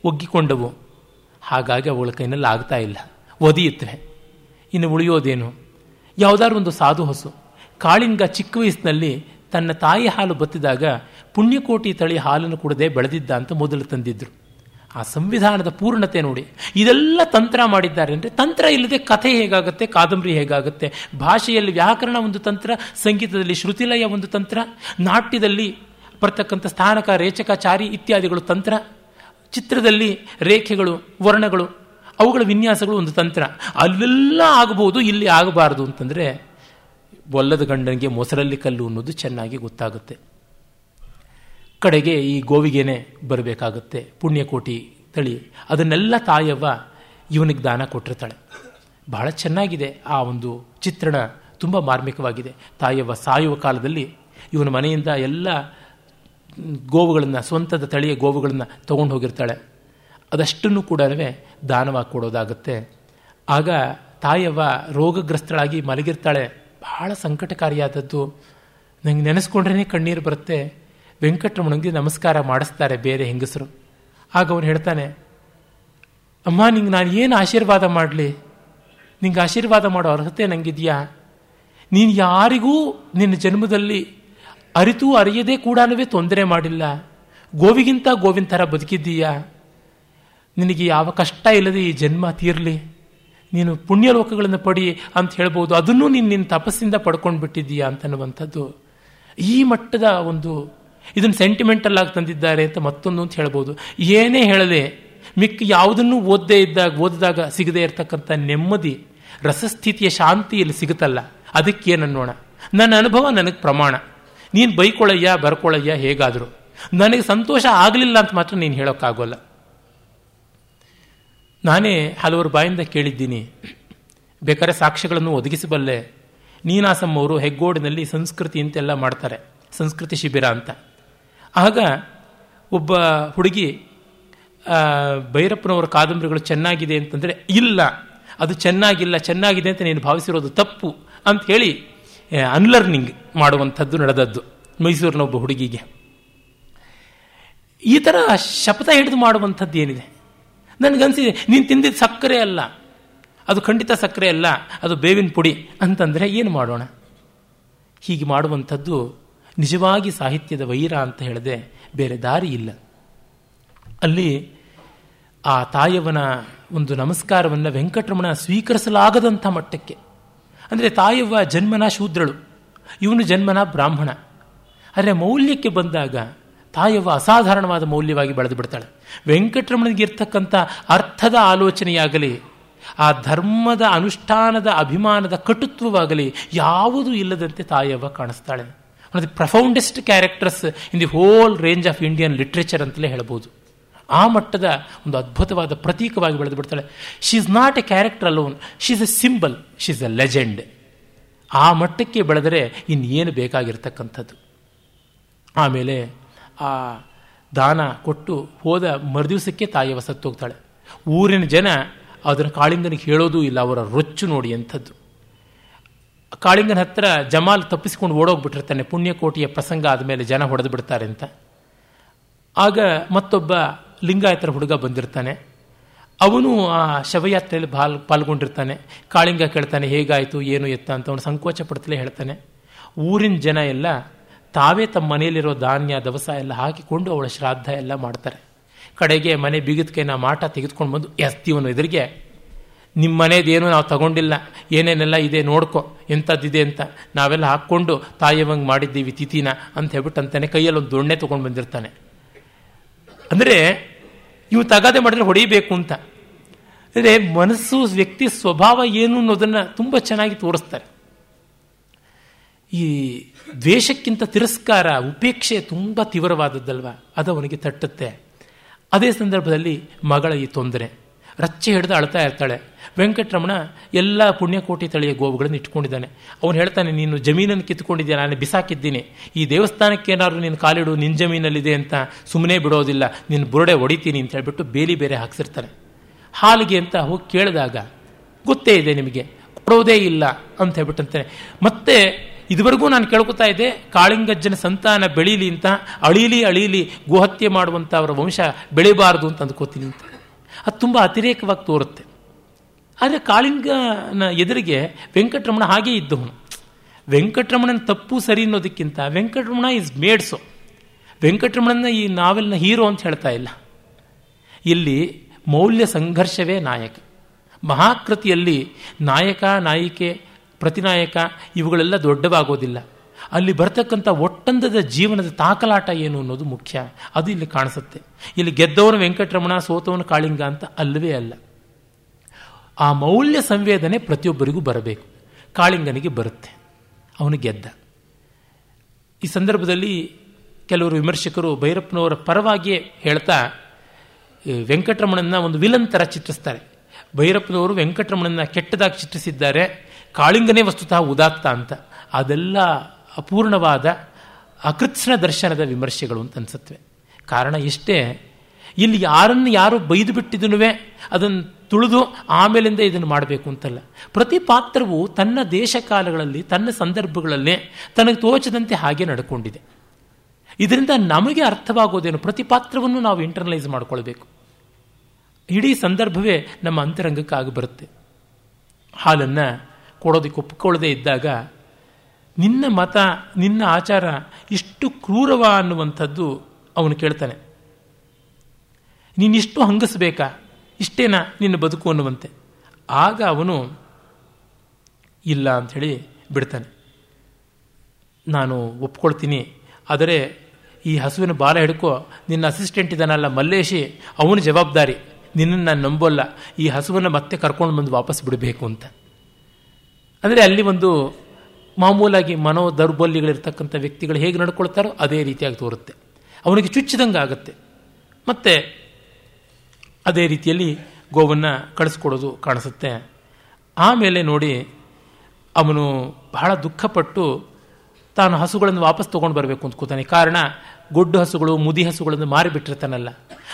ಒಗ್ಗಿಕೊಂಡವು. ಹಾಗಾಗಿ ಅವಳ ಕೈನಲ್ಲಿ ಆಗ್ತಾ ಇಲ್ಲ. ಒದಿಯುತ್ತವೆ. ಇನ್ನು ಉಳಿಯೋದೇನು? ಯಾವುದಾದ್ರು ಒಂದು ಸಾಧು ಹಸು. ಕಾಳಿಂಗ ಚಿಕ್ಕ ವಯಸ್ಸಿನಲ್ಲಿ ತನ್ನ ತಾಯಿ ಹಾಲು ಬತ್ತಿದಾಗ ಪುಣ್ಯಕೋಟಿ ತಳಿ ಹಾಲನ್ನು ಕುಡದೆ ಬೆಳೆದಿದ್ದ ಅಂತ ಮೊದಲು ತಂದಿದ್ರು. ಆ ಸಂವಿಧಾನದ ಪೂರ್ಣತೆ ನೋಡಿ. ಇದೆಲ್ಲ ತಂತ್ರ ಮಾಡಿದ್ದಾರೆ ಅಂದರೆ ತಂತ್ರ ಇಲ್ಲದೆ ಕಥೆ ಹೇಗಾಗುತ್ತೆ, ಕಾದಂಬರಿ ಹೇಗಾಗುತ್ತೆ, ಭಾಷೆಯಲ್ಲಿ ವ್ಯಾಕರಣ ಒಂದು ತಂತ್ರ, ಸಂಗೀತದಲ್ಲಿ ಶ್ರುತಿಲಯ ಒಂದು ತಂತ್ರ, ನಾಟ್ಯದಲ್ಲಿ ಬರ್ತಕ್ಕಂಥ ಸ್ಥಾನಕ ರೇಚಕ ಚಾರಿ ಇತ್ಯಾದಿಗಳು ತಂತ್ರ, ಚಿತ್ರದಲ್ಲಿ ರೇಖೆಗಳು, ವರ್ಣಗಳು, ಅವುಗಳ ವಿನ್ಯಾಸಗಳು ಒಂದು ತಂತ್ರ. ಅಲ್ಲೆಲ್ಲ ಆಗಬಹುದು ಇಲ್ಲಿ ಆಗಬಾರದು ಅಂತಂದರೆ, ಒಲ್ಲದ ಗಂಡನಿಗೆ ಮೊಸರಲ್ಲಿ ಕಲ್ಲು ಅನ್ನೋದು ಚೆನ್ನಾಗಿ ಗೊತ್ತಾಗುತ್ತೆ. ಕಡೆಗೆ ಈ ಗೋವಿಗೆನೆ ಬರಬೇಕಾಗುತ್ತೆ. ಪುಣ್ಯಕೋಟಿ ತಳಿ. ಅದನ್ನೆಲ್ಲ ತಾಯವ್ವ ಇವನಿಗೆ ದಾನ ಕೊಟ್ಟಿರ್ತಾಳೆ. ಬಹಳ ಚೆನ್ನಾಗಿದೆ ಆ ಒಂದು ಚಿತ್ರಣ. ತುಂಬ ಮಾರ್ಮಿಕವಾಗಿದೆ. ತಾಯವ್ವ ಸಾಯುವ ಕಾಲದಲ್ಲಿ ಇವನ ಮನೆಯಿಂದ ಎಲ್ಲ ಗೋವುಗಳನ್ನು, ಸ್ವಂತದ ತಳಿಯ ಗೋವುಗಳನ್ನು ತೊಗೊಂಡು ಹೋಗಿರ್ತಾಳೆ. ಅದಷ್ಟನ್ನು ಕೂಡ ದಾನವಾಗಿ ಕೊಡೋದಾಗುತ್ತೆ. ಆಗ ತಾಯವ್ವ ರೋಗಗ್ರಸ್ತಳಾಗಿ ಮಲಗಿರ್ತಾಳೆ. ಬಹಳ ಸಂಕಟಕಾರಿಯಾದದ್ದು. ನನಗೆ ನೆನೆಸ್ಕೊಂಡ್ರೇ ಕಣ್ಣೀರು ಬರುತ್ತೆ. ವೆಂಕಟರಮಣಂಗೆ ನಮಸ್ಕಾರ ಮಾಡಿಸ್ತಾರೆ ಬೇರೆ ಹೆಂಗಸರು. ಆಗ ಅವನು ಹೇಳ್ತಾನೆ, ಅಮ್ಮ, ನಿಂಗೆ ನಾನು ಏನು ಆಶೀರ್ವಾದ ಮಾಡಲಿ? ನಿಂಗೆ ಆಶೀರ್ವಾದ ಮಾಡೋ ಅರ್ಹತೆ ನನಗಿದೆಯಾ ನೀನು ಯಾರಿಗೂ ನಿನ್ನ ಜನ್ಮದಲ್ಲಿ ಅರಿತು ಅರಿಯದೇ ಕೂಡ ತೊಂದರೆ ಮಾಡಿಲ್ಲ. ಗೋವಿಗಿಂತ ಗೋವಿನ ಥರ ಬದುಕಿದ್ದೀಯಾ? ನಿನಗೆ ಯಾವ ಕಷ್ಟ ಇಲ್ಲದೆ ಈ ಜನ್ಮ ತೀರಲಿ. ನೀನು ಪುಣ್ಯ ಪುಣ್ಯಲೋಕಗಳನ್ನು ಪಡಿ ಅಂತ ಹೇಳ್ಬೋದು. ಅದನ್ನು ನೀನು ನಿನ್ನ ತಪಸ್ಸಿಂದ ಪಡ್ಕೊಂಡು ಬಿಟ್ಟಿದ್ದೀಯಾ ಅಂತನ್ನುವಂಥದ್ದು. ಈ ಮಟ್ಟದ ಒಂದು ಇದನ್ನು ಸೆಂಟಿಮೆಂಟಲ್ ಆಗಿ ತಂದಿದ್ದಾರೆ ಅಂತ ಮತ್ತೊಂದು ಅಂತ ಹೇಳ್ಬೋದು. ಏನೇ ಹೇಳದೆ ಮಿಕ್ಕ ಯಾವುದನ್ನು ಓದದೇ ಇದ್ದಾಗ, ಓದಿದಾಗ ಸಿಗದೇ ಇರತಕ್ಕಂಥ ನೆಮ್ಮದಿ, ರಸಸ್ಥಿತಿಯ ಶಾಂತಿ ಇಲ್ಲಿ ಸಿಗುತ್ತಲ್ಲ ಅದಕ್ಕೇನನ್ನೋಣ ನನ್ನ ಅನುಭವ ನನಗೆ ಪ್ರಮಾಣ. ನೀನು ಬೈಕೊಳ್ಳಯ್ಯ, ಬರ್ಕೊಳ್ಳಯ್ಯ, ಹೇಗಾದರೂ. ನನಗೆ ಸಂತೋಷ ಆಗಲಿಲ್ಲ ಅಂತ ಮಾತ್ರ ನೀನು ಹೇಳೋಕ್ಕಾಗೋಲ್ಲ. ನಾನೇ ಹಲವರು ಬಾಯಿಂದ ಕೇಳಿದ್ದೀನಿ. ಬೇಕಾದ್ರೆ ಸಾಕ್ಷ್ಯಗಳನ್ನು ಒದಗಿಸಬಲ್ಲೆ. ನೀನಾಸಂ ಅವರು ಹೆಗ್ಗೋಡಿನಲ್ಲಿ ಸಂಸ್ಕೃತಿ ಅಂತೆಲ್ಲ ಮಾಡ್ತಾರೆ. ಸಂಸ್ಕೃತಿ ಶಿಬಿರ ಅಂತ. ಆಗ ಒಬ್ಬ ಹುಡುಗಿ ಭೈರಪ್ಪನವರ ಕಾದಂಬರಿಗಳು ಚೆನ್ನಾಗಿದೆ ಅಂತಂದರೆ, ಇಲ್ಲ, ಅದು ಚೆನ್ನಾಗಿಲ್ಲ, ಚೆನ್ನಾಗಿದೆ ಅಂತ ನೀನು ಭಾವಿಸಿರೋದು ತಪ್ಪು ಅಂತ ಹೇಳಿ ಅನ್ಲರ್ನಿಂಗ್ ಮಾಡುವಂಥದ್ದು ನಡೆದದ್ದು ಮೈಸೂರಿನ ಒಬ್ಬ ಹುಡುಗಿಗೆ. ಈ ಥರ ಶಪಥ ಹಿಡಿದು ಮಾಡುವಂಥದ್ದು ಏನಿದೆ? ನನಗನ್ಸಿದೆ, ನೀನು ತಿಂದಿದ್ದು ಸಕ್ಕರೆ ಅಲ್ಲ, ಅದು ಖಂಡಿತ ಸಕ್ಕರೆ ಅಲ್ಲ, ಅದು ಬೇವಿನ ಪುಡಿ ಅಂತಂದರೆ ಏನು ಮಾಡೋಣ? ಹೀಗೆ ಮಾಡುವಂಥದ್ದು ನಿಜವಾಗಿ ಸಾಹಿತ್ಯದ ವೈರ ಅಂತ ಹೇಳದೆ ಬೇರೆ ದಾರಿ ಇಲ್ಲ. ಅಲ್ಲಿ ಆ ತಾಯವ್ವನ ಒಂದು ನಮಸ್ಕಾರವನ್ನು ವೆಂಕಟರಮಣ ಸ್ವೀಕರಿಸಲಾಗದಂಥ ಮಟ್ಟಕ್ಕೆ. ಅಂದರೆ ತಾಯವ್ವ ಜನ್ಮನ ಶೂದ್ರಳು, ಇವನು ಜನ್ಮನ ಬ್ರಾಹ್ಮಣ. ಆದರೆ ಮೌಲ್ಯಕ್ಕೆ ಬಂದಾಗ ತಾಯವ್ವ ಅಸಾಧಾರಣವಾದ ಮೌಲ್ಯವಾಗಿ ಬೆಳೆದು ಬಿಡ್ತಾಳೆ. ವೆಂಕಟರಮಣನಿಗಿರ್ತಕ್ಕಂಥ ಅರ್ಥದ ಆಲೋಚನೆಯಾಗಲಿ, ಆ ಧರ್ಮದ ಅನುಷ್ಠಾನದ ಅಭಿಮಾನದ ಕಟುತ್ವವಾಗಲಿ ಯಾವುದೂ ಇಲ್ಲದಂತೆ Tayavva ಕಾಣಿಸ್ತಾಳೆ. One the profoundest characters in the whole range of Indian literature ಅಂತಲೇ ಹೇಳ್ಬೋದು. ಆ ಮಟ್ಟದ ಒಂದು ಅದ್ಭುತವಾದ ಪ್ರತೀಕವಾಗಿ ಬೆಳೆದು ಬಿಡ್ತಾಳೆ. She is not a character alone she is a symbol she is a legend ಆ ಮಟ್ಟಕ್ಕೆ ಬೆಳೆದರೆ ಇನ್ನೇನು ಬೇಕಾಗಿರ್ತಕ್ಕಂಥದ್ದು. ಆಮೇಲೆ ಆ ದಾನ ಕೊಟ್ಟು ಹೋದ ಮರುದಿವಸಕ್ಕೆ ತಾಯಿಯವ ಹೋಗ್ತಾಳೆ. ಊರಿನ ಜನ ಅದನ್ನು ಕಾಳಿಂಗನಿಗೆ ಹೇಳೋದೂ ಇಲ್ಲ. ಅವರ ರೊಚ್ಚು ನೋಡಿ ಅಂಥದ್ದು ಕಾಳಿಂಗನ ಹತ್ರ ಜಮಾಲ್ ತಪ್ಪಿಸಿಕೊಂಡು ಓಡೋಗ್ಬಿಟ್ಟಿರ್ತಾನೆ. ಪುಣ್ಯಕೋಟಿಯ ಪ್ರಸಂಗ ಆದಮೇಲೆ ಜನ ಹೊಡೆದು ಬಿಡ್ತಾರೆ ಅಂತ. ಆಗ ಮತ್ತೊಬ್ಬ ಲಿಂಗಾಯತರ ಹುಡುಗ ಬಂದಿರ್ತಾನೆ. ಅವನು ಆ ಶವಯಾತ್ರೆಯಲ್ಲಿ ಪಾಲ್ ಪಾಲ್ಗೊಂಡಿರ್ತಾನೆ. ಕಾಳಿಂಗ ಕೇಳ್ತಾನೆ, ಹೇಗಾಯಿತು? ಏನು ಎತ್ತ? ಅಂತ ಅವನು ಸಂಕೋಚ ಪಡ್ತಲೇ ಹೇಳ್ತಾನೆ. ಊರಿನ ಜನ ಎಲ್ಲ ತಾವೇ ತಮ್ಮ ಮನೆಯಲ್ಲಿರೋ ಧಾನ್ಯ, ದವಸ ಎಲ್ಲ ಹಾಕಿಕೊಂಡು ಅವಳ ಶ್ರಾದ್ದ ಎಲ್ಲ ಮಾಡ್ತಾರೆ. ಕಡೆಗೆ ಮನೆ ಬಿಗಿದ್ಕೆ ನಾ ಮಾಟ ತೆಗೆದುಕೊಂಡು ಬಂದು ಎಸ್ತೀವನು ಎದುರಿಗೆ ನಿಮ್ಮ ಮನೇದೇನು ನಾವು ತಗೊಂಡಿಲ್ಲ, ಏನೇನೆಲ್ಲ ಇದೆ ನೋಡ್ಕೊ, ಎಂಥದ್ದಿದೆ ಅಂತ ನಾವೆಲ್ಲ ಹಾಕ್ಕೊಂಡು ತಾಯಿಯವಂಗೆ ಮಾಡಿದ್ದೀವಿ ತಿಥಿನ ಅಂತ ಹೇಳ್ಬಿಟ್ಟು ಅಂತಾನೆ ಕೈಯಲ್ಲಿ ಒಂದು ದೊಣ್ಣೆ ತೊಗೊಂಡು ಬಂದಿರ್ತಾನೆ. ಅಂದರೆ ಇವು ತಗಾದೆ ಮಾಡಿದ್ರೆ ಹೊಡಿಬೇಕು ಅಂತ. ಅಂದರೆ ಮನಸ್ಸು, ವ್ಯಕ್ತಿ ಸ್ವಭಾವ ಏನು ಅನ್ನೋದನ್ನು ತುಂಬ ಚೆನ್ನಾಗಿ ತೋರಿಸ್ತಾರೆ. ಈ ದ್ವೇಷಕ್ಕಿಂತ ತಿರಸ್ಕಾರ, ಉಪೇಕ್ಷೆ ತುಂಬ ತೀವ್ರವಾದದ್ದಲ್ವ? ಅದು ಅವನಿಗೆ ತಟ್ಟುತ್ತೆ. ಅದೇ ಸಂದರ್ಭದಲ್ಲಿ ಮಗಳ ಈ ತೊಂದರೆ. ರಚ್ಚೆ ಹಿಡಿದು ಅಳ್ತಾ ಇರ್ತಾಳೆ. ವೆಂಕಟರಮಣ ಎಲ್ಲ ಪುಣ್ಯಕೋಟಿ ತಳಿಯ ಗೋವುಗಳನ್ನು ಇಟ್ಕೊಂಡಿದ್ದಾನೆ ಅವನು ಹೇಳ್ತಾನೆ, ನೀನು ಜಮೀನನ್ನು ಕಿತ್ಕೊಂಡಿದ್ದೆ ನಾನು ಬಿಸಾಕಿದ್ದೀನಿ. ಈ ದೇವಸ್ಥಾನಕ್ಕೆ ಏನಾದರೂ ನೀನು ಕಾಲಿಡು ನಿನ್ನ ಜಮೀನಲ್ಲಿದೆ ಅಂತ ಸುಮ್ಮನೆ ಬಿಡೋದಿಲ್ಲ. ನಿನ್ನ ಬುರುಡೆ ಹೊಡಿತೀನಿ ಅಂತ ಹೇಳ್ಬಿಟ್ಟು ಬೇಲಿ ಬೇರೆ ಹಾಕ್ಸಿರ್ತಾನೆ ಹಾಲಿಗೆ ಅಂತ ಹೋಗಿ ಕೇಳಿದಾಗ, ಗೊತ್ತೇ ಇದೆ ನಿಮಗೆ. ಕೊಡೋದೇ ಇಲ್ಲ ಅಂತ ಹೇಳ್ಬಿಟ್ಟಂತಾನೆ ಮತ್ತೆ ಇದುವರೆಗೂ ನಾನು ಕೇಳ್ಕೊತಾ ಇದ್ದೆ, ಕಾಳಿಂಗಜ್ಜನ ಸಂತಾನ ಬೆಳೀಲಿ ಅಂತ, ಅಳೀಲಿ ಅಳೀಲಿ ಗೋಹತ್ಯೆ ಮಾಡುವಂಥ ಅವರ ವಂಶ ಬೆಳಿಬಾರದು ಅಂತ ಅಂದ್ಕೋತೀನಿ ಅಂತ. ಅದು ತುಂಬ ಅತಿರೇಕವಾಗಿ ತೋರುತ್ತೆ. ಆದರೆ ಕಾಳಿಂಗನ ಎದುರಿಗೆ ವೆಂಕಟರಮಣ ಹಾಗೆ ಇದ್ದವನು. ವೆಂಕಟರಮಣನ ತಪ್ಪು ಸರಿ ಅನ್ನೋದಕ್ಕಿಂತ ವೆಂಕಟರಮಣ ಇಸ್ ಮೇಡ್ಸು ವೆಂಕಟರಮಣನ ಈ ನಾವೆಲ್ನ ಹೀರೋ ಅಂತ ಹೇಳ್ತಾ ಇಲ್ಲ. ಇಲ್ಲಿ ಮೌಲ್ಯ ಸಂಘರ್ಷವೇ ನಾಯಕ. ಮಹಾಕೃತಿಯಲ್ಲಿ ನಾಯಕ, ನಾಯಿಕೆ, ಪ್ರತಿನಾಯಕ ಇವುಗಳೆಲ್ಲ ದೊಡ್ಡವಾಗೋದಿಲ್ಲ. ಅಲ್ಲಿ ಬರ್ತಕ್ಕಂಥ ಒಟ್ಟಂದದ ಜೀವನದ ತಾಕಲಾಟ ಏನು ಅನ್ನೋದು ಮುಖ್ಯ. ಅದು ಇಲ್ಲಿ ಕಾಣಿಸುತ್ತೆ. ಇಲ್ಲಿ ಗೆದ್ದವನು ವೆಂಕಟರಮಣ, ಸೋತವನು ಕಾಳಿಂಗ ಅಂತ ಅಲ್ಲವೇ ಅಲ್ಲ. ಆ ಮೌಲ್ಯ ಸಂವೇದನೆ ಪ್ರತಿಯೊಬ್ಬರಿಗೂ ಬರಬೇಕು. ಕಾಳಿಂಗನಿಗೆ ಬರುತ್ತೆ. ಅವನು ಗೆದ್ದ. ಈ ಸಂದರ್ಭದಲ್ಲಿ ಕೆಲವರು ವಿಮರ್ಶಕರು ಭೈರಪ್ಪನವರ ಪರವಾಗಿಯೇ ಹೇಳ್ತಾ ವೆಂಕಟರಮಣನ ಒಂದು ವಿಲನ್ ಥರ ಚಿತ್ರಿಸ್ತಾರೆ. ಭೈರಪ್ಪನವರು ವೆಂಕಟರಮಣನ ಕೆಟ್ಟದಾಗಿ ಚಿತ್ರಿಸಿದ್ದಾರೆ. ಕಾಳಿಂಗನೇ ವಸ್ತುತಃ ಉದಾತ್ತ ಅಂತ. ಅದೆಲ್ಲ ಅಪೂರ್ಣವಾದ ಅಕೃತ್ಸ್ನ ದರ್ಶನದ ವಿಮರ್ಶೆಗಳು ಅಂತ ಅನ್ಸತ್ವೆ. ಕಾರಣ ಇಷ್ಟೇ, ಇಲ್ಲಿ ಯಾರನ್ನು ಯಾರು ಬೈದು ಬಿಟ್ಟಿದನುವೆ ಅದನ್ನು ತುಳಿದು ಆಮೇಲಿಂದ ಇದನ್ನು ಮಾಡಬೇಕು ಅಂತಲ್ಲ. ಪ್ರತಿ ಪಾತ್ರವು ತನ್ನ ದೇಶ ಕಾಲಗಳಲ್ಲಿ ತನ್ನ ಸಂದರ್ಭಗಳಲ್ಲಿ ತನಗೆ ತೋಚದಂತೆ ಹಾಗೆ ನಡ್ಕೊಂಡಿದೆ. ಇದರಿಂದ ನಮಗೆ ಅರ್ಥವಾಗೋದೇನು? ಪ್ರತಿ ಪಾತ್ರವನ್ನು ನಾವು ಇಂಟರ್ನಲೈಸ್ ಮಾಡಿಕೊಳ್ಬೇಕು. ಇಡೀ ಸಂದರ್ಭವೇ ನಮ್ಮ ಅಂತರಂಗಕ್ಕಾಗಿ ಬರುತ್ತೆ. ಹಾಲನ್ನು ಕೊಡೋದಕ್ಕೆ ಒಪ್ಪಿಕೊಳ್ಳದೆ ಇದ್ದಾಗ ನಿನ್ನ ಮತ, ನಿನ್ನ ಆಚಾರ ಇಷ್ಟು ಕ್ರೂರವ ಅನ್ನುವಂಥದ್ದು ಅವನು ಕೇಳ್ತಾನೆ. ನೀನಿಷ್ಟು ಹಂಗಸಬೇಕಾ? ಇಷ್ಟೇನಾ ನಿನ್ನ ಬದುಕು ಅನ್ನುವಂತೆ. ಆಗ ಅವನು ಇಲ್ಲ ಅಂಥೇಳಿ ಬಿಡ್ತಾನೆ. ನಾನು ಒಪ್ಕೊಳ್ತೀನಿ. ಆದರೆ ಈ ಹಸುವಿನ ಬಾಲ ಹಿಡ್ಕೋ, ನಿನ್ನ ಅಸಿಸ್ಟೆಂಟ್ ಇದ್ದಾನಲ್ಲ ಮಲ್ಲೇಶಿ, ಅವನ ಜವಾಬ್ದಾರಿ. ನಿನ್ನನ್ನು ನಾನು ನಂಬೋಲ್ಲ. ಈ ಹಸುವನ್ನು ಮತ್ತೆ ಕರ್ಕೊಂಡು ಬಂದು ವಾಪಸ್ ಬಿಡಬೇಕು ಅಂತ. ಅಂದರೆ ಅಲ್ಲಿ ಒಂದು ಮಾಮೂಲಾಗಿ ಮನೋ ದೌರ್ಬಲ್ಯಗಳಿರ್ತಕ್ಕಂಥ ವ್ಯಕ್ತಿಗಳು ಹೇಗೆ ನಡ್ಕೊಳ್ತಾರೋ ಅದೇ ರೀತಿಯಾಗಿ ತೋರುತ್ತೆ. ಅವನಿಗೆ ಚುಚ್ಚಿದಂಗೆ ಆಗುತ್ತೆ. ಮತ್ತೆ ಅದೇ ರೀತಿಯಲ್ಲಿ ಗೋವನ್ನು ಕಳಿಸ್ಕೊಡೋದು ಕಾಣಿಸುತ್ತೆ. ಆಮೇಲೆ ನೋಡಿ ಅವನು ಬಹಳ ದುಃಖಪಟ್ಟು ತಾನು ಹಸುಗಳನ್ನು ವಾಪಸ್ ತೊಗೊಂಡು ಬರಬೇಕು ಅಂತ ಕೂತಾನೆ. ಕಾರಣ ಗೊಡ್ಡು ಹಸುಗಳು, ಮುದಿ ಹಸುಗಳನ್ನು ಮಾರಿಬಿಟ್ಟಿರ್ತಾನಲ್ಲ.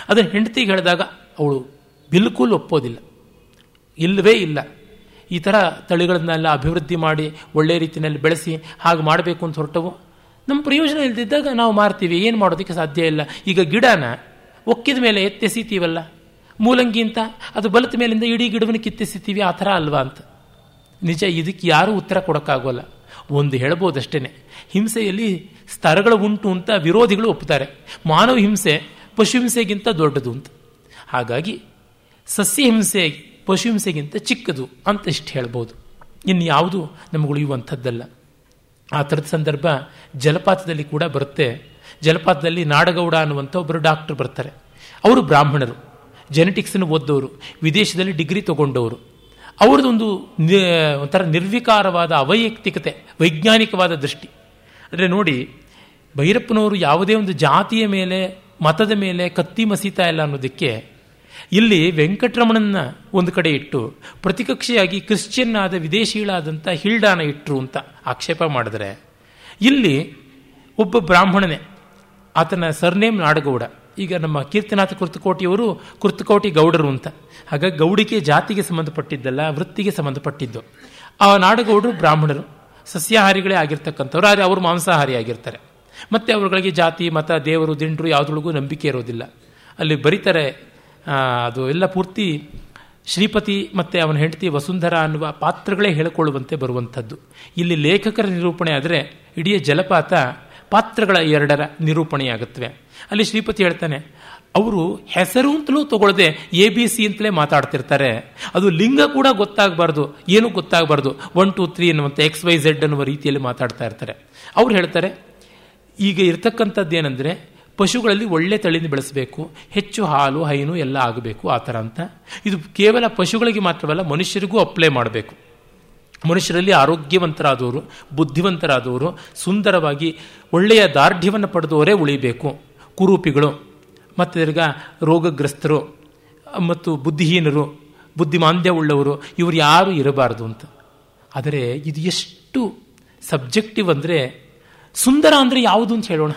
ಅದನ್ನು ಹೆಂಡತಿಗೆ ಹೇಳಿದಾಗ ಅವಳು ಬಿಲ್ಕುಲ್ ಒಪ್ಪೋದಿಲ್ಲ. ಇಲ್ಲವೇ ಇಲ್ಲ. ಈ ಥರ ತಳಿಗಳನ್ನೆಲ್ಲ ಅಭಿವೃದ್ಧಿ ಮಾಡಿ ಒಳ್ಳೆಯ ರೀತಿಯಲ್ಲಿ ಬೆಳೆಸಿ ಹಾಗೆ ಮಾಡಬೇಕು ಅಂತ ಹೊರಟವು. ನಮ್ಮ ಪ್ರಯೋಜನ ಇಲ್ದಿದ್ದಾಗ ನಾವು ಮಾರ್ತೀವಿ. ಏನು ಮಾಡೋದಕ್ಕೆ ಸಾಧ್ಯ ಇಲ್ಲ. ಈಗ ಗಿಡನ ಒಕ್ಕಿದ ಮೇಲೆ ಎತ್ತೆಸಿತೀವಲ್ಲ? ಮೂಲಂಗಿ ಅಂತ ಅದು ಬಲತ ಮೇಲಿಂದ ಇಡೀ ಗಿಡವನ್ನು ಕಿತ್ತೆಸಿತೀವಿ. ಆ ಥರ ಅಲ್ವಾ ಅಂತ. ನಿಜ, ಇದಕ್ಕೆ ಯಾರೂ ಉತ್ತರ ಕೊಡೋಕ್ಕಾಗೋಲ್ಲ. ಒಂದು ಹೇಳ್ಬೋದಷ್ಟೇ ಹಿಂಸೆಯಲ್ಲಿ ಸ್ತರಗಳು ಉಂಟು ಅಂತ ವಿರೋಧಿಗಳು ಒಪ್ಪುತ್ತಾರೆ ಮಾನವ ಹಿಂಸೆ ಪಶು ಹಿಂಸೆಗಿಂತ ದೊಡ್ಡದು ಅಂತ. ಹಾಗಾಗಿ ಸಸ್ಯ ಹಿಂಸೆ ಪಶು ಹಿಂಸೆಗಿಂತ ಚಿಕ್ಕದು ಅಂತ ಇಷ್ಟು ಹೇಳ್ಬೋದು. ಇನ್ನು ಯಾವುದು ನಮಗೆ ಉಳಿಯುವಂಥದ್ದಲ್ಲ. ಆ ಥರದ ಸಂದರ್ಭ ಜಲಪಾತದಲ್ಲಿ ಕೂಡ ಬರುತ್ತೆ. ಜಲಪಾತದಲ್ಲಿ ನಾಡಗೌಡ ಅನ್ನುವಂಥ ಒಬ್ಬರು ಡಾಕ್ಟರ್ ಬರ್ತಾರೆ. ಅವರು ಬ್ರಾಹ್ಮಣರು. ಜೆನೆಟಿಕ್ಸನ್ನು ಓದ್ದವರು ವಿದೇಶದಲ್ಲಿ ಡಿಗ್ರಿ ತಗೊಂಡವರು ಅವ್ರದ್ದೊಂದು ಒಂಥರ ನಿರ್ವಿಕಾರವಾದ ಅವೈಯಕ್ತಿಕತೆ, ವೈಜ್ಞಾನಿಕವಾದ ದೃಷ್ಟಿ. ಅಂದರೆ ನೋಡಿ, ಭೈರಪ್ಪನವರು ಯಾವುದೇ ಒಂದು ಜಾತಿಯ ಮೇಲೆ, ಮತದ ಮೇಲೆ ಕತ್ತಿ ಮಸೀತಾ ಇಲ್ಲ ಅನ್ನೋದಕ್ಕೆ ಇಲ್ಲಿ ವೆಂಕಟರಮಣನ ಒಂದು ಕಡೆ ಇಟ್ಟು, ಪ್ರತಿಕಕ್ಷೆಯಾಗಿ ಕ್ರಿಶ್ಚಿಯನ್ ಆದ ವಿದೇಶಿಗಳಾದಂಥ ಹಿಲ್ಡಾನ ಇಟ್ಟರು ಅಂತ ಆಕ್ಷೇಪ ಮಾಡಿದ್ರೆ, ಇಲ್ಲಿ ಒಬ್ಬ ಬ್ರಾಹ್ಮಣನೇ, ಆತನ ಸರ್ನೇಮ್ ನಾಡಗೌಡ, ಈಗ ನಮ್ಮ ಕೀರ್ತನಾಥ ಕುರ್ತಕೋಟಿಯವರು ಕುರ್ತಕೋಟಿ ಗೌಡರು ಅಂತ. ಹಾಗಾಗಿ ಗೌಡಿಕೆ ಜಾತಿಗೆ ಸಂಬಂಧಪಟ್ಟಿದ್ದಲ್ಲ, ವೃತ್ತಿಗೆ ಸಂಬಂಧಪಟ್ಟಿದ್ದು. ಆ ನಾಡಗೌಡರು ಬ್ರಾಹ್ಮಣರು, ಸಸ್ಯಾಹಾರಿಗಳೇ ಆಗಿರ್ತಕ್ಕಂಥವ್ರು, ಆದರೆ ಅವರು ಮಾಂಸಾಹಾರಿ ಆಗಿರ್ತಾರೆ. ಮತ್ತು ಅವರುಗಳಿಗೆ ಜಾತಿ, ಮತ, ದೇವರು, ದಿಂಡ್ರು ಯಾವುದ್ರೊಳಗೂ ನಂಬಿಕೆ ಇರೋದಿಲ್ಲ. ಅಲ್ಲಿ ಬರೀತಾರೆ ಅದು ಎಲ್ಲ ಪೂರ್ತಿ ಶ್ರೀಪತಿ ಮತ್ತು ಅವನ ಹೆಂಡತಿ ವಸುಂಧರ ಅನ್ನುವ ಪಾತ್ರಗಳೇ ಹೇಳಿಕೊಳ್ಳುವಂತೆ ಬರುವಂಥದ್ದು. ಇಲ್ಲಿ ಲೇಖಕರ ನಿರೂಪಣೆ ಆದರೆ ಇಡೀ ಜಲಪಾತ ಪಾತ್ರಗಳ ಎರಡರ ನಿರೂಪಣೆಯಾಗುತ್ತವೆ. ಅಲ್ಲಿ ಶ್ರೀಪತಿ ಹೇಳ್ತಾನೆ, ಅವರು ಹೆಸರು ಅಂತಲೂ ತಗೊಳ್ಳದೆ ಎ ಬಿ ಸಿ ಅಂತಲೇ ಮಾತಾಡ್ತಿರ್ತಾರೆ. ಅದು ಲಿಂಗ ಕೂಡ ಗೊತ್ತಾಗಬಾರ್ದು, ಏನು ಗೊತ್ತಾಗಬಾರ್ದು. ಒನ್, ಟು, ತ್ರೀ ಅನ್ನುವಂಥ ಎಕ್ಸ್, ವೈ, ಝೆಡ್ ಅನ್ನುವ ರೀತಿಯಲ್ಲಿ ಮಾತಾಡ್ತಾ ಇರ್ತಾರೆ. ಅವ್ರು ಹೇಳ್ತಾರೆ, ಈಗ ಇರತಕ್ಕಂಥದ್ದು ಏನಂದರೆ ಪಶುಗಳಲ್ಲಿ ಒಳ್ಳೆ ತಳಿನ ಬೆಳೆಸಬೇಕು, ಹೆಚ್ಚು ಹಾಲು, ಹೈನು ಎಲ್ಲ ಆಗಬೇಕು, ಆ ಥರ ಅಂತ. ಇದು ಕೇವಲ ಪಶುಗಳಿಗೆ ಮಾತ್ರವಲ್ಲ, ಮನುಷ್ಯರಿಗೂ ಅಪ್ಲೈ ಮಾಡಬೇಕು. ಮನುಷ್ಯರಲ್ಲಿ ಆರೋಗ್ಯವಂತರಾದವರು, ಬುದ್ಧಿವಂತರಾದವರು, ಸುಂದರವಾಗಿ ಒಳ್ಳೆಯ ದಾರ್ಢ್ಯವನ್ನು ಪಡೆದವರೇ ಉಳಿಬೇಕು. ಕುರೂಪಿಗಳು, ಮತ್ತು ತಿರ್ಗಾ ರೋಗಗ್ರಸ್ತರು, ಮತ್ತು ಬುದ್ಧಿಹೀನರು, ಬುದ್ಧಿಮಾಂದ್ಯ ಉಳ್ಳವರು, ಇವರು ಯಾರು ಇರಬಾರದು ಅಂತ. ಆದರೆ ಇದು ಎಷ್ಟು ಸಬ್ಜೆಕ್ಟಿವ್ ಅಂದರೆ ಸುಂದರ ಅಂದರೆ ಯಾವುದು ಅಂತ ಹೇಳೋಣ.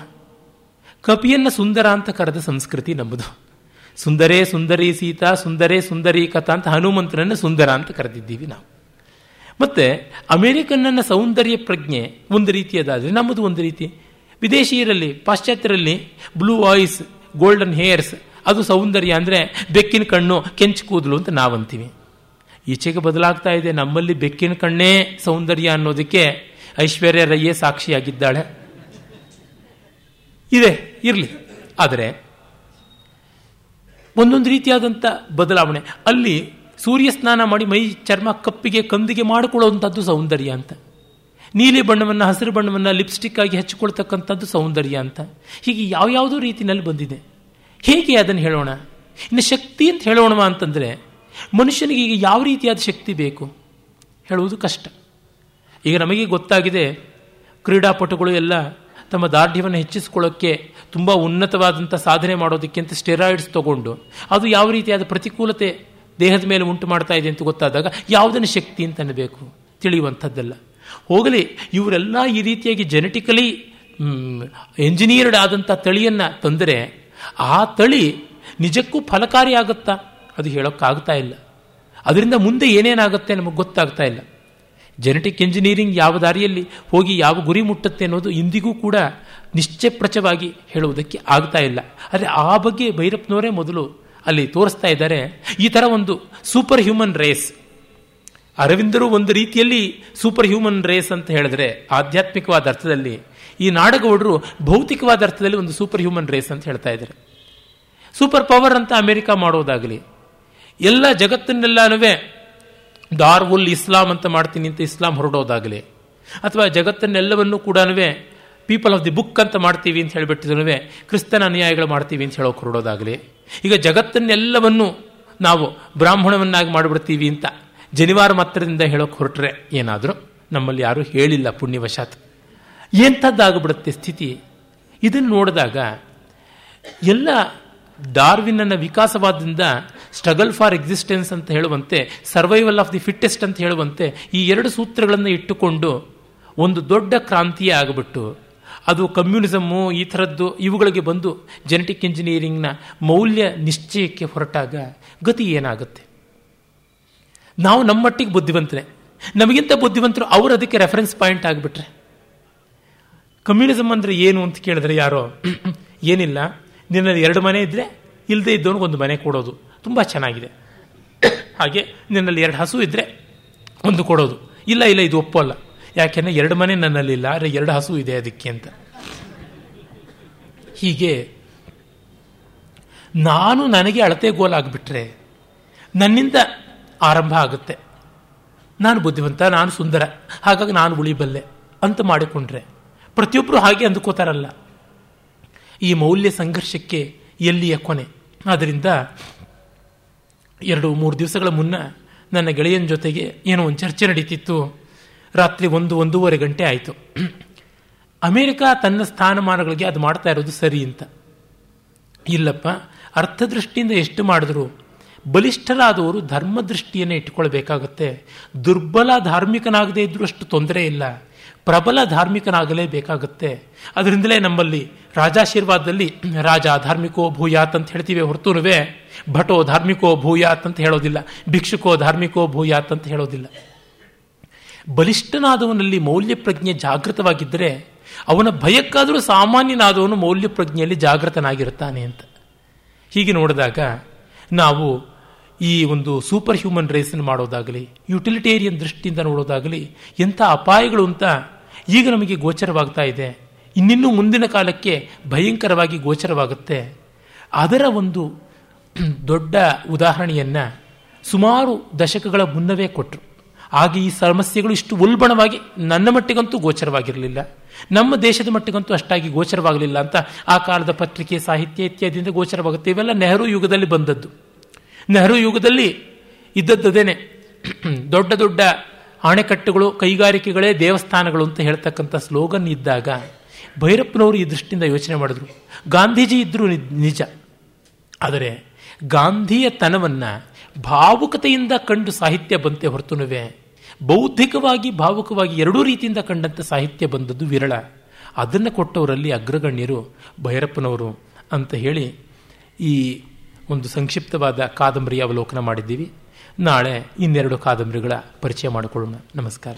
ಕಪಿಯನ್ನು ಸುಂದರ ಅಂತ ಕರೆದ ಸಂಸ್ಕೃತಿ ನಮ್ಮದು. ಸುಂದರೇ ಸುಂದರಿ ಸೀತಾ, ಸುಂದರೇ ಸುಂದರಿ ಕಥಾ ಅಂತ ಹನುಮಂತನನ್ನು ಸುಂದರ ಅಂತ ಕರೆದಿದ್ದೀವಿ ನಾವು. ಮತ್ತೆ ಅಮೇರಿಕನ್ನ ಸೌಂದರ್ಯ ಪ್ರಜ್ಞೆ ಒಂದು ರೀತಿಯದಾದರೆ ನಮ್ಮದು ಒಂದು ರೀತಿ. ವಿದೇಶಿಯರಲ್ಲಿ, ಪಾಶ್ಚಾತ್ಯರಲ್ಲಿ ಬ್ಲೂ ವಾಯ್ಸ್ ಗೋಲ್ಡನ್ ಹೇರ್ಸ್, ಅದು ಸೌಂದರ್ಯ ಅಂದರೆ ಬೆಕ್ಕಿನ ಕಣ್ಣು, ಕೆಂಚು ಕೂದಲು ಅಂತ ನಾವಂತೀವಿ. ಈಚೆಗೆ ಬದಲಾಗ್ತಾ ಇದೆ, ನಮ್ಮಲ್ಲಿ ಬೆಕ್ಕಿನ ಕಣ್ಣೇ ಸೌಂದರ್ಯ ಅನ್ನೋದಕ್ಕೆ ಐಶ್ವರ್ಯ ರೈಯೇ ಸಾಕ್ಷಿಯಾಗಿದ್ದಾಳೆ. ಇದೆ, ಇರಲಿ. ಆದರೆ, ಒಂದೊಂದು ರೀತಿಯಾದಂಥ ಬದಲಾವಣೆ. ಅಲ್ಲಿ ಸೂರ್ಯ ಸ್ನಾನ ಮಾಡಿ ಮೈ ಚರ್ಮ ಕಪ್ಪಿಗೆ ಕಂದಿಗೆ ಮಾಡಿಕೊಳ್ಳುವಂಥದ್ದು ಸೌಂದರ್ಯ ಅಂತ. ನೀಲಿ ಬಣ್ಣವನ್ನು, ಹಸಿರು ಬಣ್ಣವನ್ನು ಲಿಪ್ಸ್ಟಿಕ್ ಆಗಿ ಹಚ್ಚಿಕೊಳ್ತಕ್ಕಂಥದ್ದು ಸೌಂದರ್ಯ ಅಂತ. ಹೀಗೆ ಯಾವ್ಯಾವುದೋ ರೀತಿಯಲ್ಲಿ ಬಂದಿದೆ. ಹೇಗೆ ಅದನ್ನು ಹೇಳೋಣ? ಇನ್ನು ಶಕ್ತಿ ಅಂತ ಹೇಳೋಣ ಅಂತಂದರೆ, ಮನುಷ್ಯನಿಗೆ ಈಗ ಯಾವ ರೀತಿಯಾದ ಶಕ್ತಿ ಬೇಕು? ಹೇಳುವುದು ಕಷ್ಟ. ಈಗ ನಮಗೆ ಗೊತ್ತಾಗಿದೆ, ಕ್ರೀಡಾಪಟುಗಳು ಎಲ್ಲ ತಮ್ಮ ದಾರ್ಢ್ಯವನ್ನು ಹೆಚ್ಚಿಸಿಕೊಳ್ಳೋಕ್ಕೆ ತುಂಬ ಉನ್ನತವಾದಂಥ ಸಾಧನೆ ಮಾಡೋದಕ್ಕಿಂತ ಸ್ಟೆರಾಯ್ಡ್ಸ್ ತಗೊಂಡು. ಅದು ಯಾವ ರೀತಿಯಾದ ಪ್ರತಿಕೂಲತೆ ದೇಹದ ಮೇಲೆ ಉಂಟು ಮಾಡ್ತಾ ಇದೆ ಅಂತ ಗೊತ್ತಾದಾಗ ಯಾವುದನ್ನು ಶಕ್ತಿ ಅಂತ ಅನ್ನಬೇಕು? ತಿಳಿಯುವಂಥದ್ದಲ್ಲ. ಹೋಗಲಿ, ಇವರೆಲ್ಲ ಈ ರೀತಿಯಾಗಿ ಜೆನೆಟಿಕಲಿ ಎಂಜಿನಿಯರ್ಡ್ ಆದಂಥ ತಳಿಯನ್ನು ತಂದರೆ ಆ ತಳಿ ನಿಜಕ್ಕೂ ಫಲಕಾರಿಯಾಗುತ್ತಾ? ಅದು ಹೇಳೋಕ್ಕಾಗ್ತಾ ಇಲ್ಲ. ಅದರಿಂದ ಮುಂದೆ ಏನೇನಾಗುತ್ತೆ ನಮಗೆ ಗೊತ್ತಾಗ್ತಾ ಇಲ್ಲ. ಜೆನೆಟಿಕ್ ಎಂಜಿನಿಯರಿಂಗ್ ಯಾವ ದಾರಿಯಲ್ಲಿ ಹೋಗಿ ಯಾವ ಗುರಿ ಮುಟ್ಟುತ್ತೆ ಅನ್ನೋದು ಇಂದಿಗೂ ಕೂಡ ನಿಶ್ಚಯಪ್ರಚವಾಗಿ ಹೇಳುವುದಕ್ಕೆ ಆಗ್ತಾ ಇಲ್ಲ. ಆದರೆ ಆ ಬಗ್ಗೆ ಭೈರಪ್ಪನವರೇ ಮೊದಲು ಅಲ್ಲಿ ತೋರಿಸ್ತಾ ಇದ್ದಾರೆ. ಈ ಥರ ಒಂದು ಸೂಪರ್ ಹ್ಯೂಮನ್ ರೇಸ್ ಅರವಿಂದರು ಒಂದು ರೀತಿಯಲ್ಲಿ ಸೂಪರ್ ಹ್ಯೂಮನ್ ರೇಸ್ ಅಂತ ಹೇಳಿದ್ರೆ ಆಧ್ಯಾತ್ಮಿಕವಾದ ಅರ್ಥದಲ್ಲಿ ಈ ನಾಡಗೌಡರು ಭೌತಿಕವಾದ ಅರ್ಥದಲ್ಲಿ ಒಂದು ಸೂಪರ್ ಹ್ಯೂಮನ್ ರೇಸ್ ಅಂತ ಹೇಳ್ತಾ ಇದ್ದಾರೆ. ಸೂಪರ್ ಪವರ್ ಅಂತ ಅಮೆರಿಕ ಮಾಡೋದಾಗಲಿ, ಎಲ್ಲ ಜಗತ್ತನ್ನೆಲ್ಲನೂ ದಾರ್ವುಲ್ ಇಸ್ಲಾಂ ಅಂತ ಮಾಡ್ತೀನಿ ಅಂತ ಇಸ್ಲಾಂ ಹೊರಡೋದಾಗಲಿ, ಅಥವಾ ಜಗತ್ತನ್ನೆಲ್ಲವನ್ನೂ ಕೂಡ ಪೀಪಲ್ ಆಫ್ ದಿ ಬುಕ್ ಅಂತ ಮಾಡ್ತೀವಿ ಅಂತ ಹೇಳಿಬಿಟ್ಟಿದ್ರು ಕ್ರಿಸ್ತನ ಅನುಯಾಯಿಗಳು ಮಾಡ್ತೀವಿ ಅಂತ ಹೇಳೋಕೆ ಹೊರಡೋದಾಗಲಿ, ಈಗ ಜಗತ್ತನ್ನೆಲ್ಲವನ್ನು ನಾವು ಬ್ರಾಹ್ಮಣವನ್ನಾಗಿ ಮಾಡಿಬಿಡ್ತೀವಿ ಅಂತ ಜನಿವಾರ ಮಾತ್ರದಿಂದ ಹೇಳೋಕೆ ಹೊರಟ್ರೆ ಏನಾದರೂ ನಮ್ಮಲ್ಲಿ ಯಾರೂ ಹೇಳಿಲ್ಲ ಪುಣ್ಯವಶಾತ್. ಎಂಥದ್ದಾಗ್ಬಿಡುತ್ತೆ ಸ್ಥಿತಿ? ಇದನ್ನು ನೋಡಿದಾಗ ಎಲ್ಲ ಡಾರ್ವಿನ್ನ ವಿಕಾಸವಾದಿಂದ ಸ್ಟ್ರಗಲ್ ಫಾರ್ ಎಕ್ಸಿಸ್ಟೆನ್ಸ್ ಅಂತ ಹೇಳುವಂತೆ ಸರ್ವೈವಲ್ ಆಫ್ ದಿ ಫಿಟ್ಟೆಸ್ಟ್ ಅಂತ ಹೇಳುವಂತೆ, ಈ ಎರಡು ಸೂತ್ರಗಳನ್ನು ಇಟ್ಟುಕೊಂಡು ಒಂದು ದೊಡ್ಡ ಕ್ರಾಂತಿಯೇ ಆಗಿಬಿಟ್ಟು, ಅದು ಕಮ್ಯುನಿಸಮ್ಮು, ಈ ಥರದ್ದು ಇವುಗಳಿಗೆ ಬಂದು ಜೆನೆಟಿಕ್ ಇಂಜಿನಿಯರಿಂಗ್ನ ಮೌಲ್ಯ ನಿಶ್ಚಯಕ್ಕೆ ಹೊರಟಾಗ ಗತಿ ಏನಾಗುತ್ತೆ? ನಾವು ನಮ್ಮ ಮಟ್ಟಿಗೆ ಬುದ್ಧಿವಂತರೆ. ನಮಗಿಂತ ಬುದ್ಧಿವಂತರು ಅವರು ಅದಕ್ಕೆ ರೆಫರೆನ್ಸ್ ಪಾಯಿಂಟ್ ಆಗಿಬಿಟ್ರೆ. ಕಮ್ಯುನಿಸಮ್ ಅಂದರೆ ಏನು ಅಂತ ಕೇಳಿದ್ರೆ ಯಾರೋ, ಏನಿಲ್ಲ, ನಿನ್ನಲ್ಲಿ ಎರಡು ಮನೆ ಇದ್ದರೆ ಇಲ್ಲದೆ ಇದ್ದವನಿಗೆ ಒಂದು ಮನೆ ಕೊಡೋದು. ತುಂಬ ಚೆನ್ನಾಗಿದೆ. ಹಾಗೆ ನಿನ್ನಲ್ಲಿ ಎರಡು ಹಸು ಇದ್ದರೆ ಒಂದು ಕೊಡೋದು. ಇಲ್ಲ ಇಲ್ಲ, ಇದು ಒಪ್ಪಲ್ಲ ಯಾಕೆಂದರೆ ಎರಡು ಮನೆ ನನ್ನಲ್ಲಿಲ್ಲ ಅರೆ ಎರಡು ಹಸು ಇದೆ ಅದಕ್ಕೆ ಅಂತ. ಹೀಗೆ ನಾನು ನನಗೆ ಅಳತೆ ಗೋಲಾಗ್ಬಿಟ್ರೆ ನನ್ನಿಂದ ಆರಂಭ ಆಗುತ್ತೆ. ನಾನು ಬುದ್ಧಿವಂತ, ನಾನು ಸುಂದರ, ಹಾಗಾಗಿ ನಾನು ಉಳಿಬಲ್ಲೆ ಅಂತ ಮಾಡಿಕೊಂಡ್ರೆ ಪ್ರತಿಯೊಬ್ಬರು ಹಾಗೆ ಅಂದುಕೋತಾರಲ್ಲ. ಈ ಮೌಲ್ಯ ಸಂಘರ್ಷಕ್ಕೆ ಎಲ್ಲಿಯ ಕೊನೆ? ಆದ್ದರಿಂದ ಎರಡು ಮೂರು ದಿವಸಗಳ ಮುನ್ನ ನನ್ನ ಗೆಳೆಯನ ಜೊತೆಗೆ ಏನೋ ಒಂದು ಚರ್ಚೆ ನಡೀತಿತ್ತು. ರಾತ್ರಿ ಒಂದು, ಒಂದೂವರೆ ಗಂಟೆ ಆಯಿತು. ಅಮೆರಿಕ ತನ್ನ ಸ್ಥಾನಮಾನಗಳಿಗೆ ಅದು ಮಾಡ್ತಾ ಇರೋದು ಸರಿ ಅಂತ. ಇಲ್ಲಪ್ಪ, ಅರ್ಥದೃಷ್ಟಿಯಿಂದ ಎಷ್ಟು ಮಾಡಿದ್ರು ಬಲಿಷ್ಠರಾದವರು ಧರ್ಮದೃಷ್ಟಿಯನ್ನು ಇಟ್ಟುಕೊಳ್ಬೇಕಾಗತ್ತೆ. ದುರ್ಬಲ ಧಾರ್ಮಿಕನಾಗದೇ ಇದ್ರೂ ಅಷ್ಟು ತೊಂದರೆ ಇಲ್ಲ. ಪ್ರಬಲ ಧಾರ್ಮಿಕನಾಗಲೇಬೇಕಾಗತ್ತೆ. ಅದರಿಂದಲೇ ನಮ್ಮಲ್ಲಿ ರಾಜಾಶೀರ್ವಾದದಲ್ಲಿ ರಾಜ ಧಾರ್ಮಿಕೋ ಭೂಯಾತ್ ಅಂತ ಹೇಳ್ತೀವಿ ಹೊರತುನುವೆ, ಭಟೋ ಧಾರ್ಮಿಕೋ ಭೂಯಾತ್ ಅಂತ ಹೇಳೋದಿಲ್ಲ, ಭಿಕ್ಷುಕೋ ಧಾರ್ಮಿಕೋ ಭೂಯಾತ್ ಅಂತ ಹೇಳೋದಿಲ್ಲ. ಬಲಿಷ್ಠನಾದವನಲ್ಲಿ ಮೌಲ್ಯ ಪ್ರಜ್ಞೆ ಜಾಗೃತವಾಗಿದ್ದರೆ, ಅವನ ಭಯಕ್ಕಾದರೂ ಸಾಮಾನ್ಯನಾದವನು ಮೌಲ್ಯ ಪ್ರಜ್ಞೆಯಲ್ಲಿ ಜಾಗೃತನಾಗಿರುತ್ತಾನೆ ಅಂತ. ಹೀಗೆ ನೋಡಿದಾಗ ನಾವು ಈ ಒಂದು ಸೂಪರ್ ಹ್ಯೂಮನ್ ರೇಸನ್ನು ಮಾಡೋದಾಗಲಿ, ಯುಟಿಲಿಟೇರಿಯನ್ ದೃಷ್ಟಿಯಿಂದ ನೋಡೋದಾಗಲಿ, ಎಂಥ ಅಪಾಯಗಳು ಅಂತ ಈಗ ನಮಗೆ ಗೋಚರವಾಗ್ತಾ ಇದೆ. ಇನ್ನಿನ್ನೂ ಮುಂದಿನ ಕಾಲಕ್ಕೆ ಭಯಂಕರವಾಗಿ ಗೋಚರವಾಗುತ್ತೆ. ಅದರ ಒಂದು ದೊಡ್ಡ ಉದಾಹರಣೆಯನ್ನು ಸುಮಾರು ದಶಕಗಳ ಮುನ್ನವೇ ಕೊಟ್ಟರು ಆಗ ಈ ಸಮಸ್ಯೆಗಳು ಇಷ್ಟು ಉಲ್ಬಣವಾಗಿ ನನ್ನ ಮಟ್ಟಿಗಂತೂ ಗೋಚರವಾಗಿರಲಿಲ್ಲ. ನಮ್ಮ ದೇಶದ ಮಟ್ಟಿಗಂತೂ ಅಷ್ಟಾಗಿ ಗೋಚರವಾಗಲಿಲ್ಲ ಅಂತ ಆ ಕಾಲದ ಪತ್ರಿಕೆ, ಸಾಹಿತ್ಯ ಇತ್ಯಾದಿಯಿಂದ ಗೋಚರವಾಗುತ್ತೆ. ಇವೆಲ್ಲ ನೆಹರು ಯುಗದಲ್ಲಿ ಬಂದದ್ದು. ನೆಹರು ಯುಗದಲ್ಲಿ ಇದ್ದದ್ದದೇನೆ ದೊಡ್ಡ ದೊಡ್ಡ ಅಣೆಕಟ್ಟುಗಳು ಕೈಗಾರಿಕೆಗಳೇ ದೇವಸ್ಥಾನಗಳು ಅಂತ ಹೇಳ್ತಕ್ಕಂಥ ಸ್ಲೋಗನ್ ಇದ್ದಾಗ ಭೈರಪ್ಪನವರು ಈ ದೃಷ್ಟಿಯಿಂದ ಯೋಚನೆ ಮಾಡಿದ್ರು. ಗಾಂಧೀಜಿ ಇದ್ದರೂ ನಿಜ. ಆದರೆ ಗಾಂಧಿಯ ತನವನ್ನು ಭಾವುಕತೆಯಿಂದ ಕಂಡು ಸಾಹಿತ್ಯ ಬಂತೆ ಹೊರತುನುವೆ ಬೌದ್ಧಿಕವಾಗಿ ಭಾವುಕವಾಗಿ ಎರಡೂ ರೀತಿಯಿಂದ ಕಂಡಂಥ ಸಾಹಿತ್ಯ ಬಂದದ್ದು ವಿರಳ. ಅದನ್ನು ಕೊಟ್ಟವರಲ್ಲಿ ಅಗ್ರಗಣ್ಯರು ಭೈರಪ್ಪನವರು ಅಂತ ಹೇಳಿ ಈ ಒಂದು ಸಂಕ್ಷಿಪ್ತವಾದ ಕಾದಂಬರಿ ಅವಲೋಕನ ಮಾಡಿದ್ದೀವಿ. ನಾಳೆ ಇನ್ನೆರಡು ಕಾದಂಬರಿಗಳ ಪರಿಚಯ ಮಾಡಿಕೊಳ್ಳೋಣ. ನಮಸ್ಕಾರ.